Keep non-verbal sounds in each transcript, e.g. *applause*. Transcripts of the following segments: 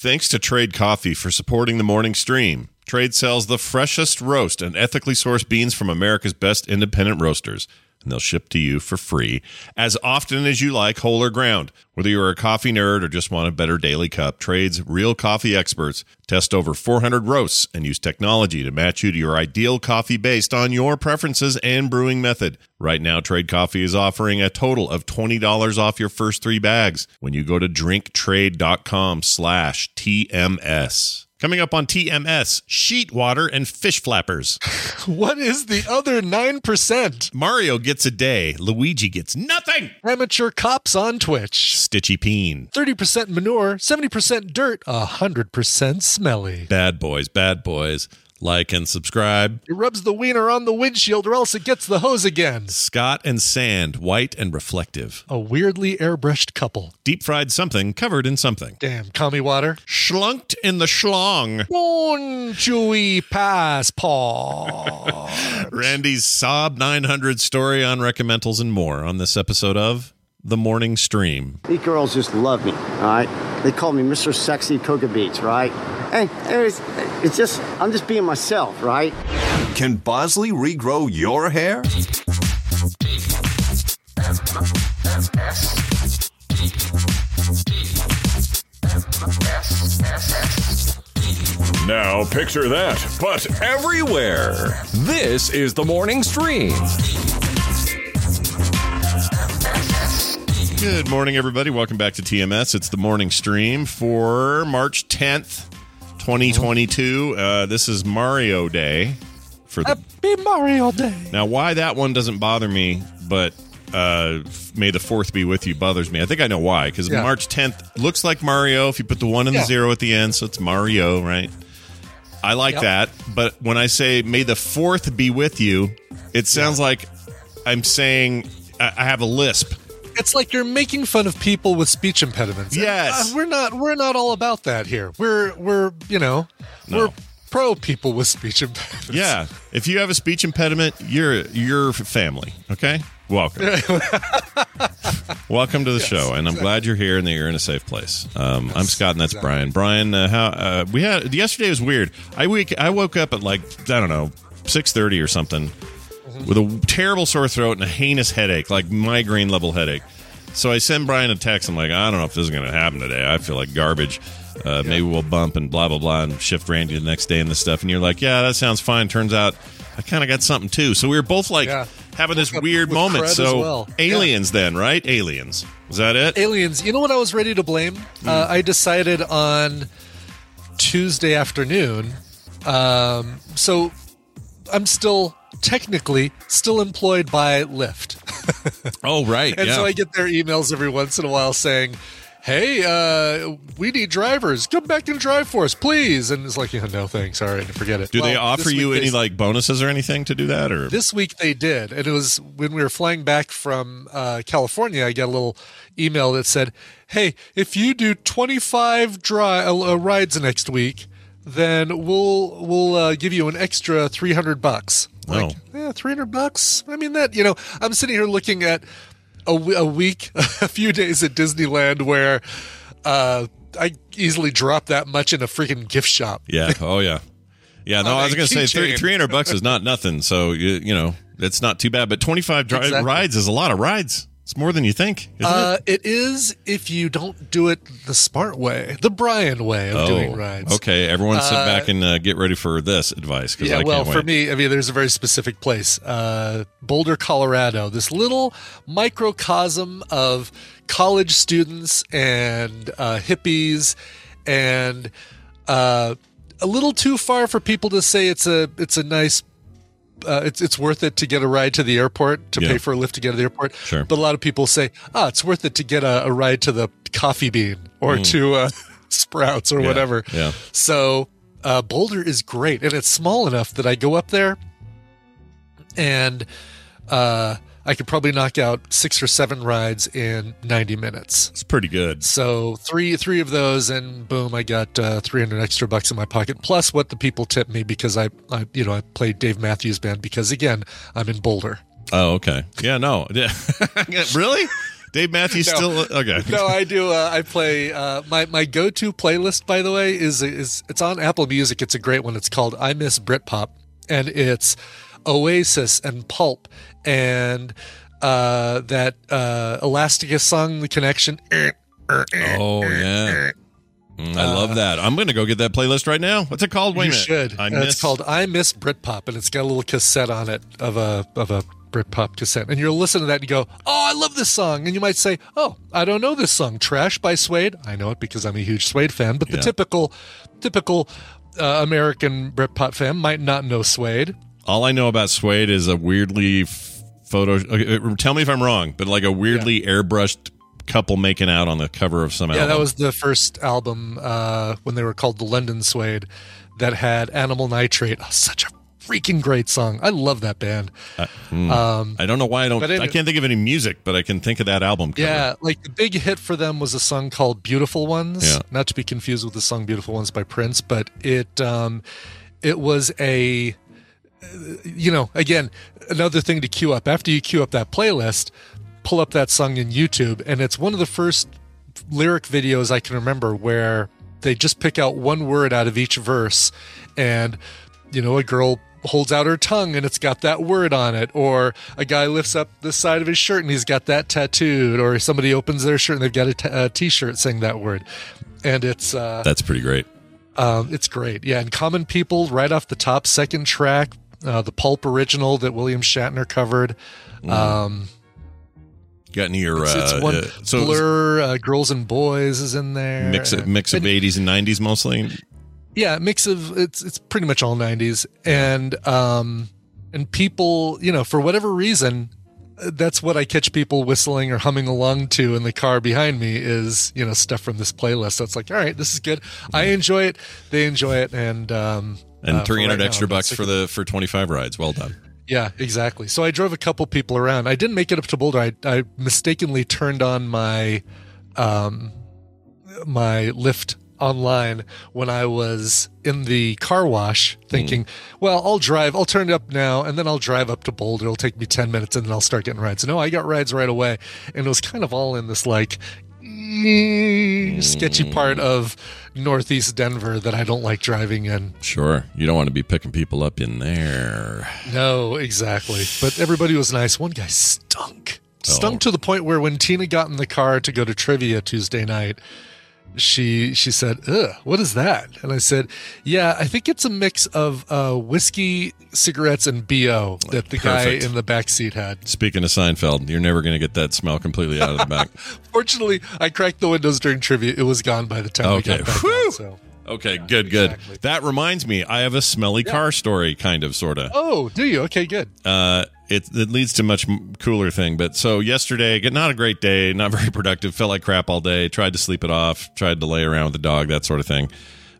Thanks to Trade Coffee for supporting the morning stream. Trade sells the freshest roast and ethically sourced beans from America's best independent roasters and they'll ship to you for free as often as you like, whole or ground. Whether you're a coffee nerd or just want a better daily cup, Trade's real coffee experts test over 400 roasts and use technology to match you to your ideal coffee based on your preferences and brewing method. Right now, Trade Coffee is offering a total of $20 off your first three bags when you go to drinktrade.com slash TMS. Coming up on TMS, skeet water and fish flappers. *laughs* What is the other 9%? Mario gets a day. Luigi gets nothing. Amateur cops on Twitch. Stitchy Peen. 30% manure, 70% dirt, 100% smelly. Bad boys, bad boys. Like and subscribe. It rubs the wiener on the windshield or else it gets the hose again. Scott and Sand, white and reflective. A weirdly airbrushed couple. Deep fried something covered in something. Damn, commie water. Schlunked in the schlong. Bon chewy passport. *laughs* Randy's SAAB 900 story on reccamentals and more on this episode of The Morning Stream. These girls just love me, all right? They call me Mr. Sexy Coca Beats, right? And it's, it's just, I'm just being myself, right? Can Bosley regrow your hair? Now picture that, but everywhere. This is the morning stream. Good morning, everybody. Welcome back to TMS. It's the morning stream for March 10th, 2022. Uh, this is Mario Day. For the, Happy Mario Day. now, why that one doesn't bother me, but uh, May the 4th be with you bothers me. I think I know why. Because Yeah. March 10th looks like Mario if you put the one and Yeah. the zero at the end, so it's Mario, right? I like Yep. that. But when I say May the 4th be with you, it sounds like I'm saying I I have a lisp. It's like you're making fun of people with speech impediments. Yes. uh, we're not we're not all about that here. We're we're, you know, No. we're pro people with speech impediments. Yeah, if you have a speech impediment, you're you're family. Okay, welcome, *laughs* welcome to the show, and I'm glad you're here and that you're in a safe place. Um, I'm Scott, and that's exactly. Brian. Brian, uh, how uh, we had yesterday was weird. I week I woke up at like I don't know six thirty or something with a terrible sore throat and a heinous headache, like migraine level headache. So I send Brian a text. I'm like, I don't know if this is going to happen today. I feel like garbage. Uh, Maybe we'll bump and blah blah blah and shift Randy the next day and this stuff. And you're like, yeah, that sounds fine. Turns out I kind of got something too. So we were both like Yeah. having this weird moment. So well. aliens, then right? Aliens. Was that it? Aliens. You know what I was ready to blame? Uh, Hmm. I decided on Tuesday afternoon. Um, so I'm still technically still employed by Lyft. *laughs* oh right. And yeah. so I get their emails every once in a while saying, "Hey, uh, we need drivers. Come back and drive for us, please." And it's like, "Yeah, no thanks. All right, forget it." Do they offer you any they- like bonuses or anything to do that? Or This week they did, and it was when we were flying back from uh, California. I got a little email that said, "Hey, if you do 25 dri- uh, rides next week." Then we'll we'll uh, give you an extra three hundred bucks. Like, Oh. yeah, three hundred bucks. I mean that you know. I'm sitting here looking at a, a week, *laughs* a few days at Disneyland where uh, I easily drop that much in a freaking gift shop. Yeah. *laughs* Oh, yeah. Yeah. No, I was going to say keychain. 300 bucks is not nothing. So, you, you know, it's not too bad. But 25 dri- Exactly. rides is a lot of rides. It's more than you think, isn't Uh, it? it is if you don't do it the smart way, the Brian way of doing rides. Oh, okay. Everyone sit Uh, back and uh, get ready for this advice Yeah, I well, for me, I mean, there's a very specific place, uh, Boulder, Colorado. This little microcosm of college students and uh, hippies, and uh, a little too far for people to say it's a it's a nice. Uh, it's it's worth it to get a ride to the airport to Yeah. pay for a lift to get to the airport. Sure. But a lot of people say, ah, it's worth it to get a, a ride to the coffee bean or to uh, *laughs* Sprouts or Mm. Yeah, whatever. yeah. So uh, Boulder is great, and it's small enough that I go up there, and uh, I could probably knock out six or seven rides in ninety minutes. It's pretty good. So three three of those, and boom, I got uh, three hundred extra bucks in my pocket, plus what the people tip me because I, I you know I played Dave Matthews Band because again I'm in Boulder. Oh, okay. Yeah, no. *laughs* really? Dave Matthews *laughs* No. still okay. *laughs* no, I do. Uh, I play uh, my my go to playlist. By the way, is is it's on Apple Music. It's a great one. It's called I Miss Britpop, and it's Oasis and Pulp and uh, that uh, Elastica song, The Connection. Oh yeah. Mm, I love that. I'm going to go get that playlist right now. What's it called? Wait you should. I miss, It's called I Miss Britpop, and it's got a little cassette on it of a of a Britpop cassette. And you'll listen to that and you go, "Oh, I love this song." And you might say, "Oh, I don't know this song, Trash by Suede." I know it because I'm a huge Suede fan. But the Yeah. typical typical uh, American Britpop fan might not know Suede. All I know about Suede is a weirdly photo. Okay, uh, tell me if I'm wrong, but like a weirdly airbrushed couple making out on the cover of some album. Yeah, album. that was the first album uh, when they were called the London Suede that had Animal Nitrate. Oh, such a freaking great song. I love that band. um, I don't know why I don't. Anyway- I can't think of any music, but I can think of that album. Cover. Yeah, like the big hit for them was a song called "Beautiful Ones," Yeah. not to be confused with the song "Beautiful Ones" by Prince, but it um, it was a uh, you know again another thing to queue up after you queue up that playlist, pull up that song in YouTube, and it's one of the first lyric videos I can remember where they just pick out one word out of each verse, and you know a girl holds out her tongue and it's got that word on it or a guy lifts up the side of his shirt and he's got that tattooed or somebody opens their shirt and they've got a t- a t-shirt saying that word and it's uh That's pretty great. um it's great yeah and common people right off the top second track uh the pulp original that william shatner covered. Um Got any your it's, it's uh, one uh, so blur uh, girls and boys is in there. Mix of, mix of 80s and 90s mostly. yeah mix of it's it's pretty much all 90s and um and people you know for whatever reason that's what i catch people whistling or humming along to in the car behind me is you know stuff from this playlist. So it's like all right this is good. I enjoy it. They enjoy it. And um And uh, 300 right extra I'm bucks for the for 25 rides. Well done. yeah, exactly. So I drove a couple people around. I didn't make it up to Boulder. I, I mistakenly turned on my um, my Lyft online when I was in the car wash, thinking, "Well, I'll drive. I'll turn it up now, and then I'll drive up to Boulder. It'll take me ten minutes, and then I'll start getting rides." No, I got rides right away, and it was kind of all in this like Mm, sketchy part of northeast Denver that I don't like driving in. Sure. You don't want to be picking people up in there. No, exactly. But everybody was nice. One guy stunk. Oh. Stunk Oh. to the point where when Tina got in the car to go to trivia Tuesday night, she she said, Ugh, what is that? And I said, Yeah, I think it's a mix of uh, whiskey, cigarettes, and BO that the guy in the back seat had. Speaking of Seinfeld, you're never going to get that smell completely out of the back. *laughs* Fortunately, I cracked the windows during trivia. It was gone by the time we got back out, so. Okay, good, good. exactly. That reminds me, I have a smelly car story, kind of, sort of. Oh, do you? Okay, good. Uh, it, it leads to much cooler thing. But so yesterday, not a great day, not *laughs* very productive. Felt like crap all day. Tried to sleep it off. Tried to lay around with the dog, that sort of thing.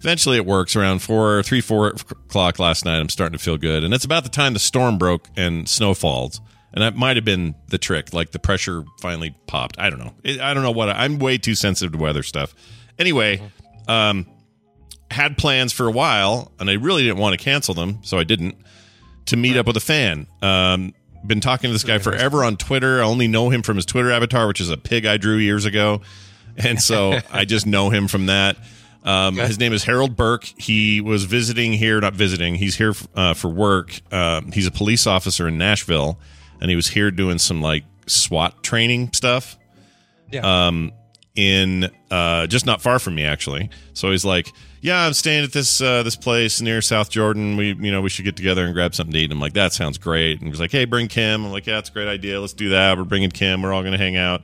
Eventually, it works. Around four, three, four o'clock last night, I'm starting to feel good, and it's about the time the storm broke and snow falls. And that might have been the trick. Like the pressure finally popped. I don't know. It, I don't know what. I'm way too sensitive to weather stuff. Anyway, um, had plans for a while, and I really didn't want to cancel them, so I didn't. To meet up with a fan. Um, been talking to this guy forever on Twitter. I only know him from his Twitter avatar, which is a pig I drew years ago, and so *laughs* I just know him from that. Um, His name is Harold Burke. He was visiting here, not visiting. He's here uh, for work. Uh, he's a police officer in Nashville, and he was here doing some like SWAT training stuff. Yeah. Um, in uh, just not far from me actually. So he's like, "Yeah, I'm staying at this uh, this place near South Jordan. We you know we should get together and grab something to eat." I'm like, "That sounds great." And he's like, "Hey, bring Kim." I'm like, "Yeah, it's a great idea. Let's do that. We're bringing Kim. We're all going to hang out."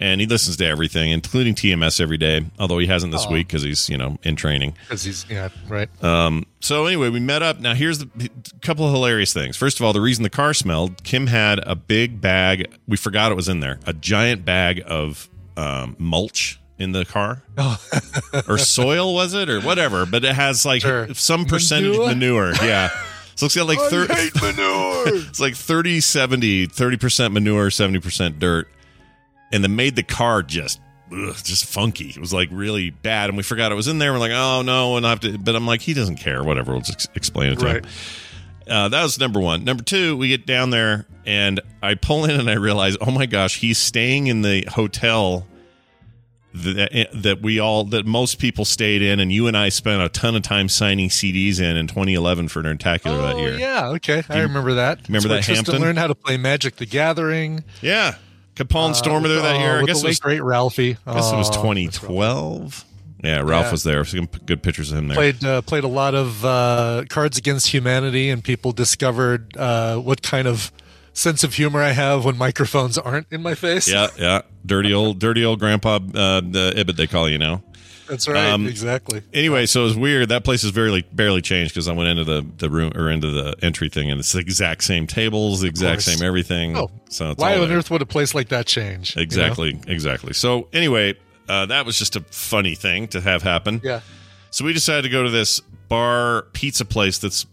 And he listens to everything, including TMS every day. Although he hasn't this week because he's you know in training. Because he's yeah right. Um, so anyway, we met up. Now here's the a couple of hilarious things. First of all, the reason the car smelled, Kim had a big bag. We forgot it was in there. A giant bag of um, mulch in the car, or soil was it, or whatever. But it has like Sure. some percentage manure. Manure? Yeah. So it's got like thir- manure. *laughs* it's like 30 70 30% manure 70% dirt and then made the car just ugh, just funky it was like really bad and we forgot it was in there we're like oh no and i have to but i'm like he doesn't care whatever we'll just explain it to Right. him uh, that was number one number two we get down there and i pull in and i realize oh my gosh he's staying in the hotel that, that we all that most people stayed in and you and i spent a ton of time signing cds in in 2011 for Nerdtacular that Oh year yeah, okay. I remember that. remember That's that Hampton? Tristan learned how to play Magic the Gathering. Yeah. Capone Storm were there that Oh, year. I guess it was, great Ralphie. I guess it was Oh, 2012. Yeah, Ralph Yeah. was there. Some good pictures of him there. Played uh, played a lot of uh, Cards Against Humanity, and people discovered uh, what kind of sense of humor I have when microphones aren't in my face. Yeah, yeah. Dirty old, dirty old grandpa, uh, the Ibbot they call you now. that's right. Um, exactly. Anyway, so it was weird. That place is barely barely changed because I went into the, the room or into the entry thing, and it's the exact same tables, the exact same everything. Oh, so it's why on there. earth would a place like that change? you know? Exactly, exactly. So anyway, uh, that was just a funny thing to have happen. Yeah. So we decided to go to this bar pizza place that's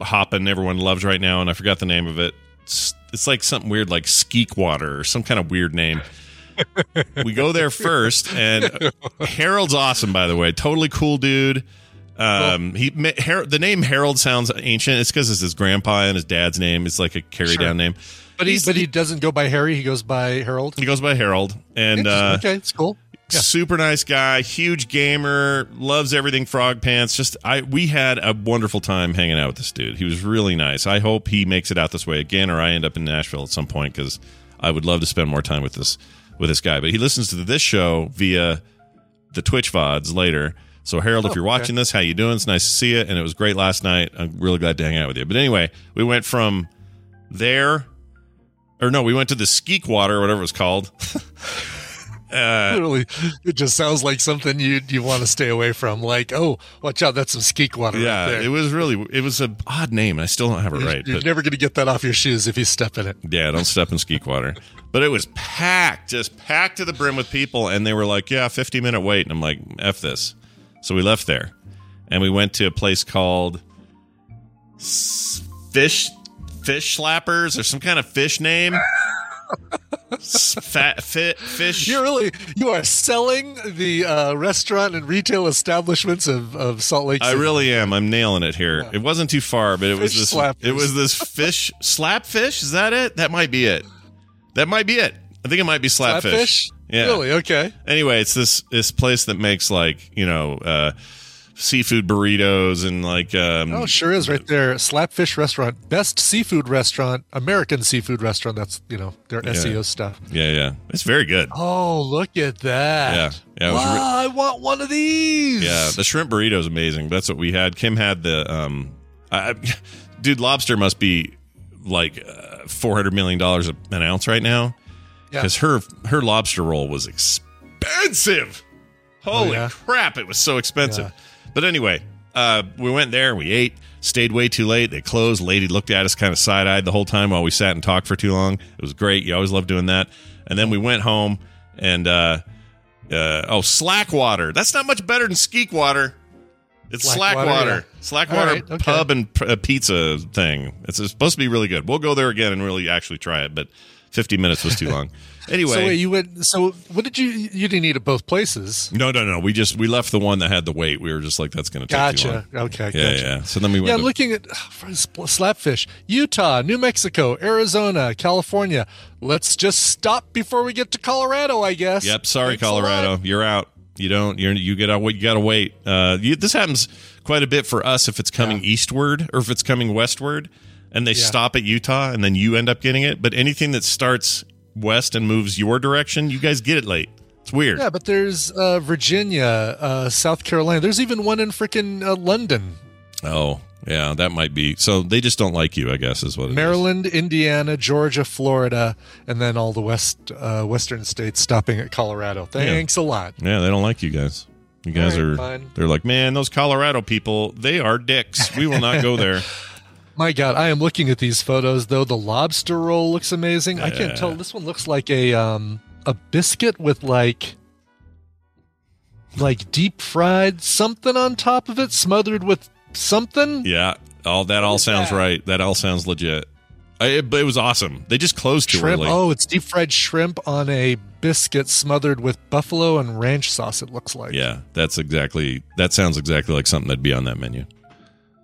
hopping everyone loves right now, and I forgot the name of it. It's, like something weird, like Skeet Water or some kind of weird name. we go there first, and Harold's awesome, by the way. Totally cool dude. Um, he Har- the name Harold sounds ancient. It's because it's his grandpa and his dad's name. It's like a carry Sure. down name. But he but he doesn't go by Harry. He goes by Harold. he goes by Harold, and uh, okay, it's cool. Yeah. super nice guy, huge gamer, loves everything frog pants. Just I we had a wonderful time hanging out with this dude. He was really nice. I hope he makes it out this way again, or I end up in Nashville at some point because I would love to spend more time with this with this guy. But he listens to this show via the Twitch vods later. So Harold, if oh, you're watching this, how you doing? It's nice to see you, and it was great last night. I'm really glad to hang out with you. But anyway, we went from there, or no, we went to the Skeet Water, whatever it was called. *laughs* uh, Literally, it just sounds like something you you want to stay away from. Like, oh, watch out, that's some skeet water Yeah, right there. it was really it was an odd name. I still don't have it right. You're But never going to get that off your shoes if you step in it. yeah, don't step in skeet water. But it was packed, just packed to the brim with people, and they were like, "Yeah, 50 minute wait," and I'm like, "F this." So we left there, and we went to a place called Fish Fish Slappers or some kind of fish name. Fat fit fish. You're really you are selling the uh, restaurant and retail establishments of, of Salt Lake. City. I really am. I'm nailing it here. It wasn't too far, but it was this. slappers. It was this fish slap fish. Is that it? That might be it. That might be it. I think it might be slap fish. Yeah. Really? Okay. Anyway, it's this this place that makes like you know uh, seafood burritos and like um, Oh, sure is right there. Slapfish Restaurant, best seafood restaurant, American seafood restaurant. That's you know their SEO stuff. yeah yeah. It's very good. Oh, look at that! Yeah. Yeah, Wow, re- I want one of these. Yeah, the shrimp burrito is amazing. That's what we had. Kim had the um, I, I- *laughs* dude. Lobster must be like uh, four hundred million dollars an ounce right now Yeah. because her her lobster roll was expensive. Holy Oh, yeah? crap! It was so expensive. But anyway, uh, we went there. We ate. Stayed way too late. They closed. Lady looked at us kind of side eyed the whole time while we sat and talked for too long. It was great. You always love doing that. And then we went home and uh, uh, oh, Slackwater. That's not much better than Skeet Water. It's Slackwater, Slackwater. yeah. Slackwater All right, okay. pub and p- uh, pizza thing. It's supposed to be really good. We'll go there again and really actually try it, but 50 minutes was too long. *laughs* Anyway, So wait, you went. So what did you? You didn't eat at both places. no, no, no. We just we left the one that had the wait. We were just like, that's going to take too long. Gotcha. Okay. Yeah, gotcha. yeah. So then we went. Yeah, I'm to- looking at *sighs* Slapfish, Utah, New Mexico, Arizona, California. Let's just stop before we get to Colorado, I guess. Yep. Sorry, Thanks Colorado. You're out. You don't. You're you get out. You got to wait. Uh, you, this happens quite a bit for us if it's coming eastward or if it's coming westward, and they Yeah. stop at Utah, and then you end up getting it. But anything that starts west and moves your direction, you guys get it late. It's weird. Yeah, but there's uh, Virginia, uh, South Carolina. There's even one in freaking uh, London, Oh, yeah, that might be. So they just don't like you, I guess, is what it is. Maryland, Indiana, Georgia, Florida, and then all the west uh, western states stopping at Colorado. Thanks a lot. Yeah, they don't like you guys. You guys right, are. fine. They're like, man, those Colorado people, they are dicks. We will not go there. *laughs* My God, I am looking at these photos though. The lobster roll looks amazing. I can't tell. This one looks like a um a biscuit with like like deep fried something on top of it, smothered with something. Yeah, all that all sounds that? right. That all sounds legit. I, it, it was awesome. They just closed too Shrimp. early. Oh, it's deep fried shrimp on a biscuit smothered with buffalo and ranch sauce. It looks like. Yeah, that's exactly. That sounds exactly like something that'd be on that menu,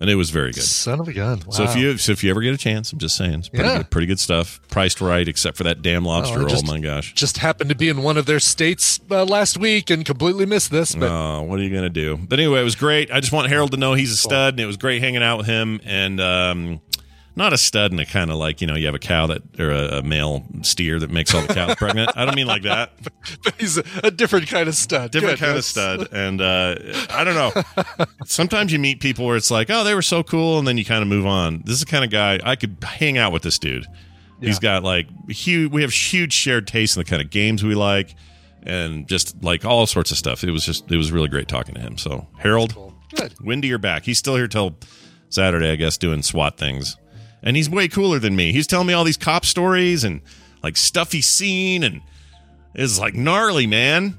and it was very good. Son of a gun. Wow. So if you so if you ever get a chance, I'm just saying, it's pretty Yeah. good, pretty good stuff. Priced right, except for that damn lobster Oh, roll. my gosh. just happened to be in one of their states uh, last week and completely missed this, but Oh, what are you gonna do? But anyway, it was great. I just want Harold to know he's a stud, and it was great hanging out with him. And um, not a stud in a kind of like you know you have a cow that or a, a male steer that makes all the cows pregnant. I don't mean like that. *laughs* but he's a, a different kind of stud. Different Good. kind of stud. And uh, I don't know. Sometimes you meet people where it's like, oh, they were so cool, and then you kind of move on. This is the kind of guy I could hang out with. This dude. He's got like huge. We have huge shared taste in the kind of games we like, and just like all sorts of stuff. It was just it was really great talking to him. So Harold, Good. Windy, you're back. He's still here till Saturday, I guess, doing SWAT things. And he's way cooler than me. He's telling me all these cop stories and like stuff he's seen, and it's like gnarly, man.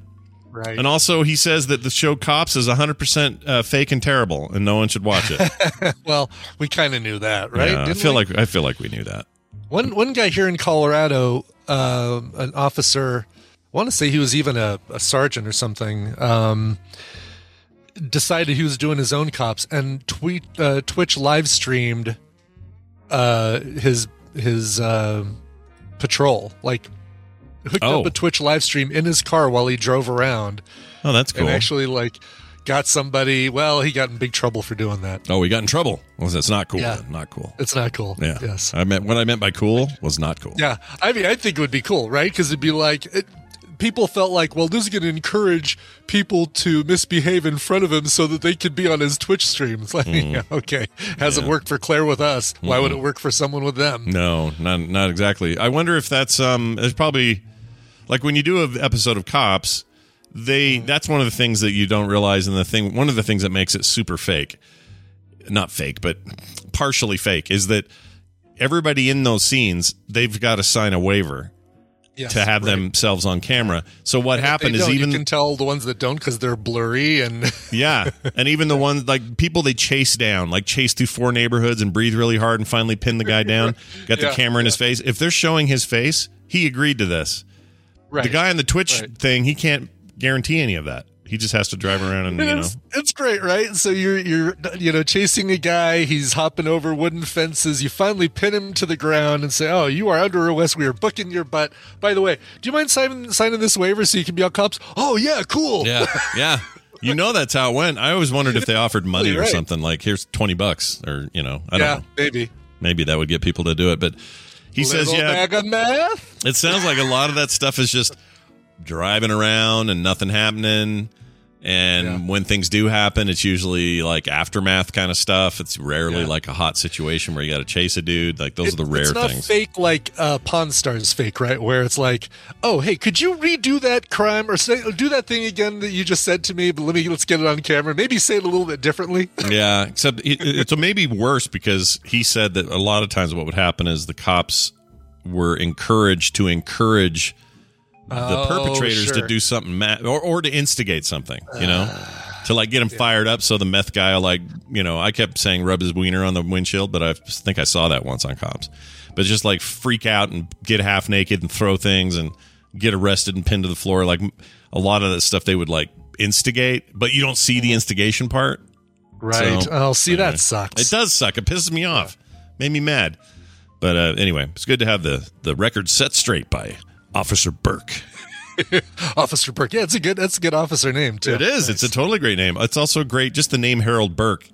Right. And also, he says that the show Cops is 100% uh, fake and terrible, and no one should watch it. *laughs* well, we kind of knew that, right? Yeah, I feel we? like I feel like we knew that. one one guy here in Colorado, uh, an officer, I want to say he was even a, a sergeant or something. Um, decided he was doing his own cops and tweet uh, Twitch live streamed uh, his his uh, patrol, like hooked Oh. up a Twitch live stream in his car while he drove around, Oh, that's cool. and actually like got somebody. Well, he got in big trouble for doing that. oh, we got in trouble. Well, that's not cool. Yeah. Not cool. It's not cool. Yeah. Yes. I meant what I meant by cool was not cool. Yeah, I mean, I think it would be cool, right? Because it'd be like it, people felt like, well, this is going to encourage people to misbehave in front of him so that they could be on his Twitch stream. It's *laughs* like, yeah, okay, hasn't worked for Claire with us. Why would it work for someone with them? No, not not exactly. I wonder if that's um. There's probably like when you do an episode of Cops, they that's one of the things that you don't realize, and the thing one of the things that makes it super fake, not fake, but partially fake, is that everybody in those scenes they've got to sign a waiver Yes, to have right. themselves on camera. So what And happened is even you can tell the ones that don't because they're blurry and *laughs* yeah, and even the ones like people they chase down, like chase through four neighborhoods and breathe really hard and finally pin the guy *laughs* down. Got the Yeah, camera in his face. If they're showing his face, he agreed to this. right. The guy on the Twitch Right. thing, he can't guarantee any of that. He just has to drive around and *laughs* you know. It's, it's great, right? So you're you're you know chasing a guy. He's hopping over wooden fences. You finally pin him to the ground and say, "Oh, you are under arrest. We are booking your butt." By the way, do you mind signing signing this waiver so you can be on cops? Oh yeah, cool. Yeah, yeah. *laughs* You know that's how it went. I always wondered if they offered money or something like here's twenty bucks or you know I don't yeah, know. maybe. Maybe that would get people to do it. But he says yeah. bag of meth. It sounds like a lot of that stuff is just driving around and nothing happening. And Yeah. when things do happen, it's usually like aftermath kind of stuff. It's rarely Yeah. like a hot situation where you got to chase a dude. Like those It- are the rare it's not things. fake like uh, Pawn Stars fake, right? Where it's like, oh, hey, could you redo that crime or say do that thing again that you just said to me? But let me let's get it on camera. Maybe say it a little bit differently. *laughs* Yeah, except it, it's maybe worse because he said that a lot of times what would happen is the cops were encouraged to encourage the Oh, perpetrators to do something ma- or, or to instigate something, you know, to like get him fired up so the meth guy like, you know, I kept saying rub his wiener on the windshield, but I think I saw that once on cops. But just like freak out and get half naked and throw things and get arrested and pinned to the floor. Like a lot of that stuff they would like instigate, but you don't see the instigation part. Right. So, oh, see, anyway. that sucks. It does suck. It pisses me off. Made me mad. But uh, anyway, it's good to have the the record set straight by Officer Burke. *laughs* Officer Burke. Yeah, it's a good. That's a good officer name too. It is. It's a totally great name. It's also great. Just the name Harold Burke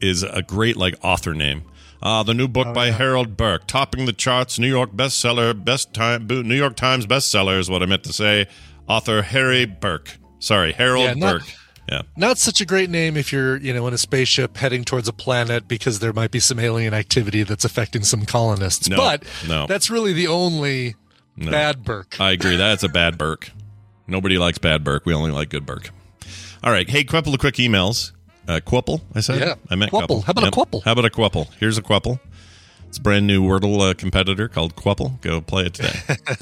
is a great like author name. Uh, the new book Oh, by Harold Burke, topping the charts, New York bestseller, best time, New York Times bestseller is what I meant to say. Author Harry Burke. Sorry, Harold Yeah, not- Burke. Yeah. Not such a great name if you're, you know, in a spaceship heading towards a planet because there might be some alien activity that's affecting some colonists. No, but no. that's really the only bad Burke. I agree. That's a bad Burke. Nobody likes bad Burke. We only like good Burke. All right. Hey, couple of quick emails. Uh, Quipple, I said? Yeah. I meant Quipple. How about a Yep. Quipple? How about a Quipple? Here's a Quipple. It's a brand new Wordle uh, competitor called Quipple. Go play it today.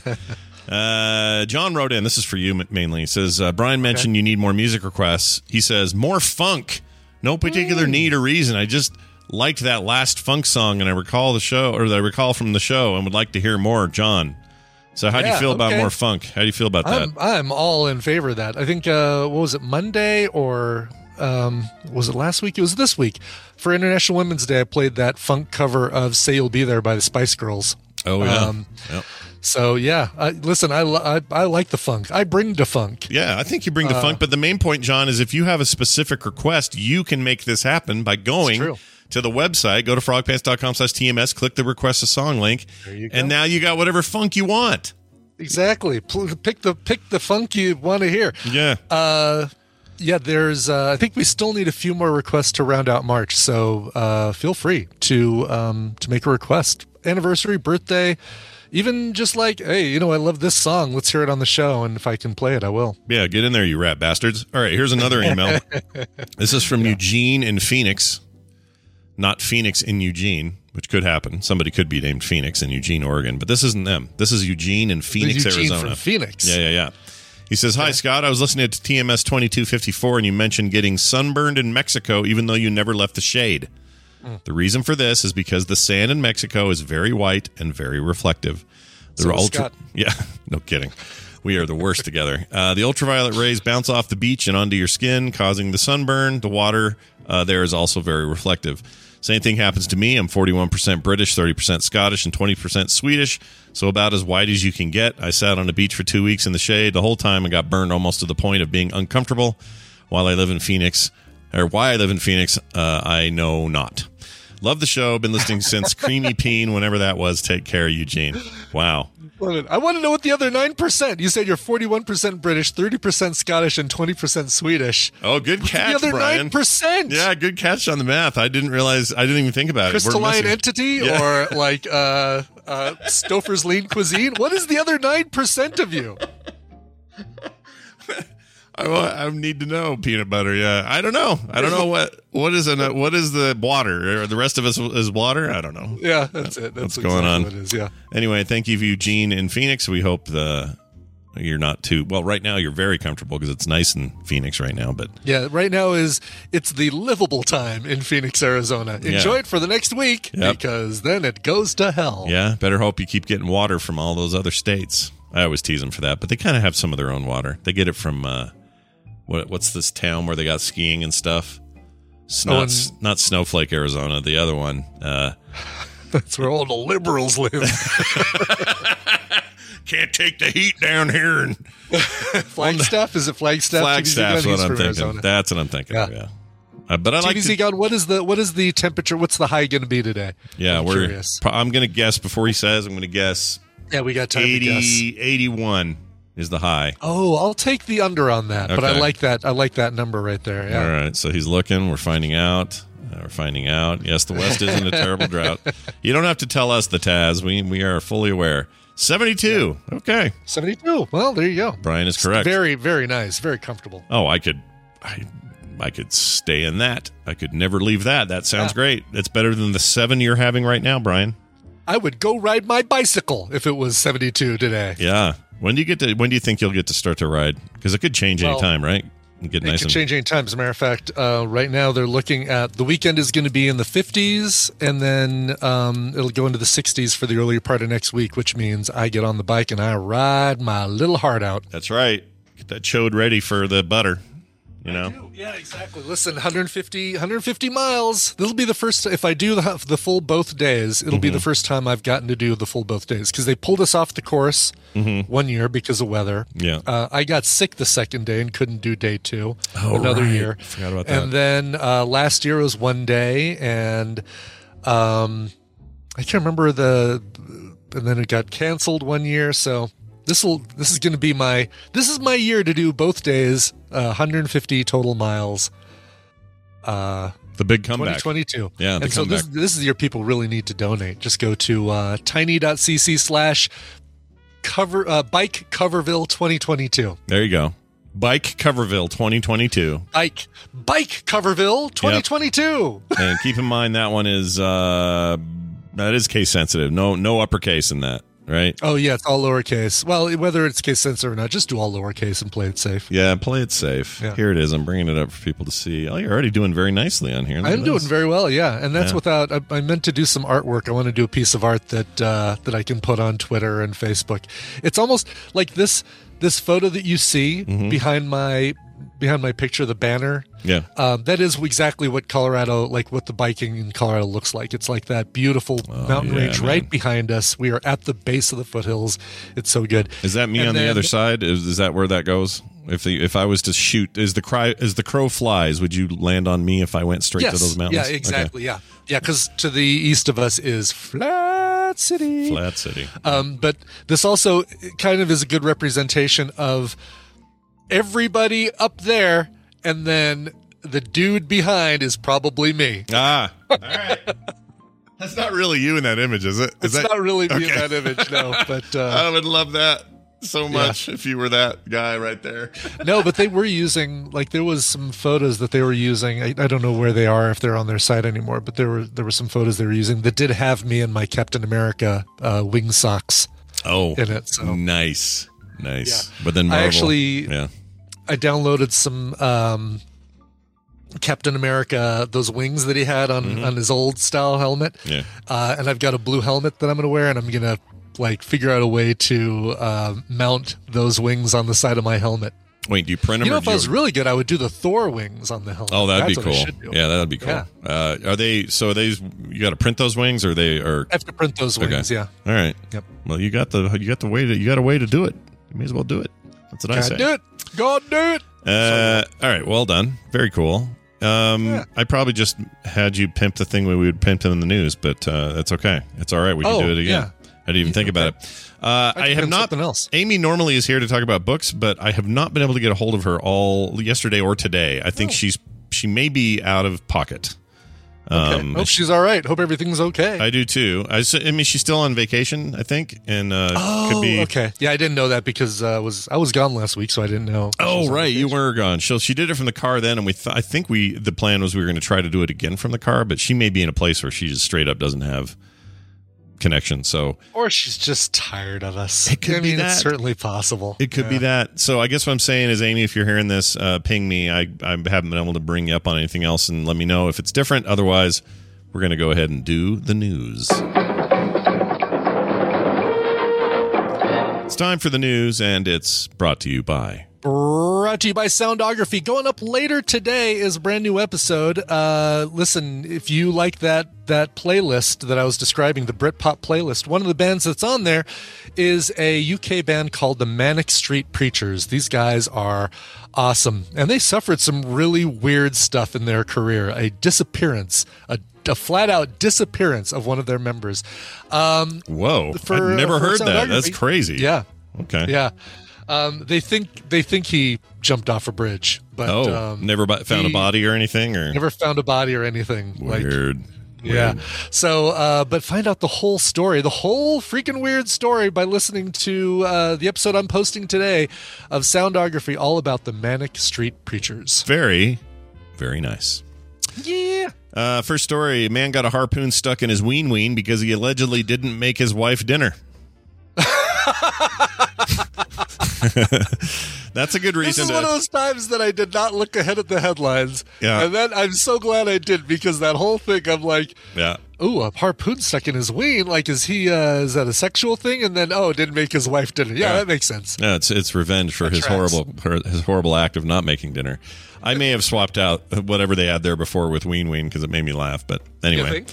*laughs* uh, John wrote in. This is for you mainly. He says, uh, Brian mentioned you need more music requests. He says, more funk. No particular Hmm. need or reason. I just liked that last funk song and I recall the show, or I recall from the show and would like to hear more. John. So how do you Yeah, feel about okay. more funk? How do you feel about that? I'm, I'm all in favor of that. I think, uh, what was it, Monday or um, was it last week? It was this week. For International Women's Day, I played that funk cover of Say You'll Be There by the Spice Girls. Oh yeah, Um, Yep. So, yeah, I, listen, I, I, I like the funk. I bring the funk. yeah. I think you bring the Uh, funk, but the main point, John, is if you have a specific request, you can make this happen by going true. To the website. Go to frogpants.com/tms, click the request a song link, you go. and now you got whatever funk you want. Exactly. Pick the pick the funk you want to hear. Yeah. Uh, yeah, there's. Uh, I think we still need a few more requests to round out March. So uh, feel free to um, to make a request. Anniversary, birthday, even just like, hey, you know, I love this song. Let's hear it on the show, and if I can play it, I will. Yeah, get in there, you rat bastards. All right, here's another email. *laughs* this is from Eugene in Phoenix, not Phoenix in Eugene, which could happen. Somebody could be named Phoenix in Eugene, Oregon, but this isn't them. This is Eugene in Phoenix, Eugene Arizona. from Phoenix. Yeah, yeah, yeah. He says, Hi, Scott. I was listening to TMS 2254, and you mentioned getting sunburned in Mexico, even though you never left the shade. Mm. The reason for this is because the sand in Mexico is very white and very reflective. The So is Scott. *laughs* Yeah, no kidding. We are the worst together. Uh, the ultraviolet rays bounce off the beach and onto your skin, causing the sunburn. The water uh, there is also very reflective. Same thing happens to me. I'm 41% British, 30% Scottish, and 20% Swedish, so about as white as you can get. I sat on the beach for two weeks in the shade the whole time and got burned almost to the point of being uncomfortable. While I live in Phoenix, or why I live in Phoenix, uh, I know not. Love the show. Been listening since Creamy Peen, whenever that was. Take care, Eugene. Wow. I want to know what the other nine percent. You said you're 41 percent British, 30 percent Scottish, and 20 percent Swedish. Oh, good catch, the other Brian. nine percent. Yeah, good catch on the math. I didn't realize. I didn't even think about it. We're crystalline entity *laughs* Yeah. or like uh, uh, Stouffer's lean cuisine? What is the other nine percent of you? I, wa- I need to know peanut butter. Yeah, I don't know. I don't know what what is an, what is the water. Or the rest of us is water. I don't know. Yeah, that's it. That's What's going on? What it is. Yeah. Anyway, thank you, Eugene in Phoenix. We hope the you're not too well. Right now, you're very comfortable because it's nice in Phoenix right now. But Yeah, right now is it's the livable time in Phoenix, Arizona. Enjoy Yeah. it for the next week Yep. because then it goes to hell. yeah, better hope you keep getting water from all those other states. I always tease them for that, but they kind of have some of their own water. They get it from uh, what what's this town where they got skiing and stuff? It's Oh, not, and- not Snowflake, Arizona. The other one. Uh, *laughs* That's where all the liberals live. *laughs* *laughs* can't take the heat down here. And Flagstaff is it Flagstaff? Flagstaff's TBZ what I'm thinking. Arizona. That's what I'm thinking. Yeah. of, Yeah. Uh, but I like TBZ to, God, what is the what is the temperature? What's the high going to be today? yeah, I'm we're. curious. I'm going to guess before he says. I'm going to guess Yeah, we got time to guess. 80, 81 is the high. Oh, I'll take the under on that. But I like that. I like that number right there. Yeah. All right, so he's looking. We're finding out. Uh, we're finding out. Yes, the West is in a terrible *laughs* drought. You don't have to tell us the Taz. We we are fully aware. Seventy-two. Okay, 72. Well, there you go. Brian is correct. Very, very nice. Very comfortable. oh, I could, I, I could stay in that. I could never leave that. That sounds Yeah. great. It's better than the seven you're having right now, Brian. I would go ride my bicycle if it was 72 today. Yeah. When do you get to? When do you think you'll get to start to ride? Because it could change any time, right? Get It nice can and change any time. As a matter of fact, uh, right now they're looking at the weekend is going to be in the 50s, and then um, it'll go into the 60s for the earlier part of next week, which means I get on the bike and I ride my little heart out. That's right. Get that chode ready for the butter. You know. Yeah, exactly. Listen, 150, 150 miles. This will be the first. If I do the, the full both days, it'll Mm-hmm. be the first time I've gotten to do the full both days because they pulled us off the course one year because of weather. Mm-hmm. Yeah. uh, I got sick the second day and couldn't do day two. Oh, another right. year. Forgot about that. And then uh, last year was one day, and Um, I can't remember the, and then it got canceled one year. So this will this is going to be my this is my year to do both days, uh, 150 total miles. Uh, The big comeback. 2022. Yeah, and so this comeback. this is year people really need to donate. Just go to uh, tiny.cc slash cover uh, bike coverville 2022. There you go. Bike Coverville 2022. Bike bike coverville 2022. and keep in mind that one is uh that is case sensitive. No no uppercase in that, right? Oh yeah, it's all lowercase. Well, whether it's case sensitive or not, just do all lowercase and play it safe. Yeah, play it safe. Yeah. Here it is. I'm bringing it up for people to see. Oh, you're already doing very nicely on here. Look I'm doing very well, yeah, and that's Yeah. without. I, I meant to do some artwork. I want to do a piece of art that uh, that I can put on Twitter and Facebook. It's almost like this this photo that you see Mm-hmm. behind my behind my picture, the banner. Yeah. Um, that is exactly what Colorado, like what the biking in Colorado looks like. It's like that beautiful mountain Oh, yeah, range man. right behind us. We are at the base of the foothills. It's so good. Is that me And on the other side? Is, is that where that goes? If the, if I was to shoot, is the cry as the crow flies? Would you land on me if I went straight yes. to those mountains? Yeah, Okay. exactly. Yeah, yeah. Because to the east of us is Flat City. Flat City. Um, but this also kind of is a good representation of everybody up there, and then the dude behind is probably me. ah, all right. That's not really you in that image, is it? Is It's that, not really me in that image, no. But *laughs* uh, I would love that so much if you were that guy right there. no, but they were using like there was some photos that they were using. I, I don't know where they are if they're on their site anymore, but there were there were some photos they were using that did have me in my Captain America uh, wing socks Oh, in it. So nice, nice. Yeah. But then I actually- yeah. I downloaded some um, Captain America those wings that he had on on his old style helmet. Mm-hmm. Yeah. Uh, and I've got a blue helmet that I'm going to wear, and I'm going to like figure out a way to uh, mount those wings on the side of my helmet. Wait, do you print them? You know, if I was really good, I would do the Thor wings on the helmet. Oh, that'd That's be cool. Yeah, that'd be cool. Yeah. Uh, are they? So are they? You got to print those wings, or they are? I have to print those Okay. wings. Yeah, All right. Yep. Well, you got the you got the way to you got a way to do it. You may as well do it. That's what I gotta say. do it. God do it. Uh, all right. Well done. Very cool. Um, Yeah. I probably just had you pimp the thing we would pimp in the news, but uh, that's okay. It's all right. We can Oh, do it again. yeah. I didn't even think about it. Uh, I I have not. else. Amy normally is here to talk about books, but I have not been able to get a hold of her all yesterday or today. I Oh. think she's she may be out of pocket. Um, Hope she's all right. Hope everything's okay. I do too. I mean, she's still on vacation, I think, and uh, oh, could be. okay. Yeah, I didn't know that because uh, was I was gone last week, so I didn't know. Oh right, you were gone. So she did it from the car then, and we. Th- I think we. The plan was we were going to try to do it again from the car, but she may be in a place where she just straight up doesn't have connection. So Or she's just tired of us. It could I be mean, that. it's certainly possible. it could be that. So I guess what I'm saying is, Amy, if you're hearing this, uh, ping me. I I haven't been able to bring you up on anything else, and let me know if it's different. Otherwise, we're going to go ahead and do the news. It's time for the news, and it's brought to you by. Brought to you by Soundography. Going up later today is a brand new episode. Uh, listen, if you like that that playlist that I was describing, the Britpop playlist, one of the bands that's on there is a UK band called the Manic Street Preachers. These guys are awesome, and they suffered some really weird stuff in their career. A disappearance, a, a flat out disappearance of one of their members. Um, Whoa, For- I've never heard that. That's crazy. yeah, Okay. yeah. Um, they think they think he jumped off a bridge, but Oh, um, never found a body or anything, or never found a body or anything. Like, weird. yeah. Weird. So, uh, but find out the whole story, the whole freaking weird story by listening to uh, the episode I'm posting today of Soundography, all about the Manic Street Preachers. Very, very nice. Yeah. Uh, first story: a man got a harpoon stuck in his ween ween because he allegedly didn't make his wife dinner. *laughs* *laughs* That's a good This reason is to. one of those times that I did not look ahead at the headlines. Yeah. And then I'm so glad I did because that whole thing, I'm like, yeah. Ooh, a harpoon stuck in his ween. Like, is he? Uh, is that a sexual thing? And then, oh, didn't make his wife dinner. Yeah, Yeah. that makes sense. Yeah, it's it's revenge for his tracks. horrible for his horrible act of not making dinner. I may have swapped out whatever they had there before with ween ween because it made me laugh. But anyway?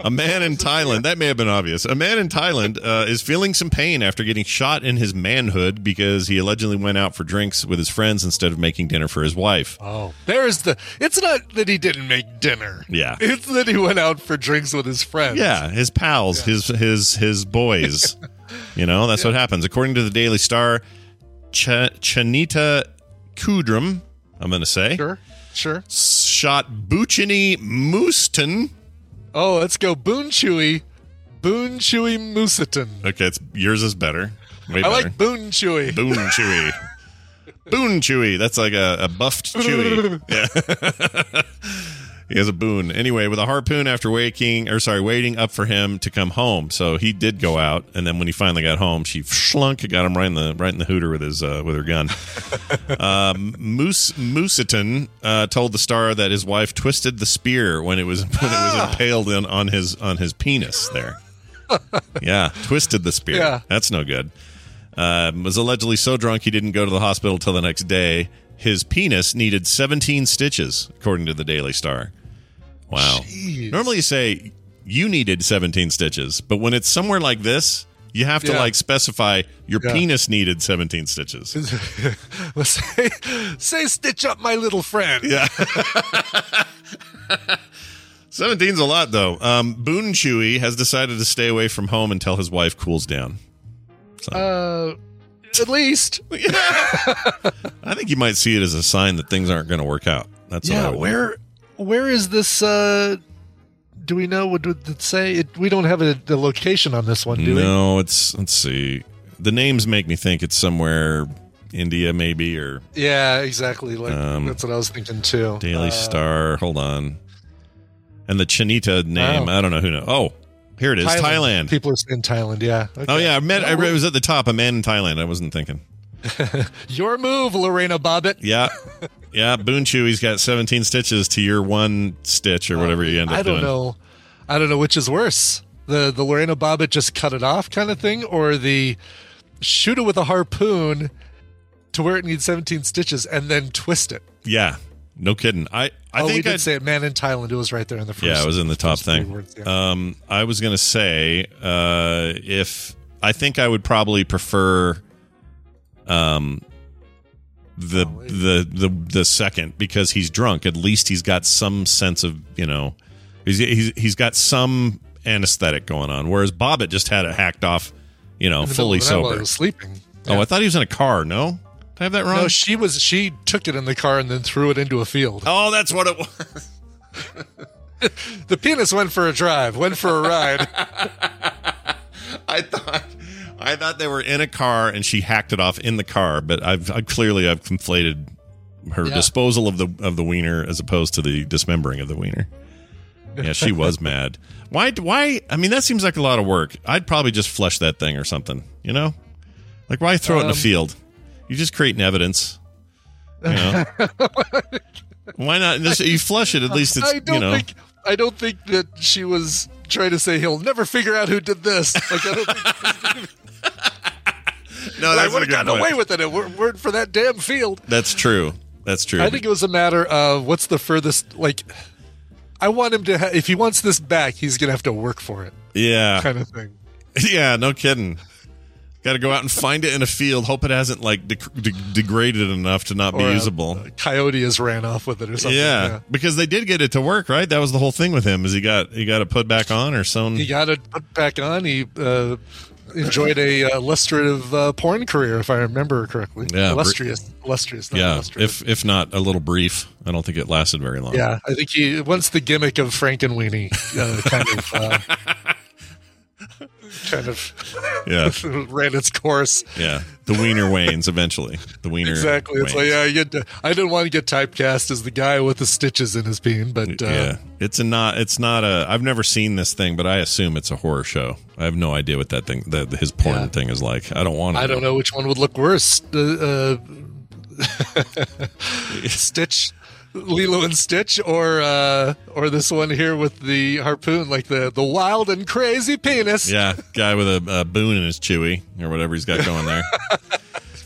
A man in Thailand, that may have been obvious. A man in Thailand uh, is feeling some pain after getting shot in his manhood because he allegedly went out for drinks with his friends instead of making dinner for his wife. Oh, there's the. It's not that he didn't make dinner. Yeah. It's that he went out for drinks with his friends. Yeah, his pals, his his his boys. *laughs* you know, that's what happens. According to the Daily Star, Ch- Chanita Kudrum, I'm going to say, Sure. Sure. shot Buchini Mooston. Oh, let's go. Boon Chewie. Boon Chewie Mooseton. Okay, it's yours is better. Way I better. like Boon Chewie. Boon Chewie. *laughs* Boon Chewie. That's like a, a buffed Chewy. *laughs* Yeah. *laughs* he has a boon. Anyway, with a harpoon after waking, or sorry, waiting up for him to come home. So he did go out, and then when he finally got home, she slunk, got him right in the right in the hooter with his uh, with her gun. *laughs* um, Moose Mooseton uh, told the Star that his wife twisted the spear when it was *laughs* when it was impaled in, on his on his penis. There, *laughs* yeah, twisted the spear. Yeah. That's no good um, was allegedly so drunk he didn't go to the hospital till the next day. His penis needed 17 stitches, according to the Daily Star. Wow. Jeez. Normally you say you needed 17 stitches, but when it's somewhere like this, you have to Yeah. like specify your Yeah. penis needed 17 stitches. *laughs* Well, say, say, stitch up my little friend. Yeah. *laughs* 17's a lot though. Um, Boon Chewie has decided to stay away from home until his wife cools down. Uh, at least. *laughs* I think you might see it as a sign that things aren't going to work out. That's Yeah. would- Where, where is this? Uh, do we know? What did it say? It, we don't have a, the location on this one, do we? No, it's let's see. The names make me think it's somewhere India maybe or Yeah, exactly. Like Um, that's what I was thinking too. Daily Uh, Star. Hold on. And the Chinita name, Oh. I don't know who know. Oh, here it is. Thailand. People are saying Thailand. Yeah. Oh yeah, I met. I, it was at the top. A man in Thailand. I wasn't thinking. *laughs* Your move, Lorena Bobbitt. Yeah, *laughs* yeah. Boon Chewie's got 17 stitches to your one stitch or whatever you end up doing. I don't doing. know. I don't know which is worse. The the Lorena Bobbitt just cut it off kind of thing, or the shoot it with a harpoon to where it needs 17 stitches and then twist it. Yeah, no kidding. I I oh, we think did I'd- say it. Man in Thailand. It was right there in the first. Yeah, it was in the top thing. words, yeah. Um, I was gonna say uh, if I think I would probably prefer um the the the the second because he's drunk. At least he's got some sense of you know he's he's, he's got some anesthetic going on. Whereas Bobbitt just had it hacked off, you know, fully middle of the night while sober. he was sleeping. Oh, I thought he was in a car. No, I have that wrong? No, she was. She took it in the car and then threw it into a field. oh, that's what it was. *laughs* The penis went for a drive, went for a ride. *laughs* I thought I thought they were in a car and she hacked it off in the car, but I've I, clearly I've conflated her Yeah. disposal of the of the wiener as opposed to the dismembering of the wiener. Yeah, she was *laughs* mad. Why? Why? I mean, that seems like a lot of work. I'd probably just flush that thing or something. You know, like why throw it in a Um, field? You just creating evidence. You know, *laughs* why not? Just, you flush it. At least it's I don't you know. think. I don't think that she was trying to say he'll never figure out who did this. Like I don't think *laughs* no, I that's would have gotten point. away with it. It were- weren't for that damn field. That's true. That's true. I think it was a matter of what's the furthest. Like, I want him to. Ha- if he wants this back, he's gonna have to work for it, yeah. kind of thing. *laughs* Yeah, no kidding. Got to go out and find it in a field. Hope it hasn't like de- de- degraded enough to not be Or a- usable. a coyote has ran off with it or something. yeah, because they did get it to work, right? That was the whole thing with him. Is he got he got it put back on or sewn? He got it put back on. He uh, enjoyed a uh, illustrative uh, porn career, if I remember correctly. Yeah, br- illustrious, illustrious. Not yeah, illustrative. if if not a little brief. I don't think it lasted very long. Yeah, I think he once the gimmick of Frankenweenie uh, kind of uh, *laughs* kind of *laughs* yeah, *laughs* ran its course. yeah. The wiener wanes eventually. The wiener Exactly. It's like yeah, you I didn't want to get typecast as the guy with the stitches in his peen, but uh, yeah, it's a not. It's not a. I've never seen this thing, but I assume it's a horror show. I have no idea what that thing, the, his porn Yeah. thing is like. I don't want to. I don't know which one would look worse. Uh, uh, *laughs* Stitch, Lilo and Stitch, or uh, or this one here with the harpoon, like the the wild and crazy penis. Yeah, guy with a, a boon in his chewy or whatever he's got going there. *laughs*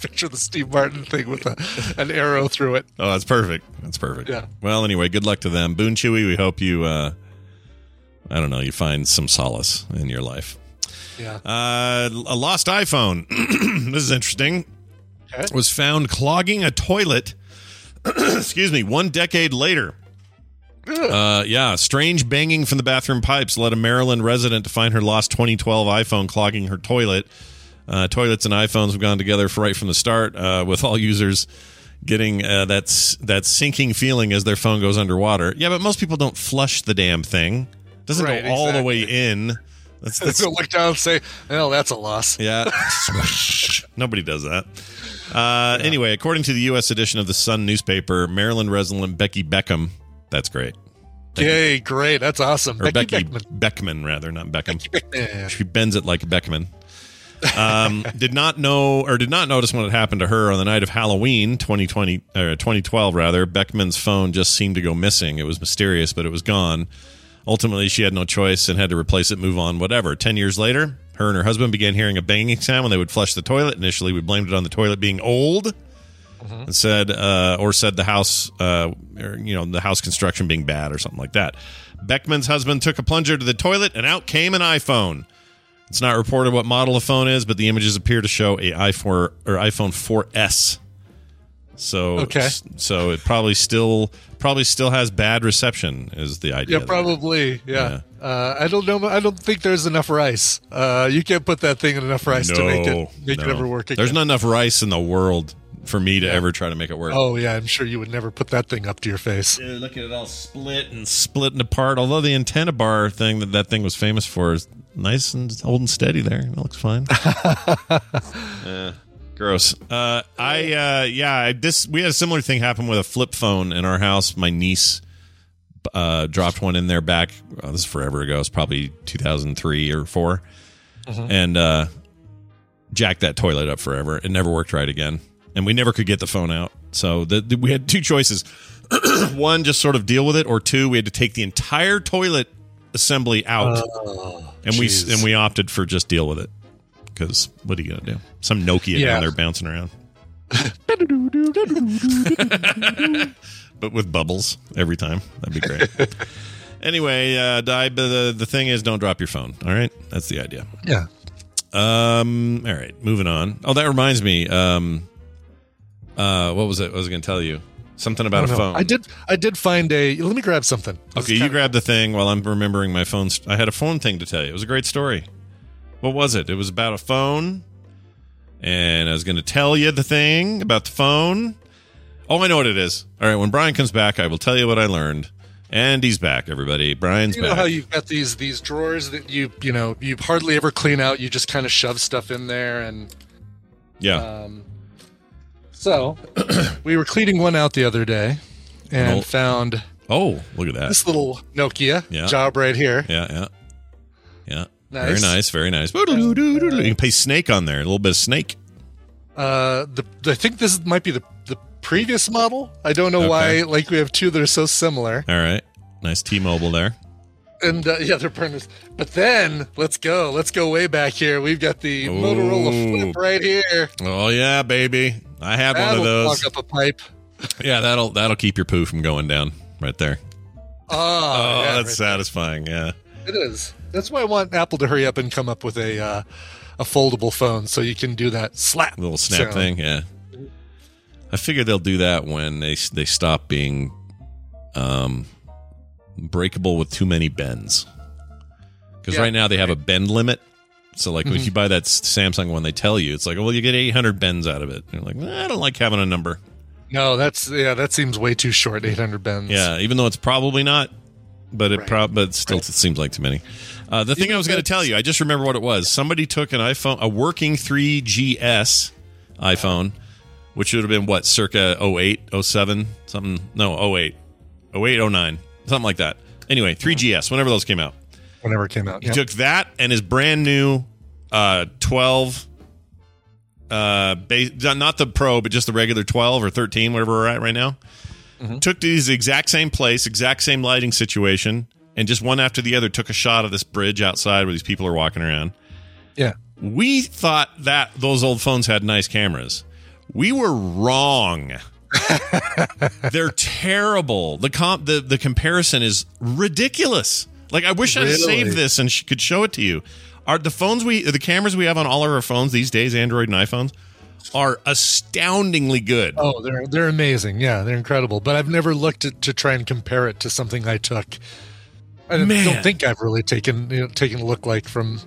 Picture the Steve Martin thing with a, an arrow through it. Oh, that's perfect. That's perfect. Yeah. Well, anyway, good luck to them. Boon Chewie, we hope you uh I don't know, you find some solace in your life. Yeah. Uh, a lost iPhone. *clears throat* this is interesting. Okay. Was found clogging a toilet. *clears throat* excuse me. One decade later. Uh, yeah, strange banging from the bathroom pipes led a Maryland resident to find her lost 2012 iPhone clogging her toilet. Uh, toilets and iPhones have gone together for right from the start, uh, with all users getting uh, that that sinking feeling as their phone goes underwater. Yeah, but most people don't flush the damn thing. Doesn't Right, go all the way in. *laughs* That's, that's so look down and say, "Well, that's a loss." yeah. *laughs* Nobody does that. Uh, Anyway, according to the U.S. edition of the Sun newspaper, Maryland resident Becky Beckham, that's great. Yay, great. That's awesome. Or Becky, Becky, Beckman. Beckman, rather, not Beckham. Yeah. She bends it like Beckman. Um, *laughs* did not know or did not notice when it happened to her on the night of Halloween 2020 or 2012 rather. Beckman's phone just seemed to go missing. It was mysterious, but it was gone. Ultimately, she had no choice and had to replace it, move on, whatever. 10 years later, her and her husband began hearing a banging sound when they would flush the toilet. Initially, we blamed it on the toilet being old and said uh, or said the house uh, or, you know the house construction being bad or something like that. Beckman's husband took a plunger to the toilet and out came an iphone. It's not reported what model the phone is but the images appear to show a i4 or iphone 4s so Okay. so it probably still probably still has bad reception is the idea Yeah, probably. Yeah. Uh, I don't know. I don't think there's enough rice. Uh, you can't put that thing in enough rice to make it make it ever work again. there's not enough rice in the world for me to ever try to make it work Oh yeah, I'm sure you would never put that thing up to your face. Dude, look at it all split and splitting apart. Although the antenna bar thing that that thing was famous for is nice and holding steady there. It looks fine. *laughs* Eh, gross. Uh, I uh, yeah. I, this we had a similar thing happen with a flip phone in our house. My niece uh, dropped one in there back. oh, this is forever ago. It's probably 2003 or 4 and uh, jacked that toilet up forever. It never worked right again, and we never could get the phone out. So the, the- we had two choices: *clears throat* one, just sort of deal with it, or two, we had to take the entire toilet assembly out, and we and we opted for just deal with it because what are you gonna do? Some Nokia Yeah. down there bouncing around. *laughs* but with bubbles every time. That'd be great. *laughs* anyway, uh, die, but the, the thing is, don't drop your phone. All right, that's the idea. Yeah. Um. All right, moving on. Oh, that reminds me. Um. Uh, what was it? What was I going to tell you? Something about a know. phone. I did. I did find a. Let me grab something. Okay, you grab the thing while I'm remembering my phone. St- I had a phone thing to tell you. It was a great story. What was it? It was about a phone, and I was going to tell you the thing about the phone. Oh, I know what it is. All right, when Brian comes back, I will tell you what I learned. And he's back, everybody. Brian's You know back. how you've got these these drawers that you you know you hardly ever clean out. You just kind of shove stuff in there, and yeah. um, so *clears throat* we were cleaning one out the other day, and old- found oh, look at that. this little Nokia Yeah. job right here. Yeah, yeah. Yeah. Very Nice. nice, very nice. You can pay snake on there, a little bit of snake. Uh, the I think this might be the the previous model. I don't know Okay. why. Like we have two that are so similar, All right. Nice T Mobile there. and uh, yeah, they're burners. But then let's go. Let's go way back here. We've got the Motorola Ooh. Flip right here. Oh yeah, baby. I have one of those. clog up a pipe. Yeah, that'll that'll keep your poo from going down right there. Oh, Oh, yeah, that's right satisfying. Yeah. It is. That's why I want Apple to hurry up and come up with a uh, a foldable phone so you can do that slap Little snap sound. thing. Yeah. I figure they'll do that when they they stop being um breakable with too many bends. Because Yeah. right now they have a bend limit. So like Mm-hmm. if you buy that Samsung one, they tell you it's like, well, you get 800 bends out of it. And you're like, "Nah, I don't like having a number. No, that's yeah, that seems way too short. Eight hundred bends. Yeah, even though it's probably not, but it Right. prob but still it seems like too many. Uh, the thing I was going to tell you, I just remember what it was. Somebody took an iPhone, a working 3GS iPhone, which would have been what, circa 08, 07, something. No, 08, 08, 09, something like that. Anyway, 3GS, whenever those came out. whenever it came out. He Yeah. took that and his brand new uh, 12, uh, base, not the Pro, but just the regular 12 or 13, whatever we're at right now. Mm-hmm. Took these exact same place, exact same lighting situation, and just one after the other took a shot of this bridge outside where these people are walking around. yeah. We thought that those old phones had nice cameras. We were wrong. *laughs* They're terrible. The comp the, the comparison is ridiculous. Like I wish I'd saved this and sh- could show it to you. Are the phones we the cameras we have on all of our phones these days, Android and iPhones, are astoundingly good. Oh, they're they're amazing. Yeah, they're incredible. But I've never looked at, to try and compare it to something I took. I don't- Man. don't think I've really taken you know, taken a look like from.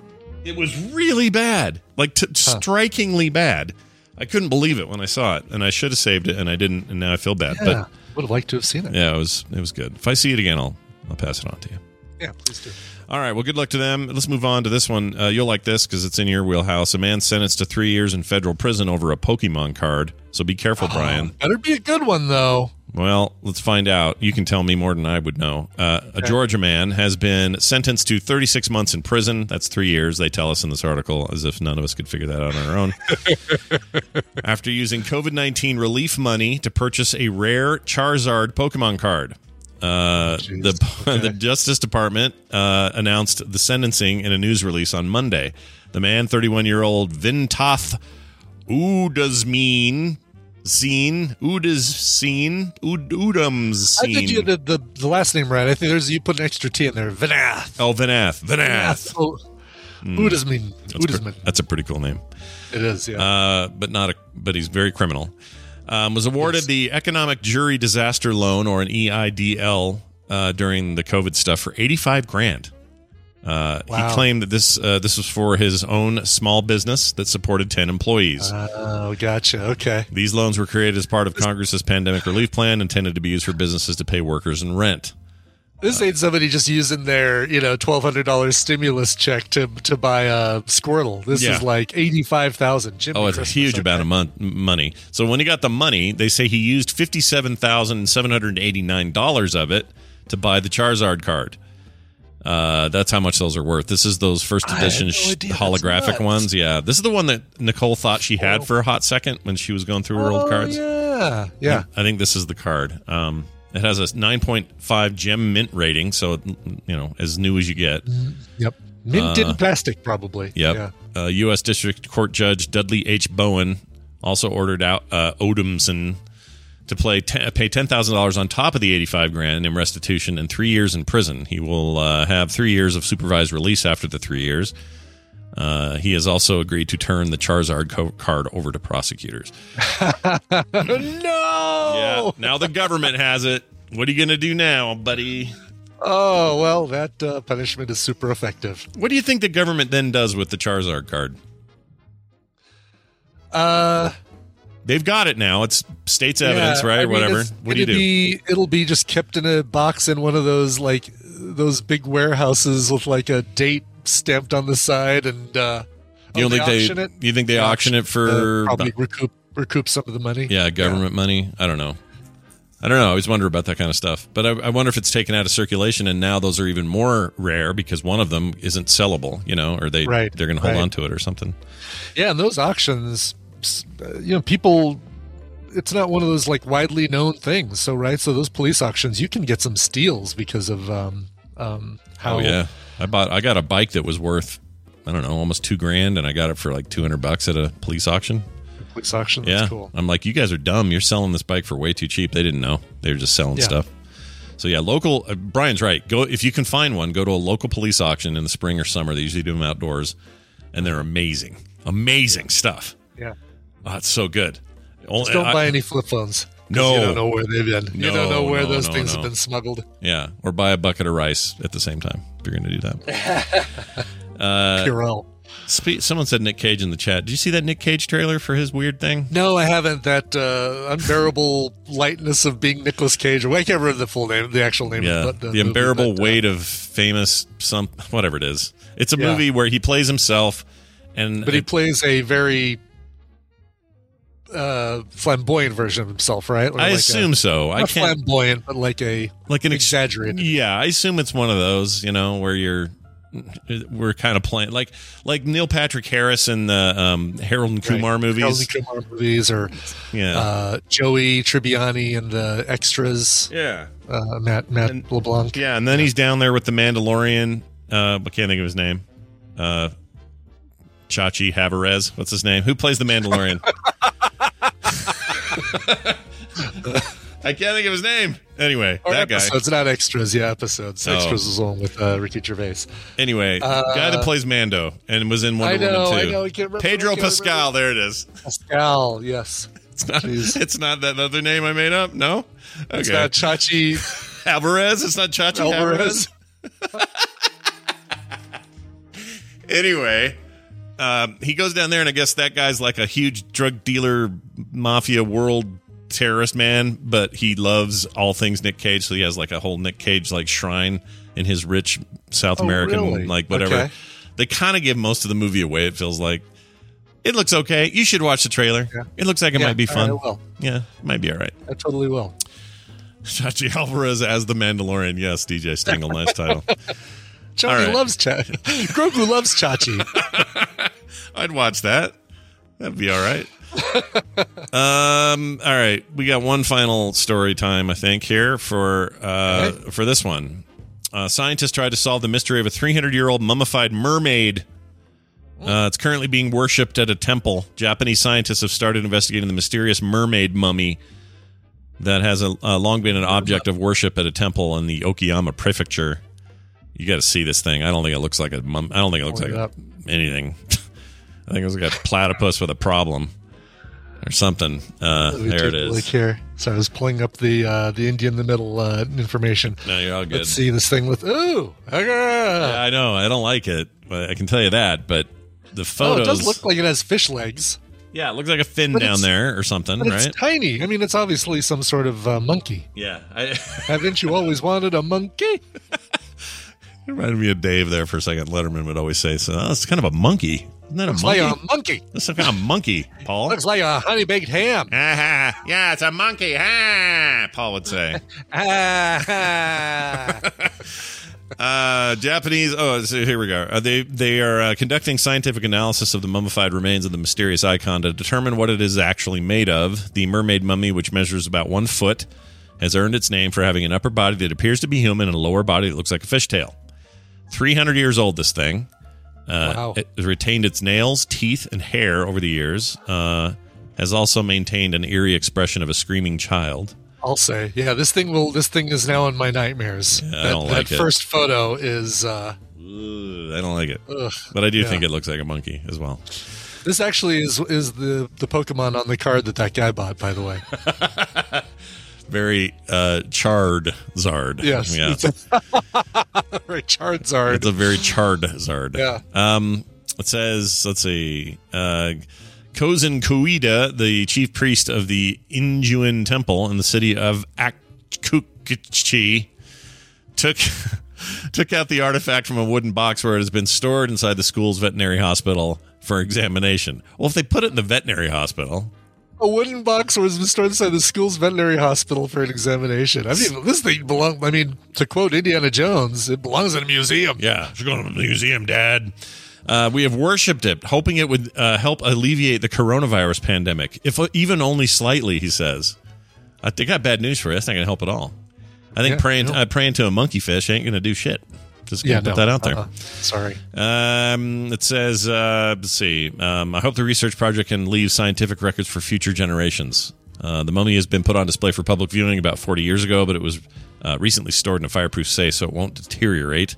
It was really bad, like t- strikingly bad. I couldn't believe it when I saw it, and I should have saved it, and I didn't, and now I feel bad. Yeah, would have liked to have seen it. Yeah, it was it was good. If I see it again, I'll I'll pass it on to you. Yeah, please do. All right. Well, good luck to them. Let's move on to this one. Uh, you'll like this because it's in your wheelhouse. A man sentenced to three years in federal prison over a Pokemon card. So be careful, Brian. Better be a good one though. Well, let's find out. You can tell me more than I would know. Uh, a Georgia man has been sentenced to 36 months in prison. That's three years, they tell us in this article, as if none of us could figure that out on our own. *laughs* After using COVID 19 relief money to purchase a rare Charizard Pokemon card. Uh, the *laughs* the Justice Department uh, announced the sentencing in a news release on Monday. The man, 31 year old Vintath Udasmeen Zine Udas Scene Ud Udams I think you did the, the last name right. I think there's you put an extra T in there. Vanath. Oh, Vanath. Vanath. Oh, Udasmin. That's, pre- Udasmin. that's a pretty cool name. It is. Yeah. Uh, but not a. But he's very criminal. Um, was awarded the Economic Jury Disaster Loan or an EIDL uh, during the COVID stuff for eighty five grand. Uh, Wow. He claimed that this uh, this was for his own small business that supported ten employees. oh, gotcha. Okay. These loans were created as part of Congress's pandemic relief plan, intended to be used for businesses to pay workers and rent. This ain't somebody just using their, you know, twelve hundred dollars stimulus check to to buy a Squirtle. This Yeah. is like eighty five thousand. Oh, it's a huge amount of mon- money. So when he got the money, they say he used fifty-seven thousand seven hundred eighty-nine dollars of it to buy the Charizard card. Uh, that's how much those are worth. This is those first edition no sh- holographic ones. Yeah, this is the one that Nicole thought she had for a hot second when she was going through her old cards. Oh, Yeah. Yeah. I think this is the card. Um, it has a 9.5 gem mint rating, so you know as new as you get. Yep. Mint in plastic, probably. Uh, Yep. Yeah. Uh, U.S. District Court Judge Dudley H. Bowen also ordered out uh, Odomson to play te- pay ten thousand dollars on top of the eighty-five grand in restitution and three years in prison. He will uh, have three years of supervised release after the three years. Uh, he has also agreed to turn the Charizard co- card over to prosecutors. *laughs* no. Yeah. Now the government has it. What are you going to do now, buddy? Oh well, that uh, punishment is super effective. What do you think the government then does with the Charizard card? Uh, They've got it now. It's state's yeah, evidence, right? I or mean, whatever. What do you do? Be, it'll be just kept in a box in one of those like those big warehouses with like a date stamped on the side, and uh, You oh, don't think they? auction it? You think they auction it for? uh, probably recoup recoup some of the money. yeah, government money. I don't know. I don't know. I always wonder about that kind of stuff. But I, I wonder if it's taken out of circulation, and now those are even more rare because one of them isn't sellable. You know, or they Right, they're going to hold right. on to it or something. Yeah, and those auctions, uh, you know, people. It's not one of those like widely known things. So right, so those police auctions, you can get some steals because of um, um, how. Oh yeah, I bought. I got a bike that was worth. I don't know, almost two grand, and I got it for like two hundred bucks at a police auction. police auction. That's yeah, cool. I'm like, you guys are dumb. You're selling this bike for way too cheap. They didn't know. They were just selling Yeah. stuff. So yeah, local. Uh, Brian's right. Go if you can find one. Go to a local police auction in the spring or summer. They usually do them outdoors, and they're amazing, amazing stuff. Yeah. Oh, it's so good. Just don't I- buy any flip phones. No. you don't know where they've been. you don't know where no, those no, things no. have been smuggled. Yeah, or buy a bucket of rice at the same time. If you're going to do that. *laughs* Uh, Purell. Spe- someone said Nick Cage in the chat. Did you see that Nick Cage trailer for his weird thing? No, I haven't. That uh, unbearable *laughs* lightness of being Nicolas Cage. Or I can't remember the full name, the actual name. Yeah, of the, the, movie, unbearable but, uh, weight of famous some whatever it is. It's a Yeah. movie where he plays himself, and But he it- plays a very uh, flamboyant version of himself, right? Or I like a- assume so. I can't flamboyant, but like a like an exaggerated. Yeah, I assume it's one of those. You know, where you're we're kind of playing like like Neil Patrick Harris in the um, Harold and Kumar movies. Harold and Kumar movies, or Yeah, uh, Joey Tribbiani and the extras. yeah, Uh, Matt Matt LeBlanc. yeah. And then he's down there with the Mandalorian. Uh, I can't think of his name. Uh, Chachi Havarez. What's his name? Who plays the Mandalorian? *laughs* *laughs* I can't think of his name. Anyway, Or that guy. episodes, not extras. Yeah, episodes. Oh. Extras was one with uh, Ricky Gervais. Anyway, guy that plays Mando and was in Wonder I know, Woman I know, remember, Pedro Pascal. There it is. Pascal, yes. *laughs* It's not. Jeez. It's not that other name I made up. No. Okay. It's not Chachi *laughs* Alvarez. It's not Chachi Alvarez. Alvarez. anyway, um, he goes down there, and I guess that guy's like a huge drug dealer, mafia world terrorist man, but he loves all things Nick Cage, so he has like a whole Nick Cage like shrine in his rich South Oh, American really? like whatever. Okay. They kind of give most of the movie away. It feels like it looks okay. You should watch the trailer. Yeah. It looks like it Yeah, might be right, fun. Will. Yeah, it might be all right. I totally will. Chachi Alvarez as the Mandalorian. Yes, DJ Stingle, nice title. *laughs* Chachi right. loves Chachi. *laughs* Grogu loves Chachi. *laughs* I'd watch that. That'd be all right. *laughs* um. All right, we got one final story time, I think, here for uh for this one. Uh, scientists tried to solve the mystery of a 300 year old mummified mermaid. Uh, it's currently being worshipped at a temple. Japanese scientists have started investigating the mysterious mermaid mummy that has a, uh, long been an object of worship at a temple in the Okayama Prefecture. You got to see this thing. I don't think it looks like a mum. I don't think it looks like it anything. *laughs* I think it was like a platypus with a problem or something. Uh, there it is. Look here. So I was pulling up the uh, the India in the middle uh, information. No, you're all good. Let's see this thing with ooh. ah. Yeah, I know. I don't like it. But I can tell you that. But the Oh, photos. it does look like it has fish legs, yeah, it looks like a fin But down there or something, right? it's tiny. I mean, it's obviously some sort of uh, monkey. yeah. I, Haven't you always wanted a monkey? *laughs* it reminded me of Dave there for a second. Letterman would always say, "So oh, it's kind of a monkey, isn't that a Looks monkey? like a monkey. That's some kind of monkey, Paul." Looks like a honey baked ham. Ah, *laughs* yeah, it's a monkey. Ah, Paul would say. Ah, *laughs* Uh, Japanese. Oh, so here we go. Uh, they they are uh, conducting scientific analysis of the mummified remains of the mysterious icon to determine what it is actually made of. The mermaid mummy, which measures about one foot, has earned its name for having an upper body that appears to be human and a lower body that looks like a fishtail. Three hundred years old. This thing. Uh, Wow. It has retained its nails, teeth, and hair over the years. Uh, has also maintained an eerie expression of a screaming child. I'll say, yeah. This thing will. This thing is now in my nightmares. I that don't that like it. first photo is. Uh, Ugh, I don't like it, ugh. but I do Yeah. think it looks like a monkey as well. This actually is is the the Pokemon on the card that that guy bought. By the way, *laughs* very uh charred zard yes, yeah it's a, *laughs* right, Charizard. it's a very charred zard Yeah. um it says let's see uh Kozen Koida, the chief priest of the Injuan temple in the city of Akukichi, took *laughs* took out the artifact from a wooden box where it has been stored inside the school's veterinary hospital for examination. Well, if they put it in the veterinary hospital, a wooden box was stored inside the school's veterinary hospital for an examination. I mean, this thing belongs. I mean, to quote Indiana Jones, it belongs in a museum. Yeah, should going to the museum, Dad. Uh, we have worshipped it, hoping it would uh, help alleviate the coronavirus pandemic, if even only slightly. He says. I think I got bad news for you. That's not going to help at all. I think Yeah, praying no. uh, praying to a monkey fish ain't going to do shit. Just gonna Yeah, put no, that out there. uh-uh. Sorry. Um, it says, uh, let's see. Um, I hope the research project can leave scientific records for future generations. Uh, the mummy has been put on display for public viewing about 40 years ago, but it was uh, recently stored in a fireproof safe so it won't deteriorate.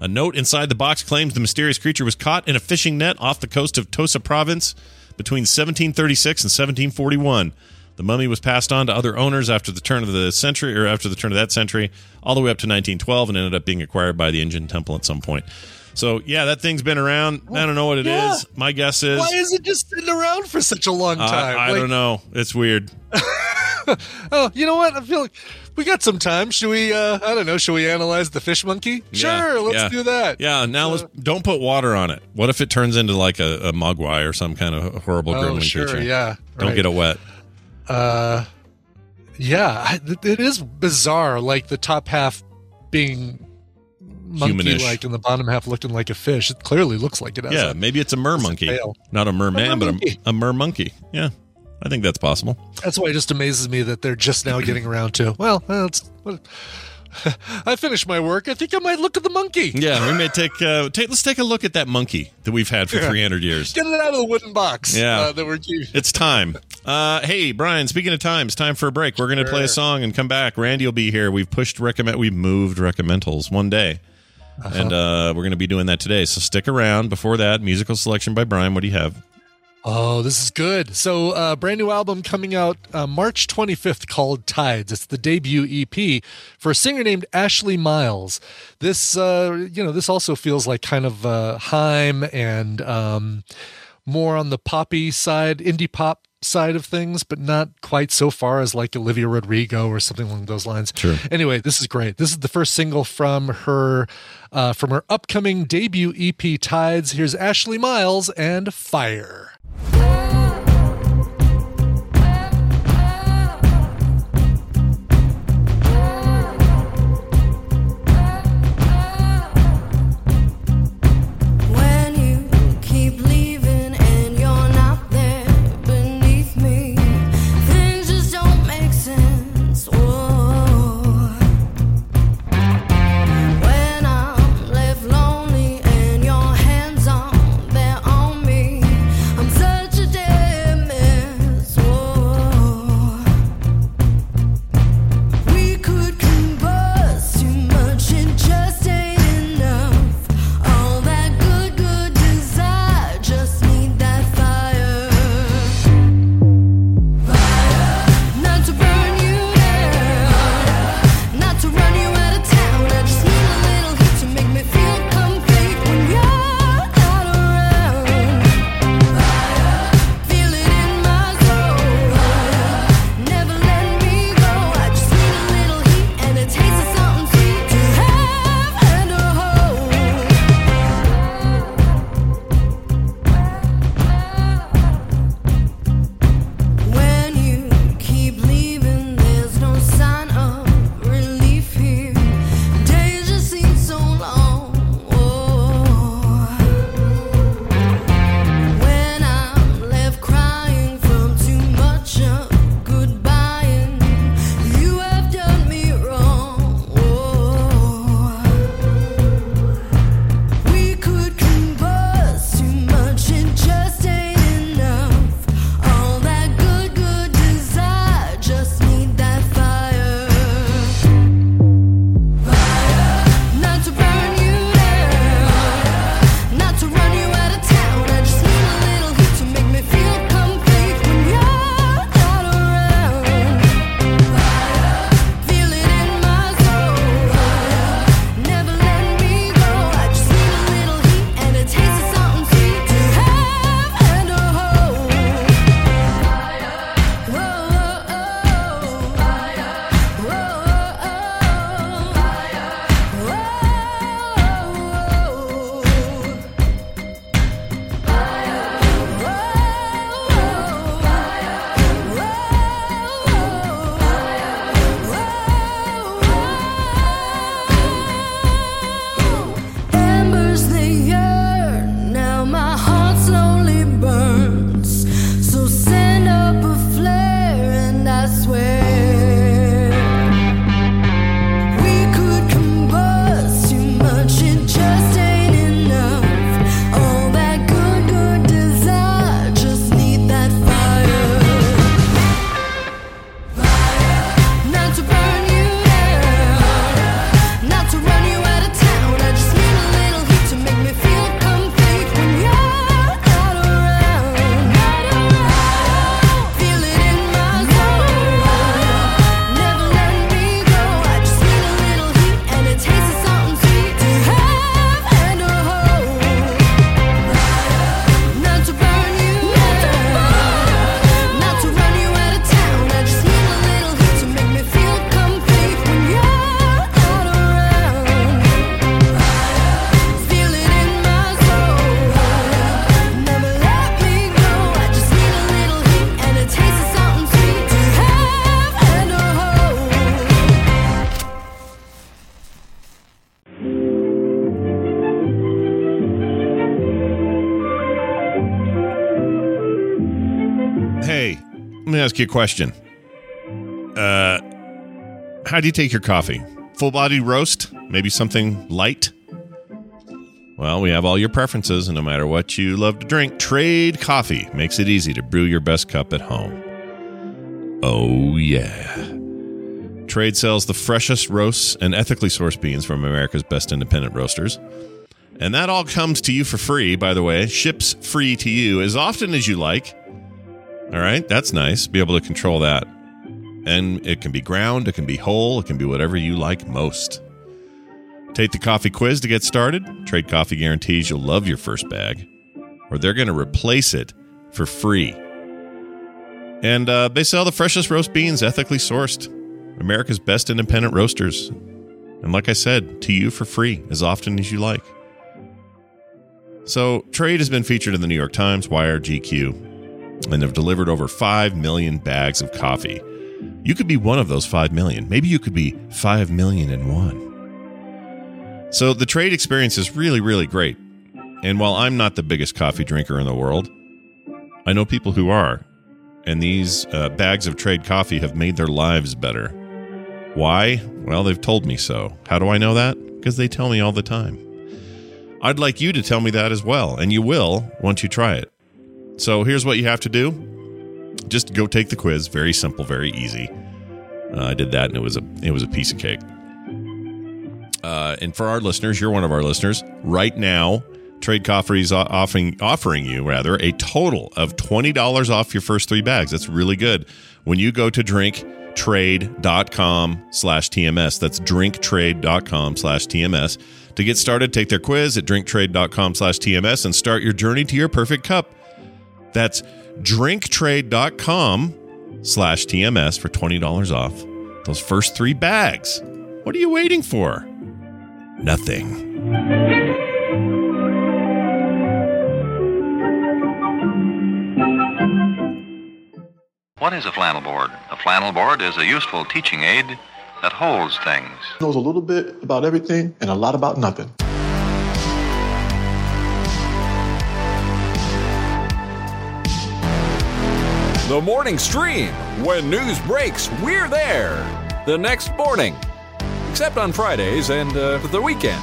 A note inside the box claims the mysterious creature was caught in a fishing net off the coast of Tosa province between 1736 and 1741. The mummy was passed on to other owners after the turn of the century, or after the turn of that century, all the way up to 1912, and ended up being acquired by the Indian Temple at some point. So, yeah, that thing's been around. I don't know what it is. Yeah. My guess is. Why is it just sitting around for such a long time? I, I Like, don't know. It's weird. *laughs* Oh, you know what? I feel like we got some time. Should we? uh I don't know. Should we analyze the fish monkey? Yeah, Sure, let's yeah. do that. Yeah, now let's don't put water on it. What if it turns into like a, a mogwai or some kind of horrible Oh, gremlin sure. creature? Yeah. Don't right. get it wet. Uh, yeah, it- is bizarre. Like the top half being monkey-like and the bottom half looking like a fish. It clearly looks like it has. Yeah, a- maybe it's a mer monkey, not a merman, but a, a mer monkey. Yeah, I think that's possible. That's why it just amazes me that they're just now getting around to. Well, uh, let's I finished my work. I think I might look at the monkey. Yeah, we may take, uh, take let's take a look at that monkey that we've had for 300 years. Get it out of the wooden box. Yeah. uh, that we're keeping. It's time. Uh, hey, Brian. Speaking of time, it's time for a break. We're going to play a song and come back. Randy will be here. We've pushed recommend. We've moved reccamentals one day, and uh, we're going to be doing that today. So stick around. Before that, musical selection by Brian. What do you have? Oh, this is good. So, uh, brand new album coming out uh, March 25th called Tides. It's the debut EP for a singer named Ashley Miles. This, uh, you know, this also feels like kind of uh, Haim and um, more on the poppy side, indie pop side of things, but not quite so far as like Olivia Rodrigo or something along those lines. Sure. Anyway, this is great. This is the first single from her uh, from her upcoming debut EP Tides. Here's Ashley Miles and Fire. When you a question. Uh, how do you take your coffee? full body roast, maybe something light. Well, we have all your preferences, and no matter what you love to drink, Trade Coffee makes it easy to brew your best cup at home. Oh, yeah. Trade sells the freshest roasts and ethically sourced beans from America's best independent roasters. And that all comes to you for free, by the way. Ships free to you as often as you like. All right, that's nice. Be able to control that. And it can be ground, it can be whole, it can be whatever you like most. Take the coffee quiz to get started. Trade Coffee guarantees you'll love your first bag, or they're going to replace it for free. And uh, they sell the freshest roast beans, ethically sourced. America's best independent roasters. And like I said, to you for free as often as you like. So, Trade has been featured in the New York Times, Wired, GQ, and have delivered over 5 million bags of coffee. You could be one of those 5 million. Maybe you could be 5 million and one. So, the trade experience is really, really great. And while I'm not the biggest coffee drinker in the world, I know people who are. And these uh, bags of trade coffee have made their lives better. Why? Well, they've told me so. How do I know that? Because they tell me all the time. I'd like you to tell me that as well, and you will once you try it. So here's what you have to do: just go take the quiz. Very simple, very easy. Uh, I did that, and it was a it was a piece of cake. Uh, and for our listeners, you're one of our listeners right now. Trade Coffee is offering offering you rather a total of twenty dollars off your first three bags. That's really good. When you go to drinktrade.com slash TMS, that's drinktrade.com slash TMS. To get started, take their quiz at drinktrade.com slash TMS and start your journey to your perfect cup. That's drinktrade.com slash TMS for $20 off those first three bags. What are you waiting for? Nothing. What is a flannel board? A flannel board is a useful teaching aid that holds things. knows a little bit about everything and a lot about nothing. The morning stream. When news breaks, we're there. The next morning. Except on Fridays and uh, the weekend. *laughs*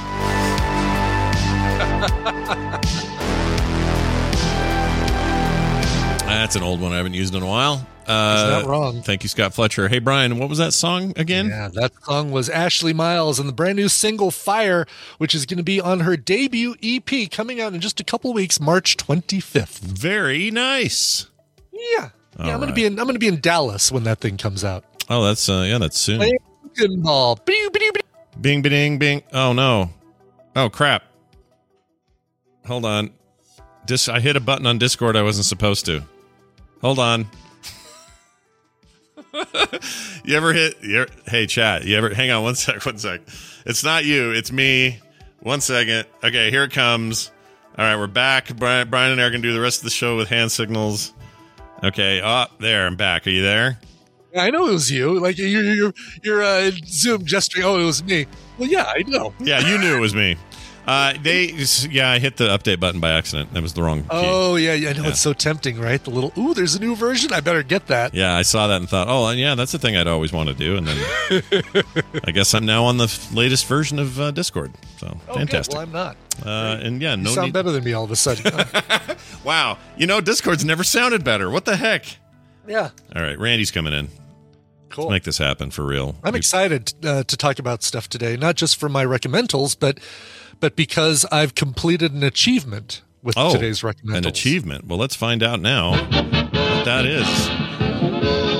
That's an old one I haven't used in a while. Uh, not wrong. Thank you, Scott Fletcher. Hey, Brian, what was that song again? Yeah, that song was Ashley Miles and the brand new single Fire, which is going to be on her debut EP coming out in just a couple weeks, March 25th. Very nice. Yeah. Yeah, All I'm right. to be in I'm to be in Dallas when that thing comes out. Oh, that's uh, yeah, that's soon. Playing Ball. Bing, bing, bing. Bing, bing, bing. Oh no. Oh crap. Hold on. Dis- I hit a button on Discord I wasn't supposed to. Hold on. *laughs* you ever hit? You ever, hey, chat. You ever? Hang on one sec. One sec. It's not you. It's me. One second. Okay, here it comes. All right, we're back. Brian, Brian and I are gonna do the rest of the show with hand signals. Okay. Oh, there. I'm back. Are you there? I know it was you. Like you're you're you're uh, Zoom gesturing. Oh, it was me. Well, yeah, I know. Yeah, you knew it was me. *laughs* Uh, they, yeah, I hit the update button by accident. That was the wrong key. Oh yeah, yeah. I know Yeah. it's so tempting, right? The little ooh, there's a new version. I better get that. Yeah, I saw that and thought, oh, yeah, that's the thing I'd always want to do. And then *laughs* I guess I'm now on the f- latest version of uh, Discord. So Oh, good. fantastic. Well, I'm not. uh, and yeah, You no sound need- better than me all of a sudden. *laughs* Wow, you know, Discord's never sounded better. What the heck? yeah, All right, Randy's coming in. cool. Let's make this happen for real. I'm excited uh, to talk about stuff today, not just for my reccamentals, but but because I've completed an achievement with Oh, today's reccamentals. an achievement. Well, let's find out now what that is.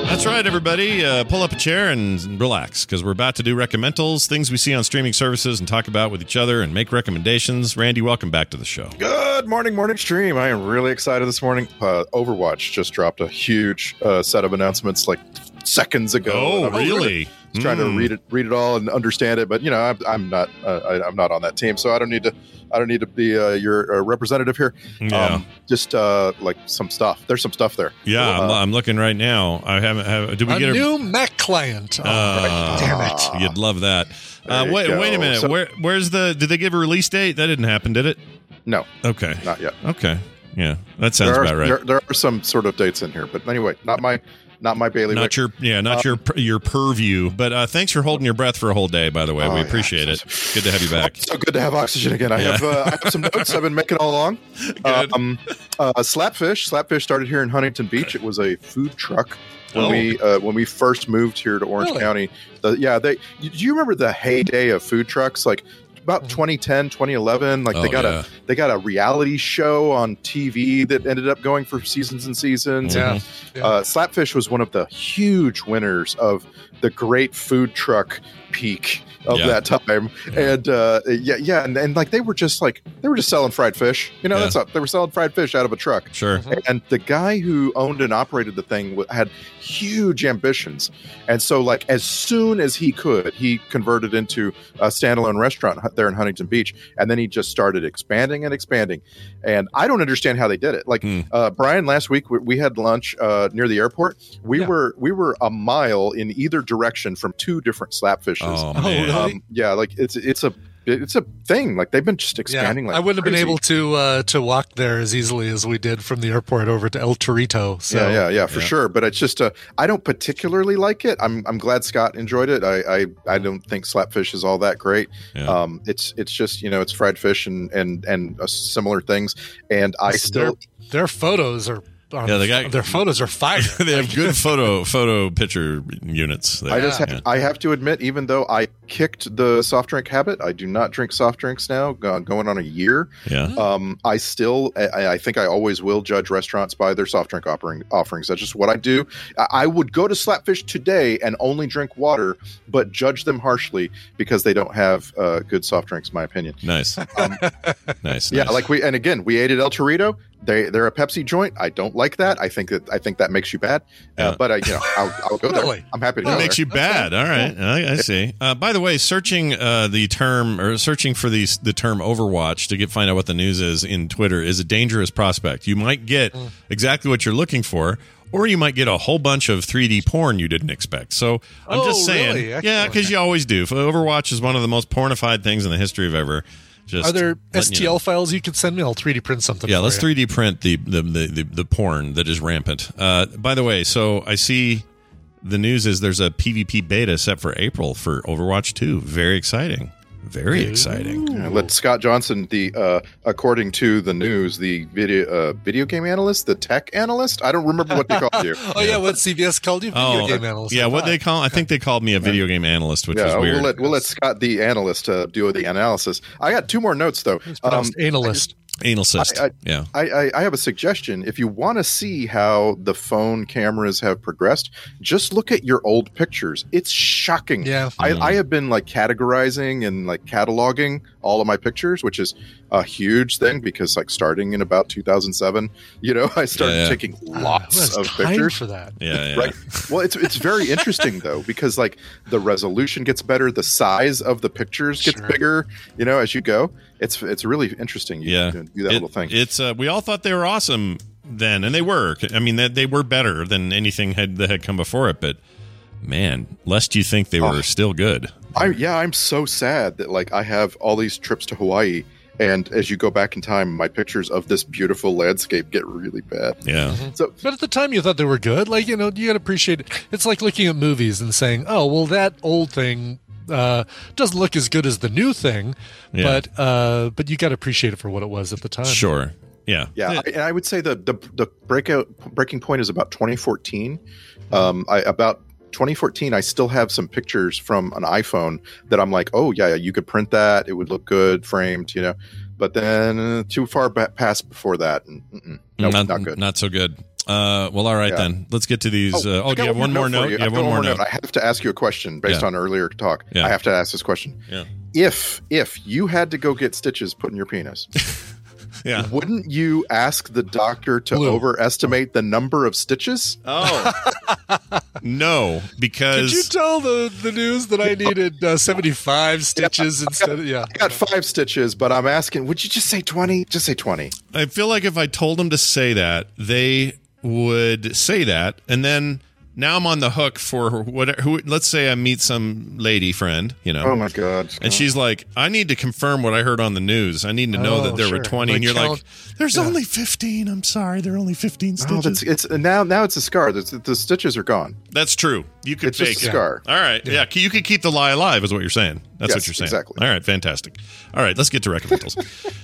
That's right, everybody. Uh, pull up a chair and relax because we're about to do reccamentals, things we see on streaming services, and talk about with each other and make recommendations. Randy, welcome back to the show. Good morning, morning stream. I am really excited this morning. Uh, Overwatch just dropped a huge uh, set of announcements like seconds ago. Oh, And I was really? Just trying to Mm. read it, read it all, and understand it. But you know, I'm, I'm not, uh, I, I'm not on that team, so I don't need to. I don't need to be uh, your uh, representative here. Yeah. just uh, like some stuff. There's some stuff there. Yeah, I'm, Uh, I'm looking right now. I haven't. Have, did we a get a new Mac client. Oh, Uh, damn it! You'd love that. Uh, wait, wait a minute. So- Where, where's the? Did they give a release date? That didn't happen, did it? No, Okay. not yet. Okay. Yeah, that sounds are, about right. There, there are some sort of dates in here, but anyway, not my not my bailiwick. Not your yeah, not your your purview. But uh, thanks for holding your breath for a whole day. By the way, Oh, we yeah. appreciate it. *laughs* Good to have you back. So good to have oxygen again. I Yeah. have uh, I have some notes I've been making all along. *laughs* Um, uh, Slapfish, Slapfish started here in Huntington Beach. It was a food truck when Oh. we uh, when we first moved here to Orange Really? County. The, yeah, they. Do you remember the heyday of food trucks? Like about 2010, 2011. Like Oh, they got yeah. a they got a reality show on TV that ended up going for seasons and seasons. Yeah. And, uh, Slapfish was one of the huge winners of the great food truck peak of Yeah. that time. And uh, yeah, yeah, and, and like they were just like they were just selling fried fish. You know, Yeah. that's all, they were selling fried fish out of a truck. Sure. And the guy who owned and operated the thing had huge ambitions, and so like as soon as he could, he converted into a standalone restaurant there in Huntington Beach, and then he just started expanding and expanding. And I don't understand how they did it. Like Hmm. uh, Brian, last week we, we had lunch uh, near the airport. We Yeah. were we were a mile in either direction from two different slapfishes. Oh, Oh, man. really? Um, yeah, like it's it's a it's a thing. Like they've been just Yeah, expanding. like I wouldn't have been able to uh, to walk there as easily as we did from the airport over to El Torito. So yeah, yeah, yeah, for Yeah. sure. But it's just uh, I don't particularly like it. I'm I'm glad Scott enjoyed it. I I, I don't think slapfish is all that great. Yeah. Um, it's it's just you know it's fried fish and and and uh, similar things. And I Listen, still their, their photos are. On, Yeah, they got- their photos are fire. *laughs* they have good photo photo picture units. There. I just Yeah. have, I have to admit, even though I kicked the soft drink habit, I do not drink soft drinks now. Going on a year, yeah. um, I still, I, I think I always will judge restaurants by their soft drink offering, offerings. That's just what I do. I, I would go to Slapfish today and only drink water, but judge them harshly because they don't have uh, good soft drinks, in my opinion. Nice. Um, *laughs* nice. yeah, nice. like we, and again, we ate at El Torito. They they're a Pepsi joint. I don't like that. I think that I think that makes you bad. Yeah. Uh, but I, you know, I'll, I'll go Really? there. I'm happy to That go makes there. you bad. All right, I, I see. Uh, by the way, searching uh, the term or searching for the the term Overwatch to get find out what the news is in Twitter is a dangerous prospect. You might get Mm. exactly what you're looking for, or you might get a whole bunch of 3D porn you didn't expect. So I'm Oh, just saying, really? yeah, because you always do. Overwatch is one of the most pornified things in the history of ever. Just Are there STL you know. files you could send me? I'll 3D print something. Yeah, let's you. 3D print the the, the the the porn that is rampant. Uh, by the way, so I see the news is there's a PvP beta set for April for Overwatch 2. Very exciting. Very exciting. Yeah, let Scott Johnson, the uh, according to the news, the video uh, video game analyst, the tech analyst. I don't remember what they called you. *laughs* Oh yeah, what CBS called you? Video Oh, game analyst. yeah. What they call? I think they called me a video game analyst, which yeah, is weird. we'll let we'll let Scott, the analyst, uh, do the analysis. I got two more notes though. Um, analyst. Anal cyst. I- I- yeah. I, I, I have a suggestion. If you want to see how the phone cameras have progressed, just look at your old pictures. It's shocking. Yeah. I, Mm. I have been like categorizing and like cataloging all of my pictures, which is a huge thing because like starting in about 2007, you know, *laughs* I started Yeah, yeah. taking Ah, lots has of time pictures. for that. Yeah. yeah. Right. Well, it's it's very interesting *laughs* though because like the resolution gets better, the size of the pictures gets Sure. bigger, you know, as you go. It's it's really interesting. You Yeah. do that It- little thing. It's uh, we all thought they were awesome then, and they were. I mean, they, they were better than anything had that had come before it. But man, lest you think they were Oh. still good. I yeah, I'm so sad that like I have all these trips to Hawaii, and as you go back in time, my pictures of this beautiful landscape get really bad. Yeah. So But at the time, you thought they were good. Like you know, you got to appreciate it. It's like looking at movies and saying, "Oh, well, that old thing uh, doesn't look as good as the new thing," Yeah. but uh, but you got to appreciate it for what it was at the time. Sure. Yeah. yeah, I, and I would say the the the breakout breaking point is about 2014. Um, I about 2014, I still have some pictures from an iPhone that I'm like, oh yeah, you could print that; it would look good framed, you know. But then uh, too far ba- past before that, and mm-mm, nope, not, not, good. Not so good. Uh, well, all right Yeah. then. Let's get to these. uh, oh, I do you have one more note? you. You have I've one more note. I have to ask you a question based Yeah. on earlier talk. Yeah. I have to ask this question. Yeah. If if you had to go get stitches put in your penis, *laughs* Yeah. wouldn't you ask the doctor to Blue. overestimate the number of stitches? Oh. *laughs* no, because Could you tell the, the news that I *laughs* needed uh, 75 stitches instead of, yeah. I got five stitches, but I'm asking, would you just say 20? Just say 20. I feel like if I told them to say that, they would say that and then now I'm on the hook for what who let's say I meet some lady friend, you know. Oh my god! And she's like, I need to confirm what I heard on the news. I need to know Oh, that there were sure. 20 Like and you're like, there's yeah. only 15. I'm sorry. There are only 15 Oh, stitches. that's it's now. Now it's a scar. The, the stitches are gone. That's true. You could it's fake just a it. All right. Yeah. yeah. You could keep the lie alive, is what you're saying. That's yes, what you're saying. Exactly. All right. Fantastic. All right. Let's get to reccamentals.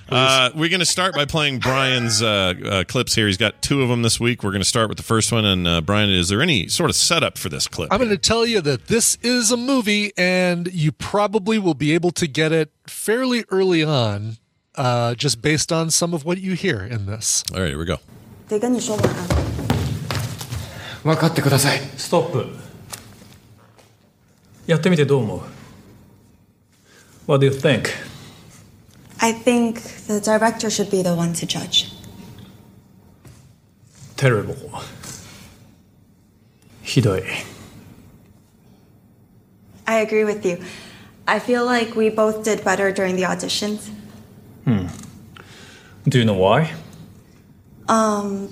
*laughs* uh, we're going to start by playing Brian's uh, uh, clips here. He's got two of them this week. We're going to start with the first one. And uh, Brian, is there any sort of setup for this clip? I'm going to tell you that this is a movie, and you probably will be able to get it fairly early on, uh, just based on some of what you hear in this. All right. Here we go. 手がにしょうが分かってください。ストップ。やってみてどう思う What do you think? I think the director should be the one to judge. Terrible ひどい I agree with you. I feel like we both did better during the auditions. Hmm. Do you know why? Um,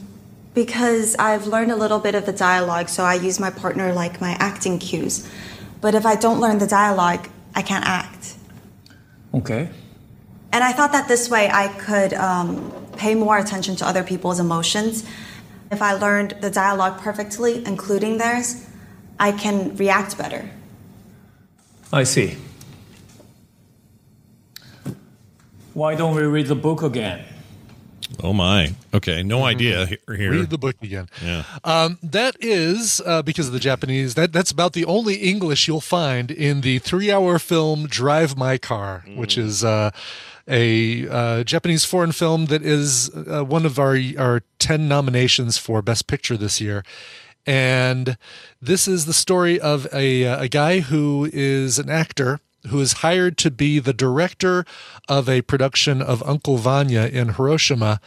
because I've learned a little bit of the dialogue, so I use my partner like my acting cues. But if I don't learn the dialogue, I can't act. Okay. And I thought that this way I could um, pay more attention to other people's emotions. If I learned the dialogue perfectly, including theirs, I can react better. I see. Why don't we read the book again? Oh, my. Okay. No idea here. here. Read the book again. Yeah. Um, that is uh, because of the Japanese. That that's about the only English you'll find in the three-hour film "Drive My Car," which is uh, a uh, Japanese foreign film that is uh, one of our our ten nominations for Best Picture this year. And this is the story of a uh, a guy who is an actor who is hired to be the director of a production of Uncle Vanya in Hiroshima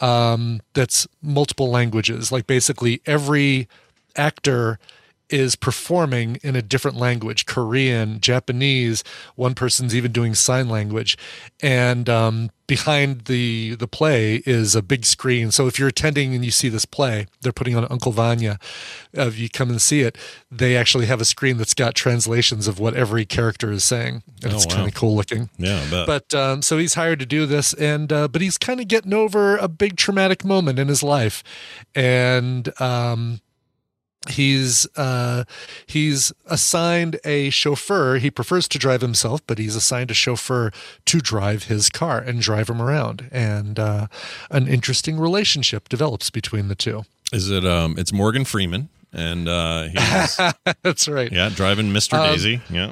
um, that's multiple languages. Like basically every actor is performing in a different language Korean, Japanese. One person's even doing sign language. And um, behind the, the play is a big screen. So if you're attending and you see this play, they're putting on Uncle Vanya. Uh, if you come and see it, they actually have a screen that's got translations of what every character is saying. And Oh, it's wow. kind of cool looking. Yeah, But um, so he's hired to do this, and uh, but he's kind of getting over a big traumatic moment in his life, and um, he's uh, he's assigned a chauffeur. He prefers to drive himself, but he's assigned a chauffeur to drive his car and drive him around, and uh, an interesting relationship develops between the two. Is it, um, it's Morgan Freeman. And uh, he's, *laughs* That's right. yeah, driving Mr. Um, Daisy. Yeah.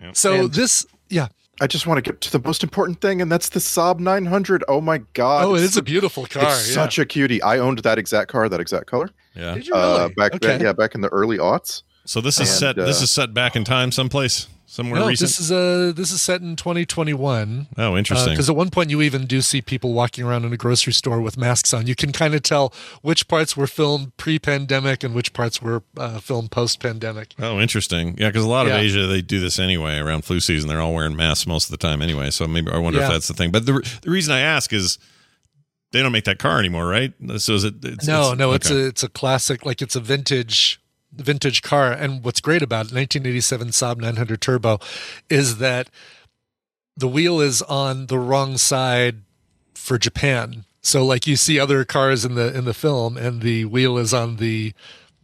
yeah. So And- this, yeah. I just want to get to the most important thing, and that's the Saab 900. Oh my god! Oh, it It's is a beautiful car. It's yeah. such a cutie. I owned that exact car, that exact color. Yeah. Did you Uh, back Okay. yeah, back in the early aughts. So this is And, set. this uh, is set back in time, someplace, somewhere No, recent. this is uh this is set in 2021. oh, interesting. Because at one point you even do see people walking around in a grocery store with masks on. You can kind of tell which parts were filmed pre-pandemic and which parts were uh, filmed post-pandemic. oh, interesting. Yeah, because a lot of Yeah. Asia they do this anyway around flu season. They're all wearing masks most of the time anyway. So maybe I wonder if that's the thing. But the the reason I ask is they don't make that car anymore, right? So is it? It's, no, it's, no, it's a it's a classic, like it's a vintage vintage car. And what's great about it, 1987 Saab 900 Turbo, is that the wheel is on the wrong side for Japan. So like you see other cars in the in the film, and the wheel is on the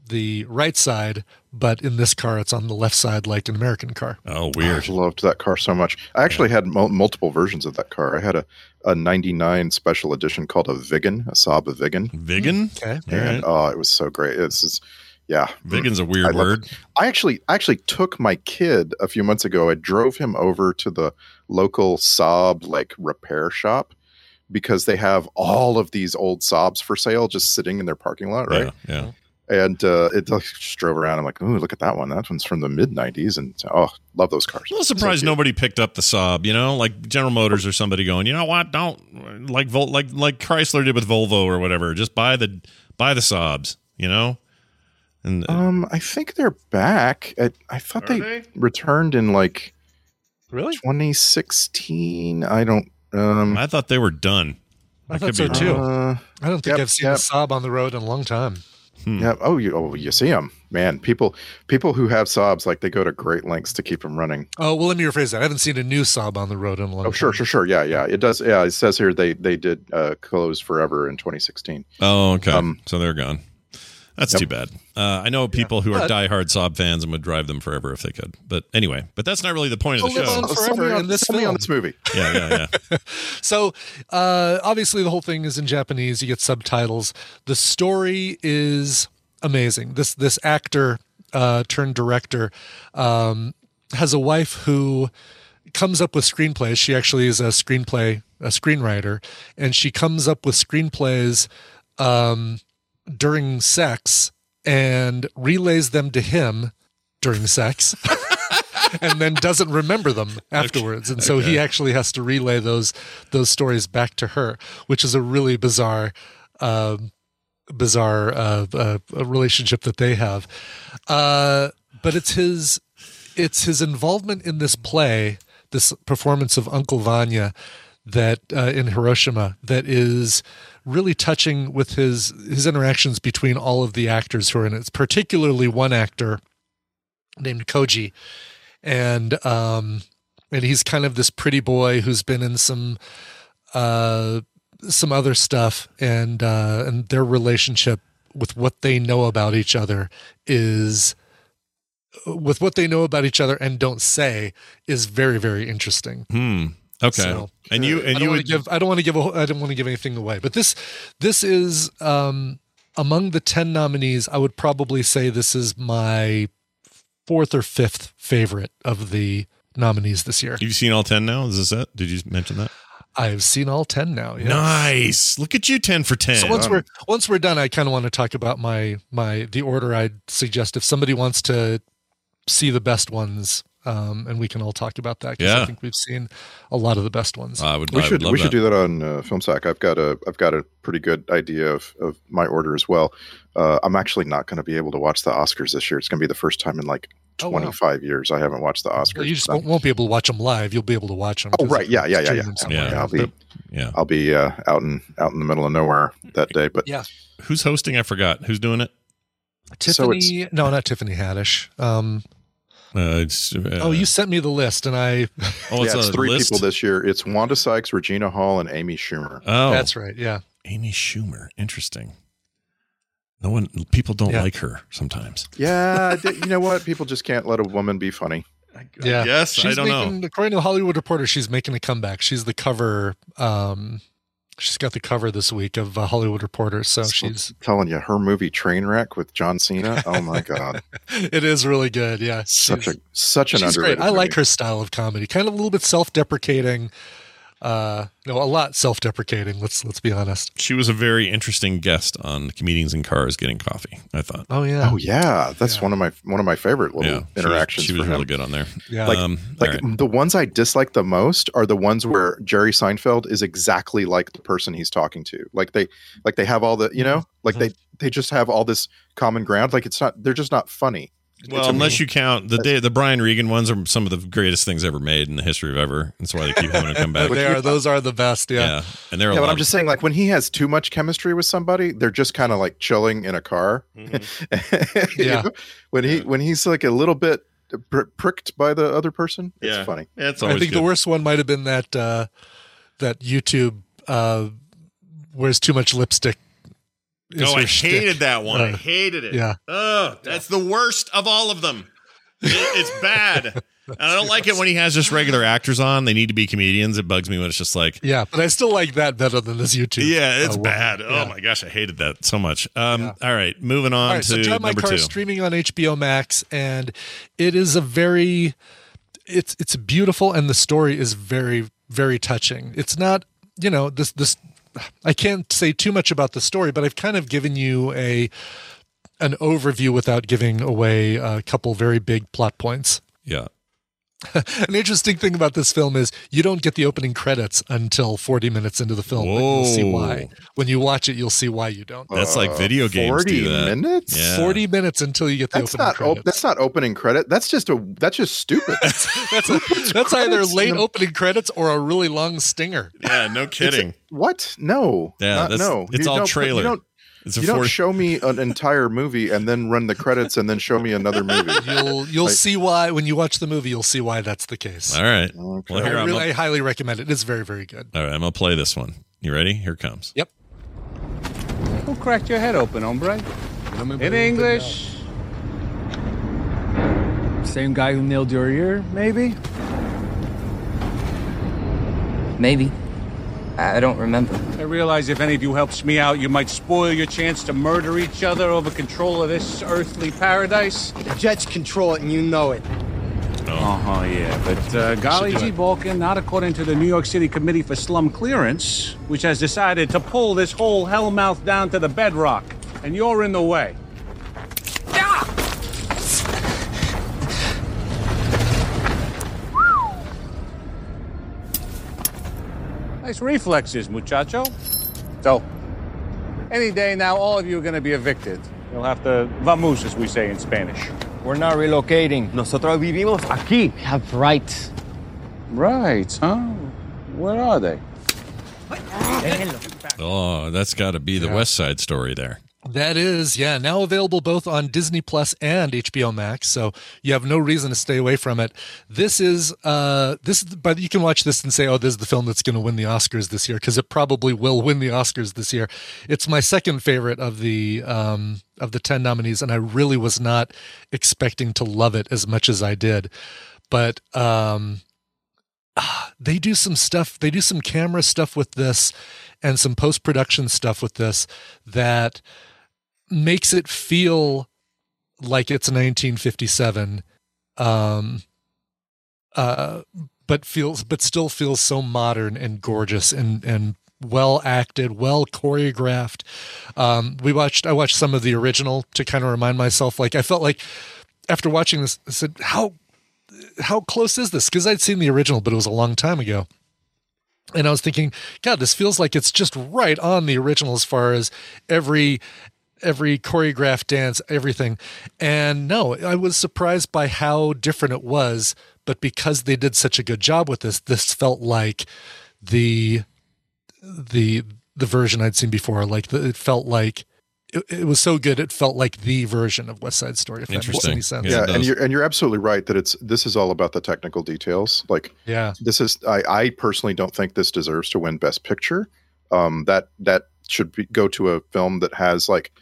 the right side, but in this car it's on the left side, like an American car. oh I weird. loved that car so much. I actually had mul- multiple versions of that car. I had a, a 99 special edition called a Viggen, a Saab Viggen. Vegan. Hmm. Okay. All right. And oh, it was so great. It's just, yeah. Vegan's a weird love word. it. I actually I actually took my kid a few months ago. I drove him over to the local Saab like repair shop because they have all of these old Saabs for sale just sitting in their parking lot, right? Yeah. yeah. And uh, it like, just drove around. I'm like, ooh, look at that one. That one's from the mid '90s, and oh, love those cars. I'm a little So surprised cute. nobody picked up the Saab. You know, like General Motors or somebody going, you know what? Don't like Vol- like like Chrysler did with Volvo or whatever. Just buy the buy the Saabs. You know. And Um, I think they're back. I, I thought they, returned in like Really? 2016. I don't. Um, I thought they were done. I I thought could so be too. uh, I don't think Yep, I've seen yep. a Saab on the road in a long time. Hmm. Yeah. Oh, you oh you see them, man. People people who have Saabs like they go to great lengths to keep them running. Oh well, let me rephrase that. I haven't seen a new Saab on the road in a long Oh, sure, time. sure, sure. Yeah, yeah. It does. Yeah, it says here they they did uh, close forever in 2016. Oh, okay. Um, so they're gone. That's Yep. too bad. Uh, I know people who are But- diehard Saab fans and would drive them forever if they could. But anyway, but that's not really the point of the show. on sell me forever on- in this sell on this movie. Yeah, yeah, yeah. *laughs* So, uh, obviously, the whole thing is in Japanese. You get subtitles. The story is amazing. This this actor uh, turned director um, has a wife who comes up with screenplays. She actually is a screenplay a screenwriter, and she comes up with screenplays um, during sex and relays them to him during sex. *laughs* and then doesn't remember them *laughs* afterwards. And so he actually has to relay those those stories back to her which is a really bizarre um bizarre uh, uh, uh, relationship that they have. Uh but it's his it's his involvement in this play this performance of uncle vanya that uh, in hiroshima that is really touching with his his interactions between all of the actors who are in it particularly one actor named koji. And um and he's kind of this pretty boy who's been in some uh some other stuff. And uh and their relationship with what they know about each other is with what they know about each other and don't say is very very interesting. Hmm. Okay. So, and you and you would give I don't want to give a, I don't want to give anything away but this this is um among the 10 nominees I would probably say this is my fourth or fifth favorite of the nominees this year. you've seen all ten now. Is this it? Did you mention that? I've seen all 10 now. Yes. Nice. Look at you, ten for ten. So once we're once we're done, I kind of want to talk about my my the order I'd suggest if somebody wants to see the best ones, um, and we can all talk about that because Yeah. I think we've seen a lot of the best ones. I would. We I should would love we should do that on uh, FilmSack. I've got a I've got a pretty good idea of, of my order as well. Uh, I'm actually not going to be able to watch the Oscars this year. It's going to be the first time in like Oh, wow. 25 years I haven't watched the Oscars. Well, you just won't, won't be able to watch them live. You'll be able to watch them. oh right, yeah, yeah, yeah, yeah. Yeah. I'll be Yeah. I'll be uh, out in out in the middle of nowhere that day. But Yeah. Who's hosting? I forgot. Who's doing it? So Tiffany, no, not Tiffany Haddish. Um, Uh, it's, uh, oh, you sent me the list, and I. *laughs* Oh, it's yeah, it's a three list? people this year. It's Wanda Sykes, Regina Hall, and Amy Schumer. Oh, That's right. Yeah. Amy Schumer. Interesting. No one. People don't Yeah. like her sometimes. Yeah, *laughs* you know what? People just can't let a woman be funny. Yeah. guess. I She's don't know. making, According to the Hollywood Reporter, she's making a comeback. She's the cover. Um, she's got the cover this week of uh, Hollywood Reporter. So she's. I'm telling you, her movie Trainwreck with John Cena. Oh my god, *laughs* It is really good. Yeah. such a such an she's great. underrated. I like her style of comedy. Kind of a little bit self-deprecating. Uh, no, a lot self-deprecating. Let's let's be honest. She was a very interesting guest on comedians in cars getting coffee. I thought. Oh yeah. Oh yeah, that's Yeah. one of my one of my favorite little Yeah, she was- interactions. She was, really good on there. Yeah. Like, Um, like all right. the ones I dislike the most are the ones where Jerry Seinfeld is exactly like the person he's talking to. Like they, like they have all the, you know, like they they just have all this common ground. Like it's not, they're just not funny. Well, It's a- unless you count the day, the Brian Regan ones are some of the greatest things ever made in the history of ever. That's why they keep having to come *laughs* back. they are. Those are the best. Yeah. yeah, and they're yeah, but I'm just saying, like when he has too much chemistry with somebody, they're just kind of like chilling in a car. Mm-hmm. *laughs* Yeah. know? when he when he's like a little bit pr- pricked by the other person, it's yeah, funny. Yeah, it's I think good. the worst one might have been that uh, that YouTube uh, wears too much lipstick. Oh, I shtick. hated that one. I Uh, hated it. yeah. Oh, that's the worst of all of them. It- it's *laughs* bad. And I don't like it when he has just regular actors on. They need to be comedians. It bugs me when it's just like, Yeah, but I still like that better than this YouTube. yeah, it's uh, bad. Oh my gosh, I hated that so much. Um, Yeah. All right, moving on All right, to so Drive My Car two. is streaming on HBO Max, and it is a very, it's it's beautiful, and the story is very very touching. It's not, you know, this this. I can't say too much about the story, but I've kind of given you a an overview without giving away a couple very big plot points. yeah. *laughs* An interesting thing about this film is you don't get the opening credits until 40 minutes into the film. but You'll see why. When you watch it, you'll see why you don't. That's like video games Uh, Forty do that. minutes. Yeah. 40 minutes until you get the That's opening not op- credits. that's not opening credit. That's just a that's just stupid. *laughs* that's that's either late opening credits or a really long stinger. Yeah, no It's a- kidding. what? No. Yeah, Not- no. it's You all don't put- trailer. You don't, It's you don't 40 show me an entire movie and then run the credits and then show me another movie. *laughs* You'll you'll I- see why when you watch the movie. You'll see why that's the case. All right. Okay. Well, I, here I'm really, I gonna- highly recommend it. It's very very good. all right, I'm gonna play this one. You ready? Here comes. Yep. Who cracked your head open, hombre? In English. Same guy who nailed your ear, maybe? Maybe. I don't remember. I realize if any of you helps me out, you might spoil your chance to murder each other over control of this earthly paradise. The Jets control it, and you know it. Uh huh, yeah. But uh, golly gee. Balkan, not according to the New York City Committee for Slum Clearance, which has decided to pull this whole hellmouth down to the bedrock. And you're in the way. Nice reflexes, muchacho. So, any day now, all of you are going to be evicted. You'll have to vamos, as we say in Spanish. We're not relocating. Nosotros vivimos aquí. We have rights. Right, huh? Where are they? Oh, that's got to be the Yeah. West Side Story there. That is, yeah, now available both on Disney Plus and HBO Max, so you have no reason to stay away from it. This is, uh, this, is- but you can watch this and say, "Oh, this is the film that's going to win the Oscars this year," because it probably will win the Oscars this year. It's my second favorite of the um, of the ten nominees, and I really was not expecting to love it as much as I did, but um, *sighs* they do some stuff. They do some camera stuff with this, and some post production stuff with this that makes it feel like it's 1957 um uh but feels but still feels so modern and gorgeous and and well acted well choreographed. Um we watched i watched some of the original to kind of remind myself like i felt like after watching this i said how how close is this? Because i'd seen the original but it was a long time ago. And I was thinking, God, this feels like it's just right on the original as far as every every choreographed dance, everything. And no, I was surprised by how different it was. But because they did such a good job with this, this felt like the the the version I'd seen before. Like the, it felt like it, it was so good. It felt like the version of West Side Story. If that makes any sense. Yeah, and you're and you're absolutely right that it's this is all about the technical details. Like, Yeah. this is I, I personally don't think this deserves to win Best Picture. Um, that that should be, go to a film that has like,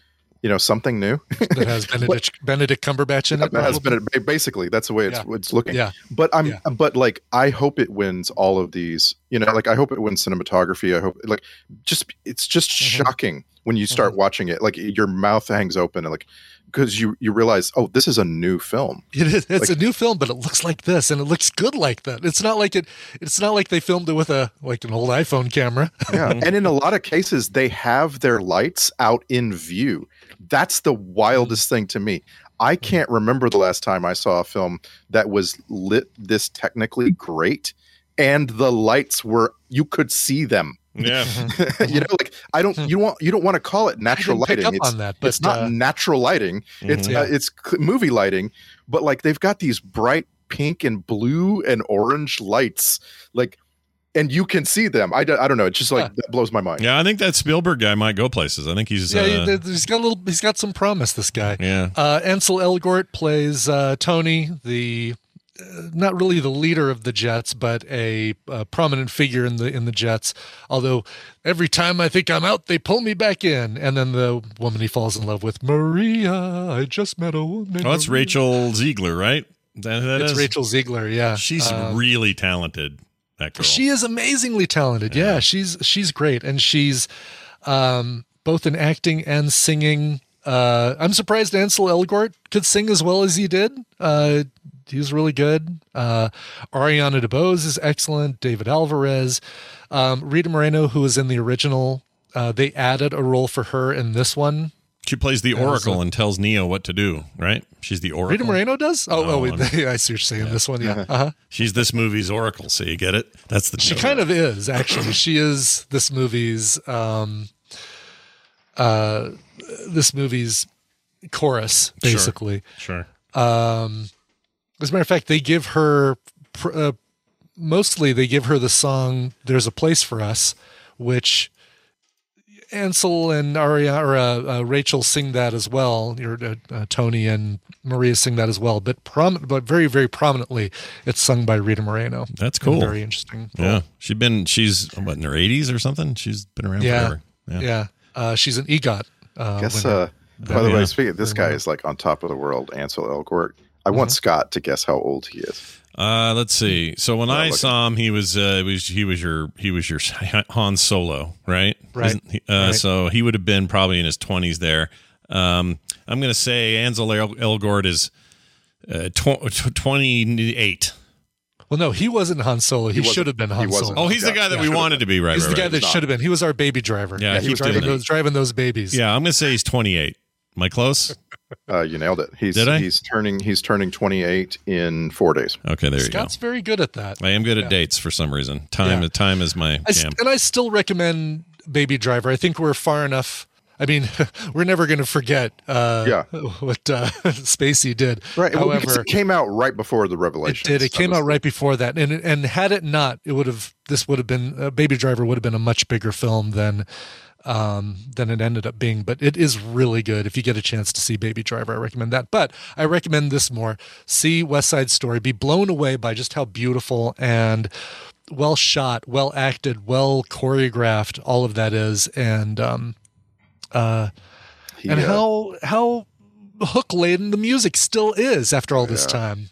you know, something new. that *laughs* has Benedict Benedict Cumberbatch in it. that has been basically that's the way it's Yeah. it's looking. Yeah. But I'm but like I hope it wins all of these. You know, like I hope it wins cinematography. I hope like just it's just Mm-hmm. shocking when you start watching it. Like your mouth hangs open and like because you you realize oh this is a new film. It is. It's Like- a new film, but it looks like this, and it looks good like that. It's not like it. It's not like they filmed it with a like an old iPhone camera. yeah *laughs* and in a lot of cases they have their lights out in view that's the wildest thing to me. I can't remember the last time i saw a film that was lit this technically great and the lights were you could see them. Yeah. *laughs* you know like i don't you want you don't want to call it natural lighting. it's, that, it's not uh, natural lighting. It's Mhm. uh, it's movie lighting but like they've got these bright pink and blue and orange lights. Like and you can see them i, don't- I don't know it just like that blows my mind Yeah, I think that Spielberg guy might go places. I think he's. yeah, uh, he, he's got a little. He's got some promise. This guy. Yeah. Uh, Ansel Elgort plays uh, Tony, the uh, not really the leader of the Jets, but a, uh prominent figure in the in the Jets. Although every time I think I'm out, they pull me back in, and then the woman he falls in love with, Maria. I just met a woman. oh, it's Maria. Rachel Zegler, right? That, that It's is- Rachel Zegler. Yeah, She's Um, really talented. That girl. She is amazingly talented. Yeah, she's she's great, and she's um, both in acting and singing. Uh, I'm surprised Ansel Elgort could sing as well as he did. Uh, he was really good. Uh, Ariana DeBose is excellent. David Alvarez, um, Rita Moreno, who was in the original, uh, they added a role for her in this one. She plays the Oracle and tells Neo what to do. Right? She's the Oracle. Rita Moreno does. Oh, No, oh, wait, I'm- *laughs* see what you're saying. This one, yeah. Uh-huh. She's this movie's Oracle. So you get it? That's the. She joke. kind of is actually. she is this movie's um uh this movie's chorus Sure. basically. Sure. Um as a matter of fact, they give her pr- uh, mostly they give her the song "There's a Place for Us," which Ansel and Aria or uh, uh, Rachel sing that as well. Your uh, uh, Tony and Maria sing that as well, but prom- but very very prominently, it's sung by Rita Moreno. That's cool. Very interesting. Yeah, she's been she's what in her eighties or something. She's been around Yeah, forever. yeah. Uh, she's an EGOT. Uh, guess. winner. Uh, by the Yeah. way, speaking, this guy is like on top of the world. Ansel Elgort. I want Mm-hmm. Scott to guess how old he is. Uh, let's see. So when I saw him, he was uh, he was he was your he was your *laughs* Han Solo, right? Right. Isn't he- Uh, Right. So he would have been probably in his twenties there. Um, I'm going to say Ansel El- Elgort is uh, tw- 28. Well, no, he wasn't Han Solo. He, wasn't- should have been he Han. Solo. Oh, he's the guy that we wanted to be, right? He's right, the guy right. that should have been. He was our baby driver. Yeah, he he was driving those driving those babies. Yeah, I'm going to say he's 28. Am I close? Uh, you nailed it. He's Did I? he's turning he's turning 28 in four days. Okay, there Scott's you go. Scott's very good at that. I am good at Yeah. dates for some reason. Time Yeah. time is my I s- jam. and I still recommend Baby Driver. I think we're far enough. I mean, *laughs* we're never going to forget uh, Yeah. *laughs* what uh, *laughs* Spacey did. Right. well, However, it came out right before the revelation. it did. It came out right before that, and and had it not, it would have. This would have been uh, Baby Driver would have been a much bigger film than um, than it ended up being. But it is really good. If you get a chance to see Baby Driver, I recommend that. But I recommend this more. See West Side Story. Be blown away by just how beautiful and well shot, well acted, well choreographed all of that is, and um, uh, He, and uh, how how hook laden the music still is after all this Yeah. time.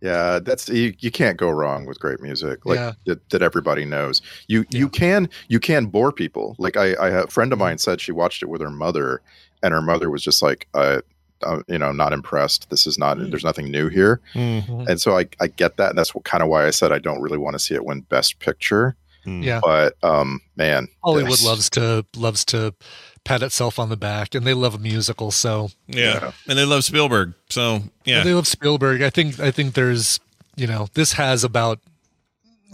Yeah, that's you, you can't go wrong with great music like Yeah. that, that everybody knows. You you can you can bore people. Like I, I a friend of mine said she watched it with her mother, and her mother was just like, uh, uh you know, not impressed. This is not. There's nothing new here. Mhm. And so I I get that. And that's what, kind of why I said I don't really want to see it win Best Picture. Yeah. But um, man, Hollywood this- loves to loves to pat itself on the back, and they love a musical. So Yeah. and they love Spielberg. So yeah, they love Spielberg. I think I think there's you know this has about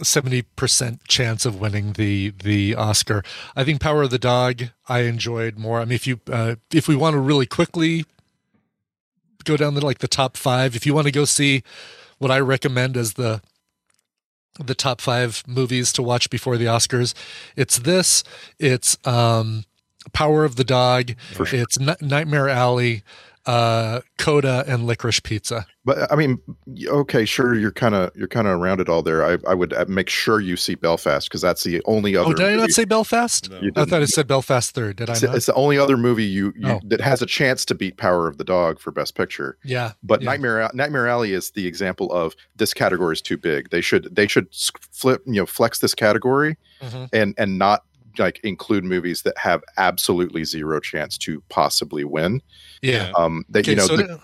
seventy percent chance of winning the the Oscar. I think Power of the Dog I enjoyed more. I mean, if you uh, if we want to really quickly go down to like the top five, if you want to go see what I recommend as the the top five movies to watch before the Oscars. It's this. It's um, Power of the Dog. It's N- Nightmare Alley, uh, Coda, and Licorice Pizza. But I mean, okay, sure, you're kind of you're kind of around it all there. I, I would uh, make sure you see Belfast because that's the only other. Oh, did I not movie- say Belfast? You I thought I said Belfast third. Did I It's, not? it's the only other movie you, you Oh. that has a chance to beat Power of the Dog for Best Picture. Yeah, But yeah. Nightmare Nightmare Alley is the example of this category is too big. They should they should flip you know flex this category Mhm. and and not like include movies that have absolutely zero chance to possibly win. Yeah. Um. That you know. so the-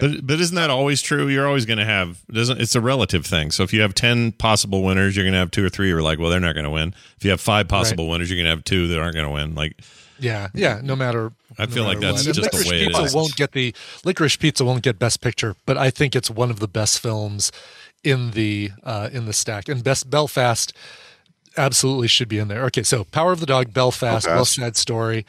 But but isn't that always true? You're always going to have doesn't it's a relative thing. So if you have ten possible winners, you're going to have two or three who are like, well, they're not going to win. If you have five possible winners, you're going to have two that aren't going to win. Like Yeah, yeah. No matter. I no feel like that's what. Just the way it Pizza is. won't get the Licorice Pizza won't get Best Picture, but I think it's one of the best films in the uh, in the stack. And Best Belfast absolutely should be in there. Okay, so Power of the Dog, Belfast, Belfast. West Side Story,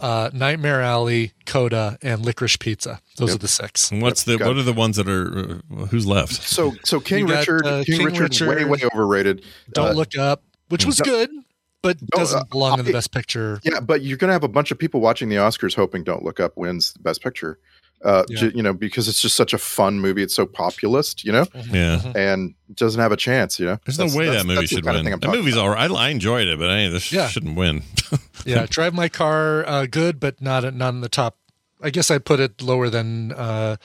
uh, Nightmare Alley, Coda, and Licorice Pizza. Those Yep. are the six. And what's the Got what it. are the ones that are uh, who's left? so so King got, Richard uh, King, King Richard, way Richard, way overrated. Don't Uh, Look Up, which was no- good, but doesn't uh, belong in the Best Picture. Yeah, but you're going to have a bunch of people watching the Oscars hoping Don't Look Up wins the Best Picture. Uh, Yeah. ju- you know, because it's just such a fun movie. It's so populist, you know, Yeah. and doesn't have a chance, you know. There's That's- no way that movie should kind of win. thing I'm That movie's about. all right. I, I enjoyed it, but I this Yeah. shouldn't win. *laughs* yeah drive my car uh, good but not not in the top i guess i'd put it lower than uh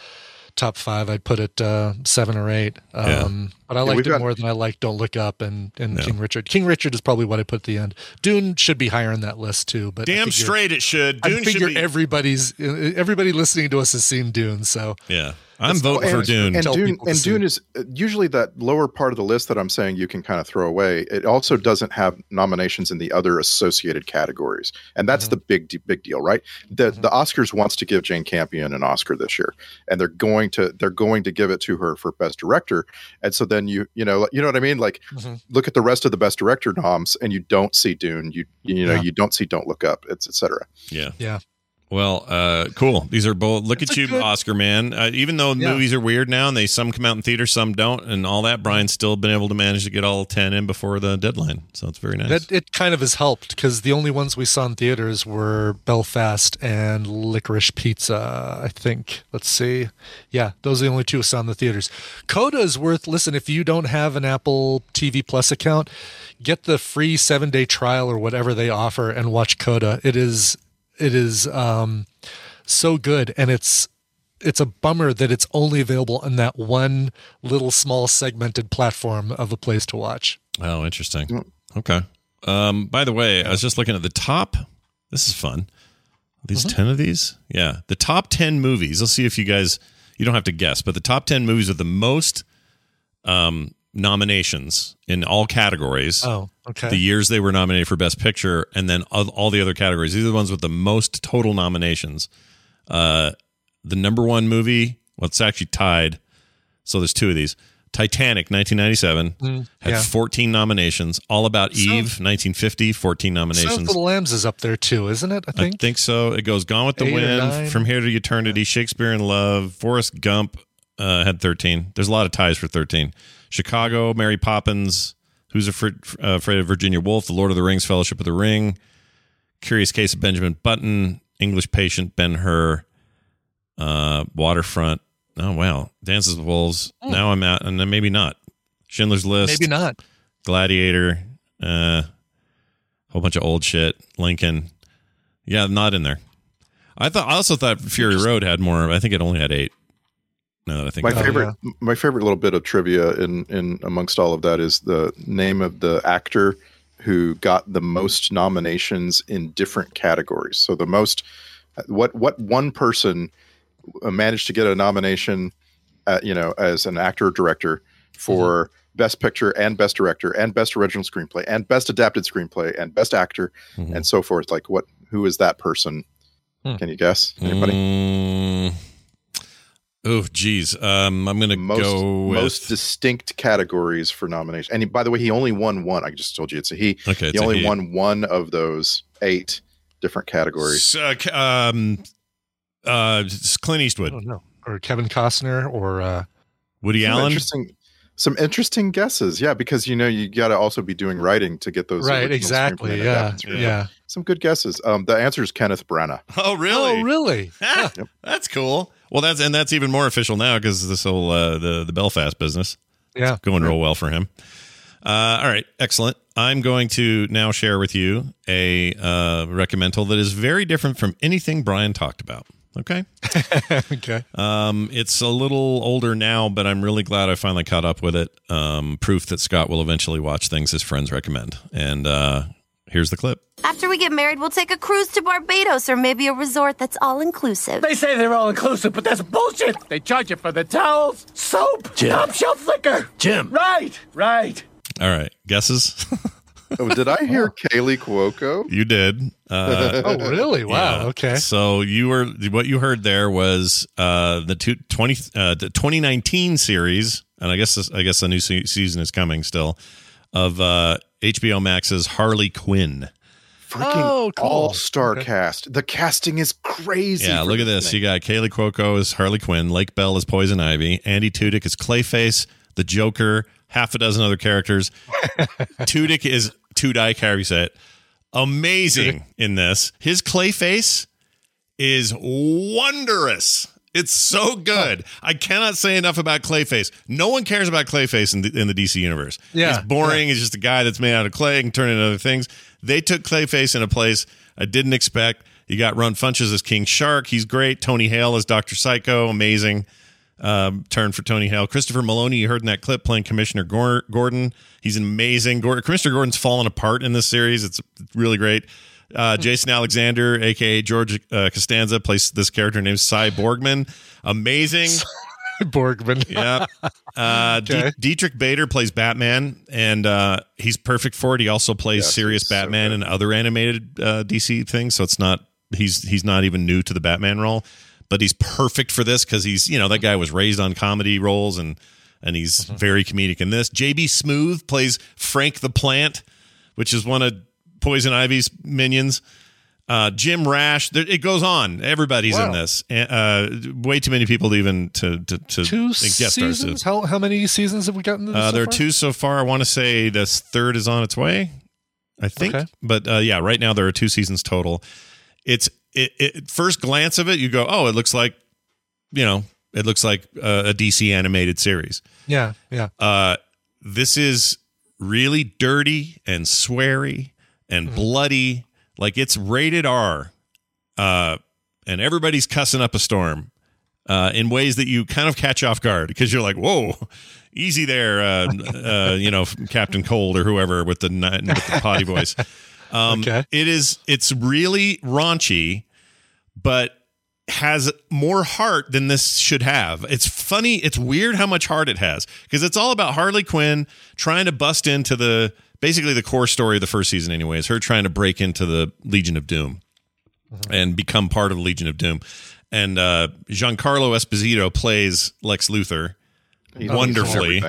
top five i'd put it uh seven or eight Yeah. um but i liked we've it got- more than i liked don't look up and and No. king richard king richard is probably what i put at the end dune should be higher on that list too but Damn figure- straight it should. i Dune should figure be. everybody's everybody listening to us has seen dune so yeah, I'm Let's- voting for Dune. And Tell Dune, and. Dune is uh, usually that lower part of the list that I'm saying you can kind of throw away. It also doesn't have nominations in the other associated categories, and that's Mm-hmm. the big big deal, right? The the Oscars wants to give Jane Campion an Oscar this year, and they're going to they're going to give it to her for Best Director, and so then you you know you know what I mean? Like Mhm. look at the rest of the Best Director noms, and you don't see Dune, you you know Yeah. you don't see Don't Look Up, it's etc. yeah. yeah Well, uh, cool. These are both. Look It's at you, good- Oscar man. Uh, even though Yeah. movies are weird now, and they some come out in theaters, some don't, and all that. Brian's still been able to manage to get all ten in before the deadline, so it's very nice. That it kind of has helped because the only ones we saw in theaters were Belfast and Licorice Pizza. I think. Let's see. Yeah, those are the only two we saw in the theaters. Coda is worth. Listen, if you don't have an Apple TV Plus account, get the free seven day trial or whatever they offer and watch Coda. It is. It is um, so good, and it's it's a bummer that it's only available on that one little small segmented platform of a place to watch. Oh, interesting. Okay. Um, by the way, I was just looking at the top. This is fun. These Mm-hmm. 10 of these? Yeah. The top 10 movies. Let's see if you guys, you don't have to guess, but the top 10 movies with the most um, nominations in all categories. Oh, okay. The years they were nominated for Best Picture, and then all, the other categories. These are the ones with the most total nominations. Uh, the number one movie, well, it's actually tied. So there's two of these. Titanic, 1997, Mm, had yeah. 14 nominations. All About So- Eve, 1950, 14 Silence nominations. of the Lambs is up there too, isn't it? I I think. think so. It goes Gone with the Eight Wind. From Here to Eternity, Shakespeare in Love, Forrest Gump uh, had 13. There's a lot of ties for 13. Chicago, Mary Poppins, Who's Afraid, of Virginia Woolf, The Lord of the Rings, Fellowship of the Ring, Curious Case of Benjamin Button, English Patient, Ben Hur, uh, Waterfront. Oh, wow. Dances with Wolves. Now I'm out, and then maybe not. Schindler's List. Maybe not. Gladiator, uh, whole bunch of old shit. Lincoln, yeah, not in there. I thought. I also thought Fury Road had more. I think it only had eight. Now that I think my about it. favorite my favorite little bit of trivia in in amongst all of that is the name of the actor who got the most nominations in different categories. So the most what what one person uh, managed to get a nomination uh, you know as an actor or director for best picture and best director and best original screenplay and best adapted screenplay and best actor and so forth. Like what who is that person? Can you guess? Anybody? Mm, oh, geez. Um, I'm gonna most, go with. most distinct categories for nomination. And he- by the way, he only won one. I just told you it's a he. Okay, he only won one of those eight different categories. uh, c- um, uh, it's Clint Eastwood, I don't. Or Kevin Costner or uh, Woody Some Allen. interesting, some interesting guesses. Yeah, because you know you got to also be doing writing to get those right, exactly. screenplay and Yeah, yeah. Some good guesses. Um, the answer is Kenneth Branagh. Oh, really? Oh, really? *laughs* Ah, That's cool. Well, that's and that's even more official now because this whole uh, the the Belfast business. Yeah. It's going real well for him. Uh, all right, excellent. I'm going to now share with you a uh, reccamental that is very different from anything Brian talked about. Okay. *laughs* okay. Um, it's a little older now, but I'm really glad I finally caught up with it. Um, proof that Scott will eventually watch things his friends recommend. And uh, here's the clip. After we get married, we'll take a cruise to Barbados or maybe a resort that's all inclusive. They say they're all inclusive, but that's bullshit. They charge you for the towels, soap, Jim. top shelf liquor. Jim. Right, right. All right, guesses? Oh, did I hear *laughs* Kaley Cuoco? You did. *laughs* Uh, Oh, really? Wow. Yeah. Okay. So you were what you heard there was uh, the two, 20, uh, the 2019 series, and I guess this, I guess a new se- season is coming still of uh, HBO Max's Harley Quinn. Freaking Oh, cool. all star cast. The casting is crazy. Yeah, look at this. thing. You got Kaley Cuoco as Harley Quinn, Lake Bell as Poison Ivy, Andy Tudyk as Clayface, the Joker, half a dozen other characters. *laughs* Tudyk is Tudyk, however you say it. Amazing in this. His Clayface is wondrous. It's so good. I cannot say enough about Clayface. No one cares about Clayface in the, in the DC universe. Yeah, He's boring. He's just a guy that's made out of clay and can turn into other things. They took Clayface in a place I didn't expect. You got Ron Funches as King Shark. He's great. Tony Hale as Dr. Psycho. Amazing um, turn for Tony Hale. Christopher Meloni, you heard in that clip, playing Commissioner Gordon. He's amazing. Gordon, Commissioner Gordon's fallen apart in this series. It's really great. Uh, Jason Alexander, aka George uh, Costanza, plays this character named Cy Borgman. Amazing. *laughs* Borgman. *laughs* yeah. Uh, D- Diedrich Bader plays Batman, and uh, he's perfect for it. He also plays Yes, serious he's so Batman and other animated uh, DC things. So it's not he's he's not even new to the Batman role, but he's perfect for this because he's you know that guy was raised on comedy roles and and he's Mm-hmm. very comedic in this. JB Smoove plays Frank the Plant, which is one of Poison Ivy's minions. Uh, Jim Rash. There, it goes on. Everybody's in this. Uh, way too many people to even to to, to Two guest stars. seasons? How, how many seasons have we gotten? this Uh, so there are far? two so far. I want to say this third is on its way. I think, Okay. but uh, yeah, right now there are two seasons total. It's it, it first glance of it, you go, oh, it looks like, you know, it looks like uh, a DC animated series. Yeah, yeah. Uh, this is really dirty and sweary and bloody. Like it's rated R, uh, and everybody's cussing up a storm uh, in ways that you kind of catch off guard because you're like, "Whoa, easy there," uh, uh, you know, *laughs* Captain Cold or whoever with the, with the potty voice. Um, It is. It's really raunchy, but has more heart than this should have. It's funny. It's weird how much heart it has because it's all about Harley Quinn trying to bust into the basically the core story of the first season. Anyway, is her trying to break into the Legion of Doom and become part of the Legion of Doom. And uh, Giancarlo Esposito plays Lex Luthor He's wonderfully.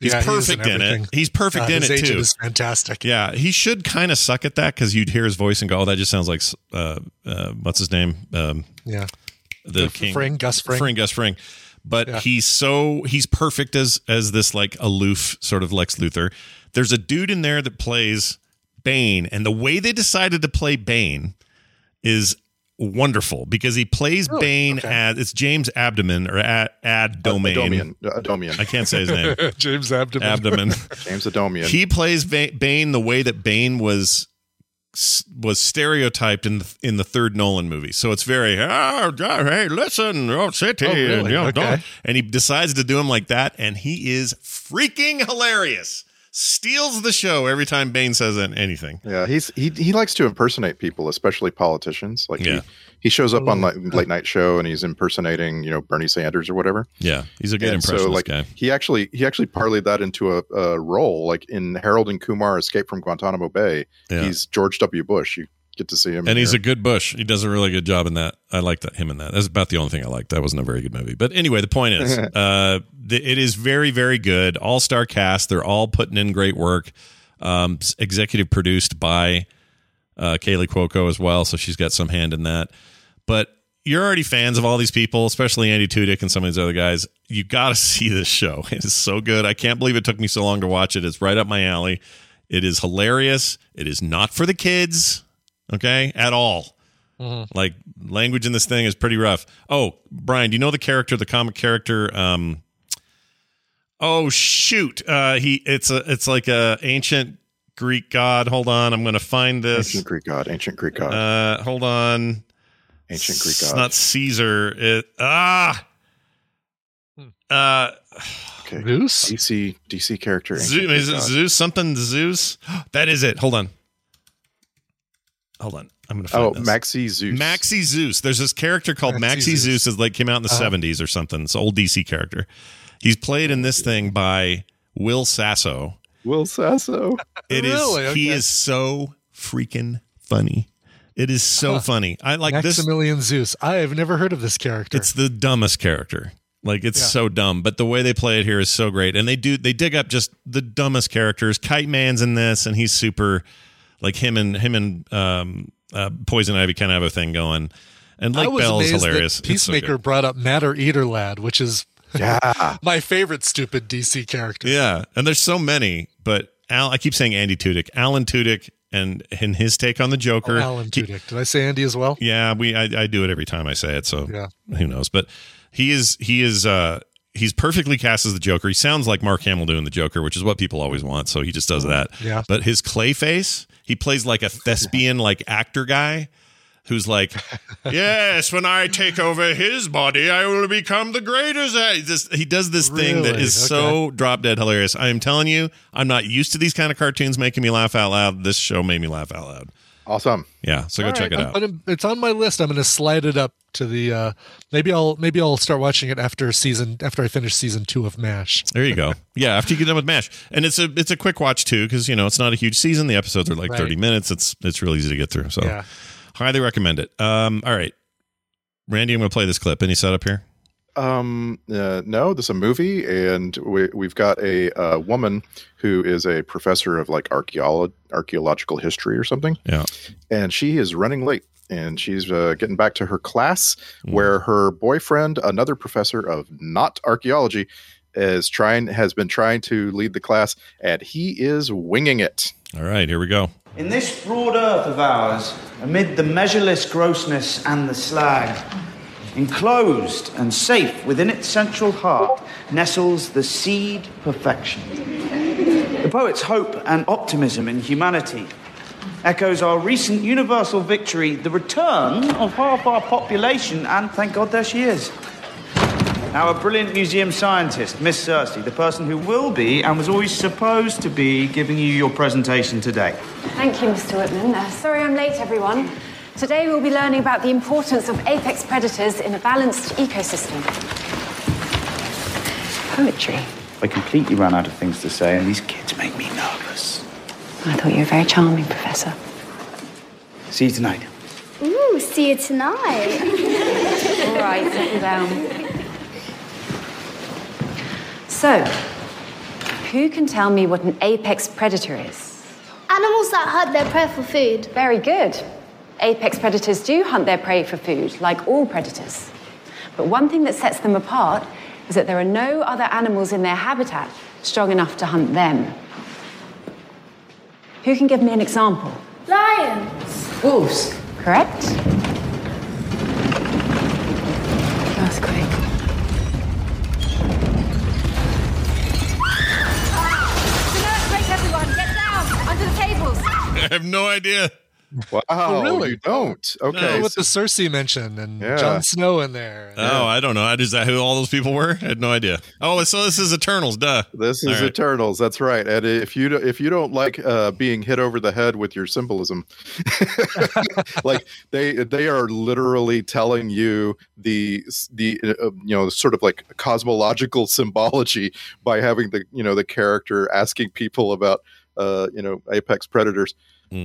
He's Yeah, he perfect in in, it. He's perfect Uh, in his it agent too. is fantastic. Yeah, he should kind of suck at that because you'd hear his voice and go, "Oh, that just sounds like uh, uh, what's his name? Um, Yeah. the The king, Fring, Gus Fring. Gus Fring." But Yeah. he's so he's perfect as as this like aloof sort of Lex Luthor. There's a dude in there that plays Bane, and the way they decided to play Bane is wonderful because he plays Bane as it's James Abdomen or Ad, Ad Domain. Adomian. Uh, Adomian. I can't say his name. *laughs* James Abdomen. Abdomen. *laughs* James Adomian. He plays Bane the way that Bane was was stereotyped in the, in the third Nolan movie. So it's very oh, hey, listen, oh, city, Oh, really? and, you know, Okay. don't-" and he decides to do him like that, and he is freaking hilarious. Steals the show every time Bane says anything. Yeah, he's he he likes to impersonate people, especially politicians. Like Yeah. he, he shows up on mm. like late night show and he's impersonating, you know, Bernie Sanders or whatever. Yeah, he's a good And impressionist so, like, guy. He actually he actually parlayed that into a, a role, like in Harold and Kumar Escape from Guantanamo Bay. Yeah. He's George W. Bush. You get to see him, and he's here. a good Bush. He does a really good job in that. I like that him in that. That's about the only thing I liked. That wasn't a very good movie, but anyway, the point is, *laughs* uh, the, it is very, very good. All star cast. They're all putting in great work. Um, executive produced by uh, Kaley Cuoco as well, so she's got some hand in that. But you're already fans of all these people, especially Andy Tudyk and some of these other guys. You got to *laughs* see this show. It is so good. I can't believe it took me so long to watch it. It's right up my alley. It is hilarious. It is not for the kids, okay, at all. Like language in this thing is pretty rough. Oh, Brian, do you know the character, the comic character? Um, oh shoot, uh, he it's a it's like a ancient Greek god. Hold on, I'm going to find this. ancient Greek god, ancient Greek god, Uh, hold on. ancient Greek It's god. not Caesar. It ah. Uh, okay. Zeus? DC DC character. Zeus, is it. Zeus something Zeus? *gasps* That is it. Hold on. Hold on. I'm gonna find Oh, this. Maxi Zeus. Maxi Zeus. There's this character called Maxi Maxi, Zeus. Zeus. Is like came out in the Uh-huh. 70s or something. It's an old DC character. He's played in this thing by Will Sasso. Will Sasso. *laughs* It is. Really? He is so freaking funny. It is so Huh. funny. I like this. Maximilian Zeus. I have never heard of this character. It's the dumbest character. Like it's Yeah. so dumb, but the way they play it here is so great. And they do they dig up just the dumbest characters. Kite Man's in this, and he's super like him and him and um, uh, Poison Ivy kind of have a thing going. And I Lake Bell is hilarious. that It's so Peacemaker brought up Matter Eater Lad, which is *laughs* Yeah. my favorite stupid DC character. yeah, and there's so many, but Al, I keep saying Andy Tudyk, Alan Tudyk, and and his take on the Joker. Oh, Alan He- Tudyk. Did I say Andy as well? Yeah, we I, I do it every time I say it, so Yeah. who knows? But he is he is uh he's perfectly cast as the Joker. He sounds like Mark Hamill doing the Joker, which is what people always want. So he just does that. Yeah. But his clay face, he plays like a thespian *laughs* like actor guy who's like, *laughs* yes, when I take over his body, I will become the greatest. He just- He does this thing that Really? is so drop dead hilarious. I am telling you, I'm not used to these kind of cartoons making me laugh out loud. This show made me laugh out loud. Awesome. Yeah, so go All check right, it I'm out. it's on my list. I'm going to slide it up to the. Uh, maybe I'll maybe I'll start watching it after season after I finish season two of Mash. There you go. Yeah, after you get done with Mash, and it's a it's a quick watch too because you know it's not a huge season. The episodes are like Right. thirty minutes. It's it's real easy to get through. So Yeah. highly recommend it. Um, all right, Randy, I'm going to play this clip. Any setup here? Um, uh, no, this is a movie, and we, we've got a uh, woman who is a professor of like archaeolo- archaeological history or something, Yeah. and she is running late and she's uh, getting back to her class where her boyfriend, another professor of not archaeology, is trying has been trying to lead the class, and he is winging it. All right, here we go. In this broad earth of ours, amid the measureless grossness and the slag, enclosed and safe within its central heart, nestles the seed perfection. The poet's hope and optimism in humanity echoes our recent universal victory, the return of half our population, and thank God there she is. Now, a brilliant museum scientist, Miss Sersi, the person who will be and was always supposed to be giving you your presentation today. Thank you, Mr. Whitman. Uh, sorry I'm late, everyone. Today we'll be learning about the importance of apex predators in a balanced ecosystem. Poetry. I completely ran out of things to say, and these kids make me nervous. I thought you were very charming, Professor. See you tonight. Ooh, see you tonight. All right, settle down. So, who can tell me what an apex predator is? Animals that hunt their prey for food. Very good. Apex predators do hunt their prey for food, like all predators. But one thing that sets them apart is that there are no other animals in their habitat strong enough to hunt them. Who can give me an example? Lions. Wolves. Correct? That's quick. Break everyone! Get down! Under the tables! *laughs* I have no idea. Wow, Oh, really? you don't. Okay, with so- the Cersei mention and Yeah. Jon Snow in there. Oh, I don't know. Is that who all those people were? I had no idea. Oh, so this is Eternals, duh. This is right. Eternals. That's right. And if you do, if you don't like uh, being hit over the head with your symbolism, *laughs* like they they are literally telling you the the uh, you know sort of like cosmological *laughs* symbology by having the you know the character asking people about uh, you know apex predators.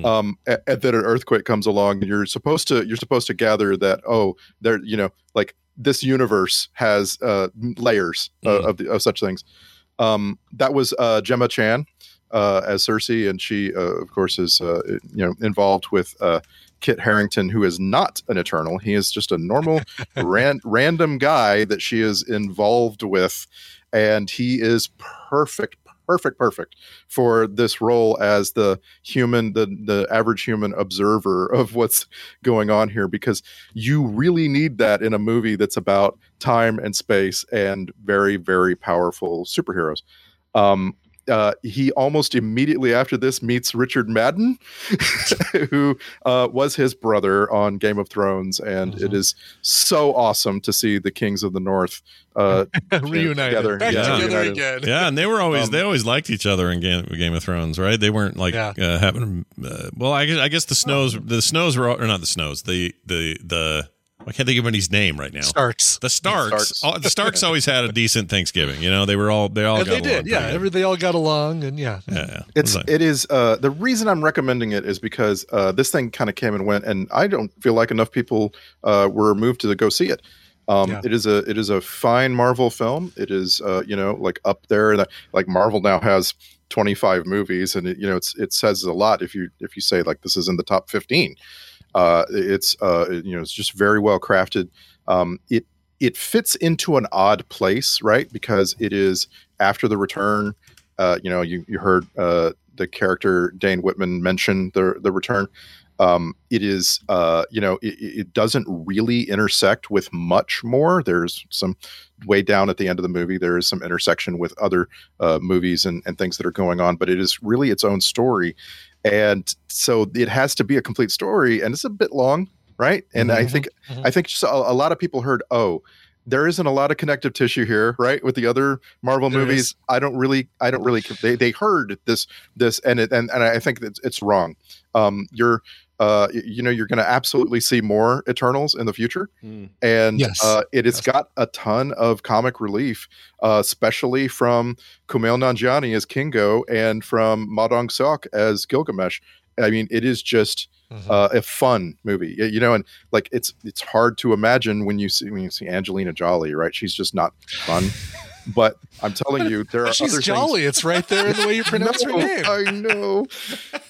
Um, and, and then an earthquake comes along, and you're supposed to you're supposed to gather that oh, there you know like this universe has uh, layers uh, of the, of such things. Um, that was uh, Gemma Chan uh, as Sersi, and she, uh, of course, is uh, you know involved with uh, Kit Harington, who is not an Eternal. He is just a normal, *laughs* ran- random guy that she is involved with, and he is perfect. Perfect, perfect for this role as the human, the the average human observer *laughs* of what's going on here, because you really need that in a movie that's about time and space and very, very powerful superheroes. Um, uh, he almost immediately after this meets Richard Madden, *laughs* who uh, was his brother on Game of Thrones, and it is so awesome to see the Kings of the North uh, *laughs* Reunited. together, Back together reunited. again. Yeah, and they were always Um, they always liked each other in Game, Game of Thrones, right? They weren't like uh, having. Uh, well, I guess, I guess the snows the snows were or not the snows the the the. I can't think of anybody's name right now. Starks. The Starks. Starks. all- the Starks *laughs* always had a decent Thanksgiving. You know, they were all they all And got they along did, yeah. Every, they all got along, and yeah. yeah, yeah. It's it is uh, the reason I'm recommending it is because uh, this thing kind of came and went, and I don't feel like enough people uh, were moved to go see it. Um, Yeah. It is a it is a fine Marvel film. It is uh, you know like up there, and like Marvel now has 25 movies, and it, you know it's it says a lot if you if you say like this is in the top 15. Uh, it's uh, you know it's just very well crafted. Um, it it fits into an odd place, right? Because it is after the return. Uh, you know, you you heard uh, the character Dane Whitman mention the the return. Um, it is, uh, you know, it, it doesn't really intersect with much more. There's some way down at the end of the movie. There is some intersection with other uh, movies and, and things that are going on, but it is really its own story. And so it has to be a complete story, and it's a bit long, right? And I Mhm, think mhm. I think just a, a lot of people heard, oh, there isn't a lot of connective tissue here, right? With the other Marvel There movies, is. I don't really, I don't really. They they heard this this, and it and, and I think that it's wrong. Um, you're, uh, you know, you're going to absolutely see more Eternals in the future, and Yes. uh, it has got a ton of comic relief, uh, especially from Kumail Nanjiani as Kingo and from Ma Sok as Gilgamesh. I mean, it is just uh, a fun movie, you know, and like it's it's hard to imagine when you see when you see Angelina Jolie, right? She's just not fun. *laughs* but I'm telling you, there are *laughs* she's other jolly. Things. It's right there in the way you *laughs* pronounce her name. I know.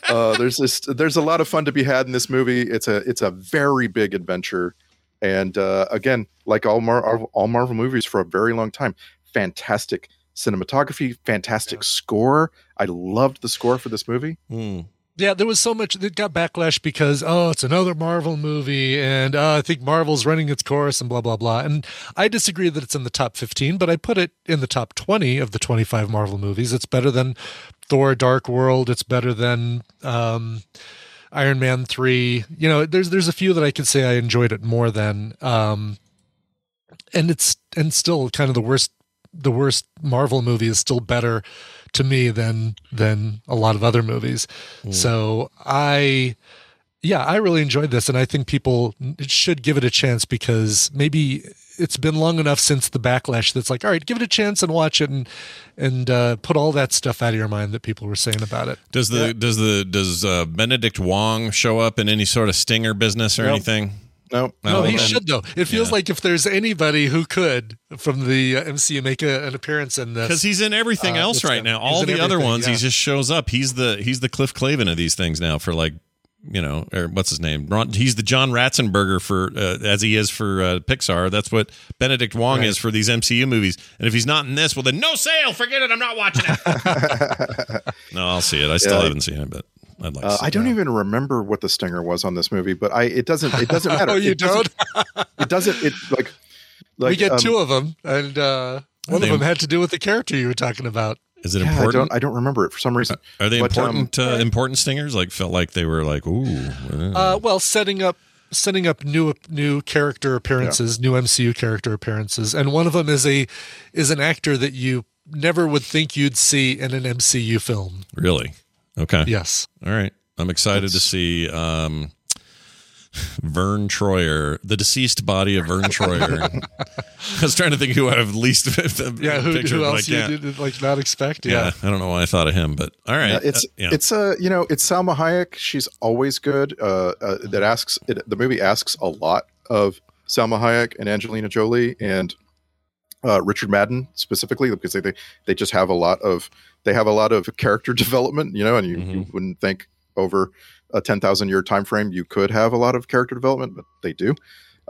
Uh, there's this. There's a lot of fun to be had in this movie. It's a. It's a very big adventure, and uh, again, like all Mar- all Marvel movies for a very long time, fantastic cinematography, fantastic score. I loved the score for this movie. Yeah, there was so much that got backlash because oh, it's another Marvel movie, and uh, I think Marvel's running its course, and blah blah blah. And I disagree that it's in the top fifteen, but I put it in the top twenty of the twenty-five Marvel movies. It's better than Thor: Dark World. It's better than um, Iron Man three. You know, there's there's a few that I could say I enjoyed it more than. Um, and it's and still kind of the worst the worst Marvel movie is still better to me than than a lot of other movies. So I yeah, I really enjoyed this and I think people should give it a chance because maybe it's been long enough since the backlash that's like, all right, give it a chance and watch it and and uh, put all that stuff out of your mind that people were saying about it. Does the does the does uh, Benedict Wong show up in any sort of stinger business or Nope. anything? No, No, he then- should though. It feels yeah. like if there's anybody who could from the uh, MCU make a, an appearance in this, because he's in everything uh, else right now. All the other ones, yeah. he just shows up. He's the he's the Cliff Clavin of these things now. For like, you know, or what's his name? Ron, he's the John Ratzenberger for uh, as he is for uh, Pixar. That's what Benedict Wong Right. is for these MCU movies. And if he's not in this, well, then no sale. Forget it. I'm not watching it. *laughs* no, I'll see it. I still Yeah. haven't seen it, but I'd like. Uh, to see I don't it. even remember what the stinger was on this movie, but I it doesn't it doesn't *laughs* matter. Oh, you it doesn't, it doesn't it like like we get um, two of them, and uh, one they- of them had to do with the character you were talking about. Is it yeah, I important? don't I don't remember it for some reason. Are they But, um, important? uh, important stingers? Like felt like they were like, ooh. uh, Uh, well, setting up setting up new new character appearances, new MCU character appearances, and one of them is a is an actor that you never would think you'd see in an MCU film. Really? Okay. Yes. All right. I'm excited to see um, Vern Troyer, the deceased body of Vern Troyer. *laughs* I was trying to think who I have least *laughs* Yeah, who, picture, who I else you did like not expect? Yeah. Yeah. I don't know why I thought of him, but all right. Yeah, it's Uh, yeah. it's uh you know it's Salma Hayek. She's always good. Uh, uh that asks it, the movie asks a lot of Salma Hayek and Angelina Jolie and uh, Richard Madden specifically because they, they they just have a lot of they have a lot of character *laughs* development. You know, and you, Mm-hmm. you wouldn't think over a ten thousand year time frame you could have a lot of character development, but they do.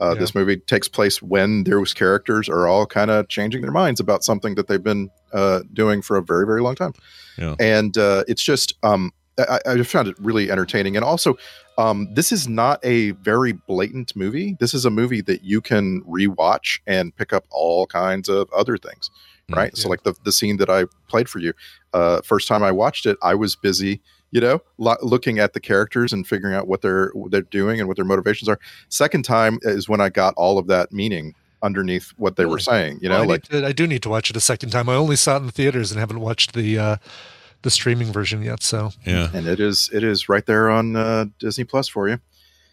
Uh, Yeah. This movie takes place when those characters are all kind of changing their minds about something that they've been uh, doing for a very, very long time Yeah. and uh, it's just um, I, I just found it really entertaining and also um, this is not a very blatant movie this is a movie that you can rewatch and pick up all kinds of other things Mm, right so like the, the scene that i played for you uh, first time i watched it i was busy you know lo- looking at the characters and figuring out what they're what they're doing and what their motivations are second time is when i got all of that meaning underneath what they were saying you know Well, I, like to- I do need to watch it a second time. I only saw it in the theaters and haven't watched the uh, the streaming version yet. So yeah. and it is it is right there on uh, Disney Plus for you.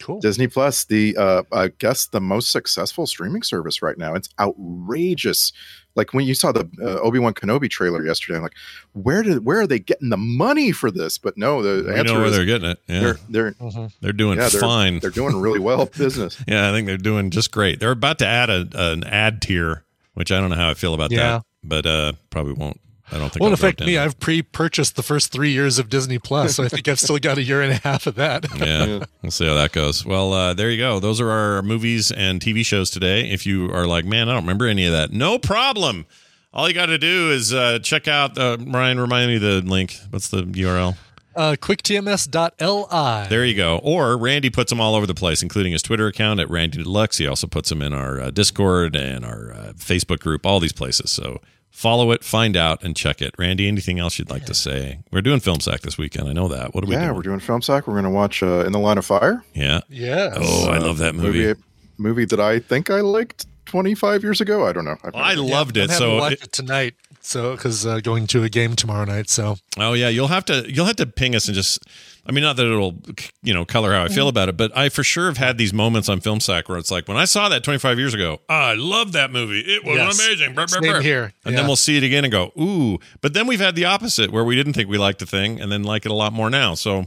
Cool. Disney Plus, the uh, I guess the most successful streaming service right now. It's outrageous. Like when you saw the uh, Obi Wan Kenobi trailer yesterday, I'm like, where did where are they getting the money for this? But no, the We answer know where is they're getting it. Yeah. they're they're They're doing yeah, they're, fine. They're doing really well *laughs* business. yeah, I think they're doing just great. They're about to add a, an ad tier, which I don't know how I feel about Yeah. that, but uh, probably won't. I don't think won't I'll affect me. I've pre-purchased the first three years of Disney Plus, so I think I've still got a year and a half of that. *laughs* yeah, we'll see how that goes. Well, uh, there you go. Those are our movies and TV shows today. If you are like, man, I don't remember any of that, no problem. All you got to do is uh, check out. Uh, Ryan, remind me the link. What's the URL? Uh, quicktms.li. There you go. Or Randy puts them all over the place, including his Twitter account at Randy Deluxe. He also puts them in our uh, Discord and our uh, Facebook group, all these places. So follow it, find out, and check it. Randy, anything else you'd like to say? We're doing Film Sack this weekend. I know that. What are we yeah, doing? we're doing Film Sack. We're going to watch uh, In the Line of Fire. Yeah. Yeah. Oh, I love that movie. movie. Movie that I think I liked 25 years ago. I don't know. I've I never- loved I'm it. So to watch it- it tonight. So because uh, going to a game tomorrow night. So Oh yeah, you'll have to you'll have to ping us and just I mean not that it'll you know color how I feel about it, but I for sure have had these moments on Film Sack where it's like when I saw that 25 years ago, I love that movie. It was Yes. amazing. Brr, brr, Same here. And Yeah. then we'll see it again and go, "Ooh." But then we've had the opposite where we didn't think we liked the thing and then like it a lot more now. So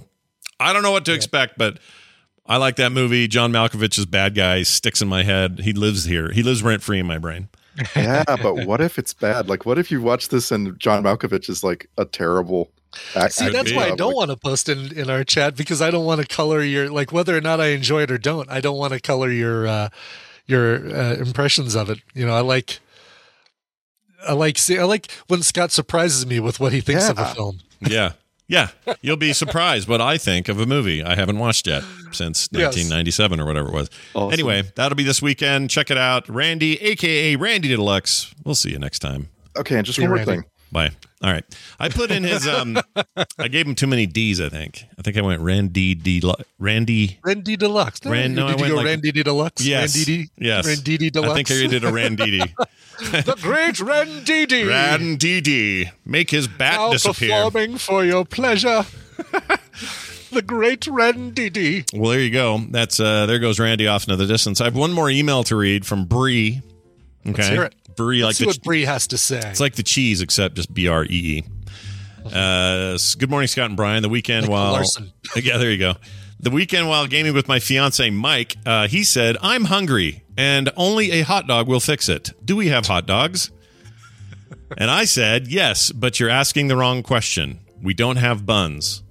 I don't know what to expect, but I like that movie. John Malkovich's bad guy sticks in my head. He lives here. He lives rent free in my brain. Yeah, but *laughs* what if it's bad? Like, what if you watch this and John Malkovich is like a terrible? act- See, that's why I don't want to post in, in our chat because I don't want to color your like whether or not I enjoy it or don't. I don't want to color your uh, your uh, impressions of it. You know, I like I like see I like when Scott surprises me with what he thinks of a film. Yeah. Yeah. You'll be surprised what I think of a movie I haven't watched yet since Yes. 1997 or whatever it was. Anyway, that'll be this weekend. Check it out. Randy, aka Randy Deluxe. We'll see you next time. Okay, and just See one more Randy. thing. Bye. All right. I put in his um I gave him too many D's, I think. I think I went Randy D Randy Randy Deluxe. No, no, did I you went go like- Randy D Deluxe? Yes. Randy Yes. Randy Deluxe. I think I did a Randidi. *laughs* the great Randy D. Randidi. Make his bat now disappear. performing for your pleasure. the great Randy D. Well, there you go. That's uh there goes Randy off into the distance. I have one more email to read from Bree. Okay. Let's hear it. Bree Let's like see what Bree has to say. It's like the cheese, except just B R E E. Uh, good morning, Scott and Brian. The weekend Like while Larson. *laughs* yeah, there you go. The weekend while gaming with my fiance Mike, uh, he said, "I'm hungry, and only a hot dog will fix it. Do we have hot dogs?" and I said, "Yes, but you're asking the wrong question. We don't have buns."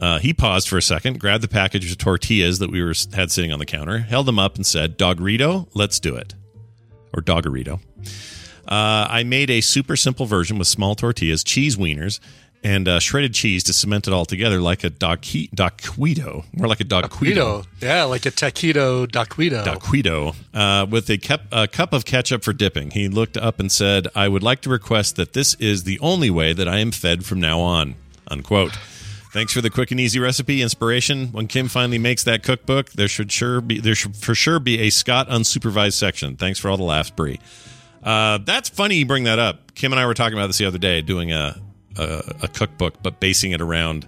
Uh, he paused for a second, grabbed the package of tortillas that we were had sitting on the counter, held them up, and said, "Doggerito, let's do it," or Doggerito. Uh, I made a super simple version with small tortillas, cheese wieners, and uh, shredded cheese to cement it all together like a doqui- doquito, more like a. Taquito. Yeah, like a taquito daquito. Daquito, uh, with a a cup of ketchup for dipping. He looked up and said, I would like to request that this is the only way that I am fed from now on. Unquote. Thanks for the quick and easy recipe inspiration. When Kim finally makes that cookbook, there should sure be there should for sure be a Scott unsupervised section. Thanks for all the laughs, Bree. Uh, that's funny you bring that up. Kim and I were talking about this the other day, doing a, a a cookbook, but basing it around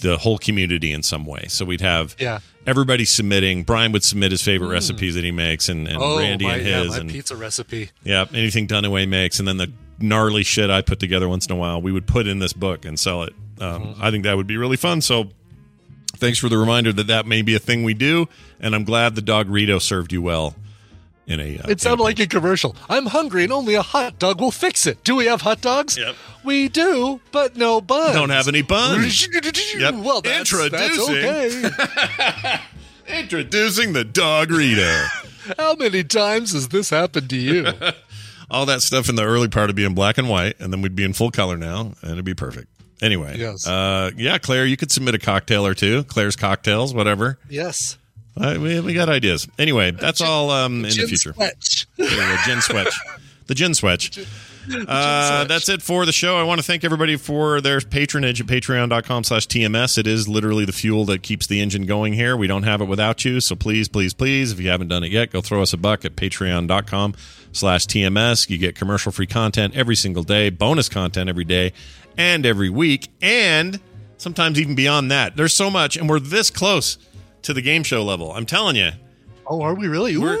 the whole community in some way. So we'd have Yeah. everybody submitting. Brian would submit his favorite recipes that he makes, and, and oh, Randy my, and yeah, his, my and pizza recipe. yeah, anything Dunaway makes, and then the gnarly shit I put together once in a while, we would put in this book and sell it. Um, Mm-hmm. I think that would be really fun. So. Thanks for the reminder that that may be a thing we do, and I'm glad the dog Rito served you well. In a, uh, It sounded like a commercial. I'm hungry and only a hot dog will fix it. Do we have hot dogs? Yep. We do, but no buns. don't have any buns. Yep. *laughs* Well, that's, Introducing- that's okay. *laughs* Introducing the dog Rito. *laughs* How many times has this happened to you? All that stuff in the early part would be in black and white, and then we'd be in full color now, and it'd be perfect. Anyway, Yes. uh, yeah, Claire, you could submit a cocktail or two. Claire's cocktails, whatever. yes. Uh, we, we got ideas. Anyway, that's all um, in the future. Swetch. Yeah, gin swetch. The gin swetch. Uh, that's it for the show. I want to thank everybody for their patronage at patreon.com slash TMS. It is literally the fuel that keeps the engine going here. We don't have it without you. So please, please, please, if you haven't done it yet, go throw us a buck at patreon.com slash TMS. You get commercial free content every single day, bonus content every day and every week, and sometimes even beyond that. There's so much, and we're this close to the game show level. I'm telling you. Oh, are we really? We're,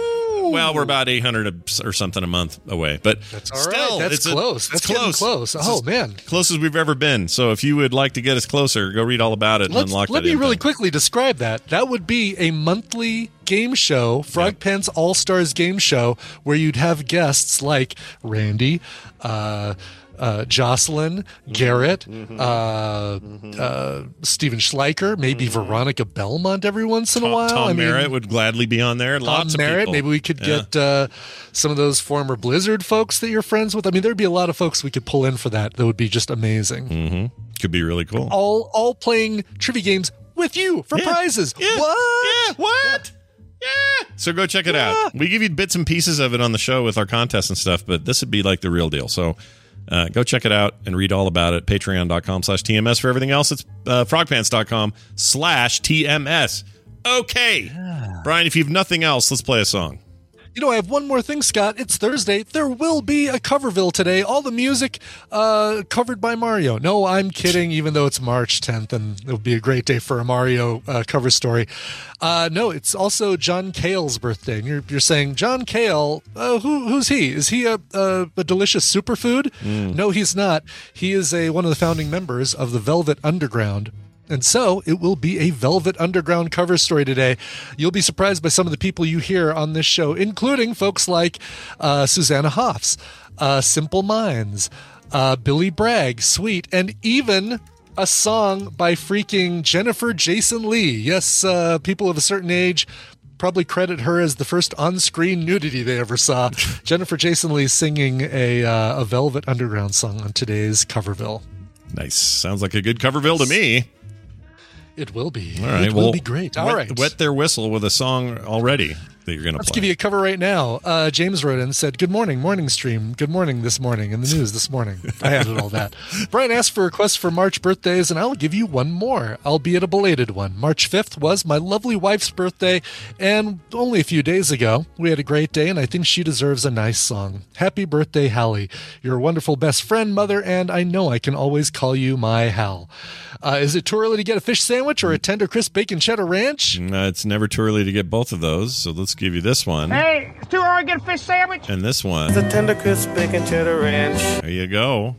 well, we're about 800 or something a month away, but That's all right. still, That's it's a- close. it's That's close. close. Oh man. close as we've ever been. So if you would like to get us closer, go read all about it and Let's, unlock let me really quickly describe that. That would be a monthly game show, Frog Pants All Stars game show, where you'd have guests like Randy, uh, uh, Jocelyn, Mm-hmm. Garrett, uh, uh, Steven Schleicher, maybe Veronica Belmont every once in a Mm-hmm. Tom, while. Tom I mean, Merritt would gladly be on there. Tom Lots of Merritt. people. Maybe we could Yeah. get uh, some of those former Blizzard folks that you're friends with. I mean, there'd be a lot of folks we could pull in for that. That would be just amazing. Mm-hmm. Could be really cool. All all playing trivia games with you for Yeah. prizes. Yeah. What? Yeah, what? Yeah. So go check it out. We give you bits and pieces of it on the show with our contests and stuff, but this would be like the real deal. So uh, go check it out and read all about it. Patreon.com slash TMS. For everything else, it's uh, frogpants.com slash TMS. Okay. Brian, if you have nothing else, let's play a song. You know, I have one more thing, Scott. It's Thursday. There will be a Coverville today. All the music uh, covered by Mario. No, I'm kidding, even though it's March 10th and it would be a great day for a Mario uh, cover story. Uh, no, it's also John Cale's birthday. And you're, you're saying, John Cale, uh, who, who's he? Is he a, a, a delicious superfood? No, he's not. He is a one of the founding members of the Velvet Underground. And so it will be a Velvet Underground cover story today. You'll be surprised by some of the people you hear on this show, including folks like uh, Susanna Hoffs, uh, Simple Minds, uh, Billy Bragg, Sweet, and even a song by freaking Jennifer Jason Leigh. Yes, uh, people of a certain age probably credit her as the first on-screen nudity they ever saw. *laughs* Jennifer Jason Leigh singing a, uh, a Velvet Underground song on today's Coverville. Nice. Sounds like a good Coverville to me. It will be. All right. It well, will be great. All wet, right. Wet their whistle with a song already that you're going to Let's play. give you a cover right now. Uh, James wrote in and said, Good morning, morning stream. Good morning this morning in the news this morning. I added all that. *laughs* Brian asked for requests for March birthdays, and I'll give you one more, albeit a belated one. March 5th was my lovely wife's birthday, and only a few days ago. We had a great day, and I think she deserves a nice song. Happy birthday, Hallie. You're a wonderful best friend, mother, and I know I can always call you my Hal. Uh, is it too early to get a fish sandwich or a tender crisp bacon cheddar ranch? Uh, it's never too early to get both of those, so let's give you this one Hey, it's too early to get a fish sandwich. and this one. It's a tender crisp bacon cheddar ranch. There you go.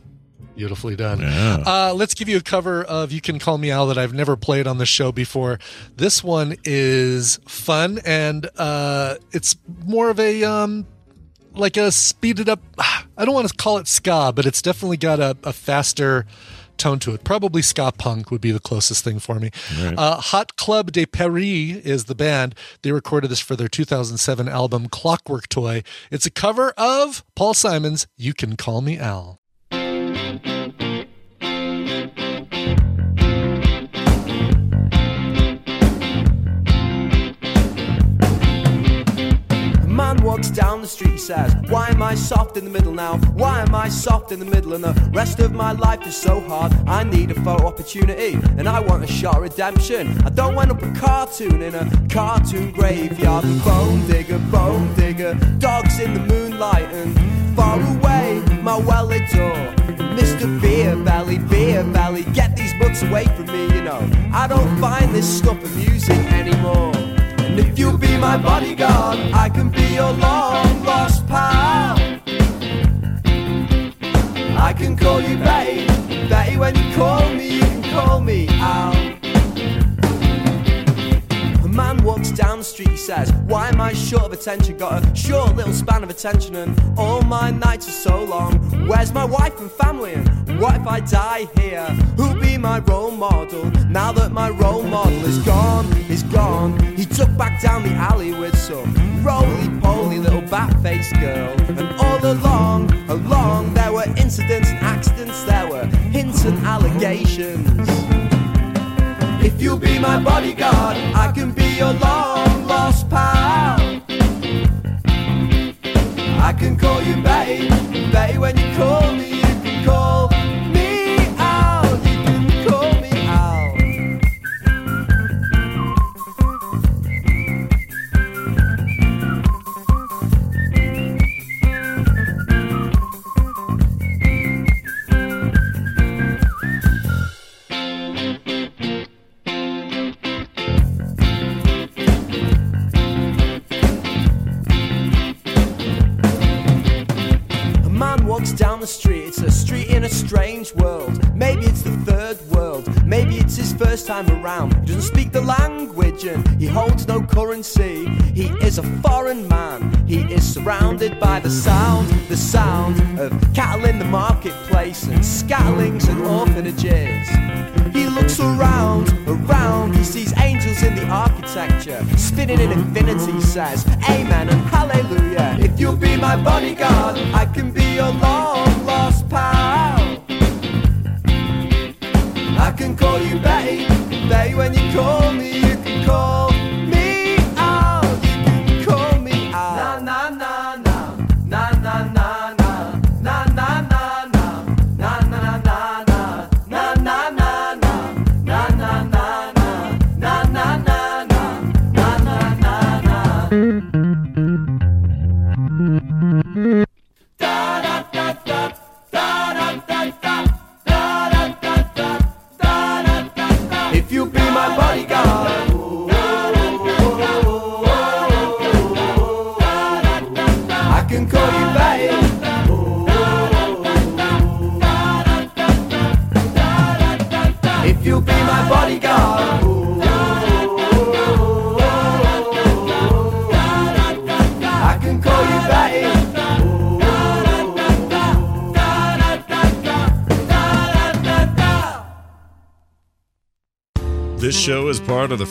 Beautifully done. Yeah. Uh, let's give you a cover of You Can Call Me Al that I've never played on the show before. This one is fun and uh, it's more of a. Um, like a speeded up, *sighs* I don't want to call it ska, but it's definitely got a, a faster tone to it. Probably ska punk would be the closest thing for me. Right. Uh, Hot Club de Paris is the band. They recorded this for their 2007 album Clockwork Toy. It's a cover of Paul Simon's You Can Call Me Al. Man walks down the street, says, Why am I soft in the middle now? Why am I soft in the middle? And the rest of my life is so hard. I need a photo opportunity, and I want a shot of redemption. I don't want up a cartoon in a cartoon graveyard. Bone digger, bone digger, dogs in the moonlight, and far away, my well lit door. Mr. Beer Belly, Beer Belly, get these butts away from me, you know. I don't find this stuff amusing anymore. And if you'll be my bodyguard, I can be your long lost pal. I can call you Betty, Betty when you call me, you can call me Al. Man walks down the street, he says, Why am I short of attention? Got a short little span of attention, and all my nights are so long. Where's my wife and family? And what if I die here? Who'll be my role model? Now that my role model is gone, is gone. He took back down the alley with some roly poly little bat faced girl. And all along, along, there were incidents and accidents, there were hints and allegations. If you'll be my bodyguard, I can be your long lost pal. I can call you Betty, Betty when time around. He doesn't speak the language and he holds no currency. He is a foreign man, he is surrounded by the sound, the sound of cattle in the marketplace and scatterlings and orphanages. He looks around, around, he sees angels in the architecture, spinning in infinity, says, Amen and Hallelujah. If you'll be my bodyguard, I can be your long lost pal. I can call you Betty, Betty when you call me,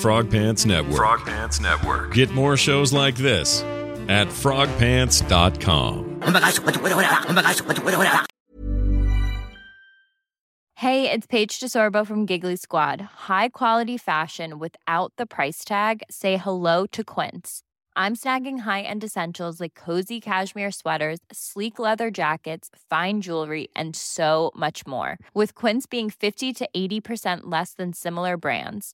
Frog Pants Network. Frog Pants Network. Get more shows like this at frogpants.com. Hey, it's Paige DeSorbo from Giggly Squad. High quality fashion without the price tag. Say hello to Quince. I'm snagging high-end essentials like cozy cashmere sweaters, sleek leather jackets, fine jewelry, and so much more. With Quince being 50 to 80% less than similar brands.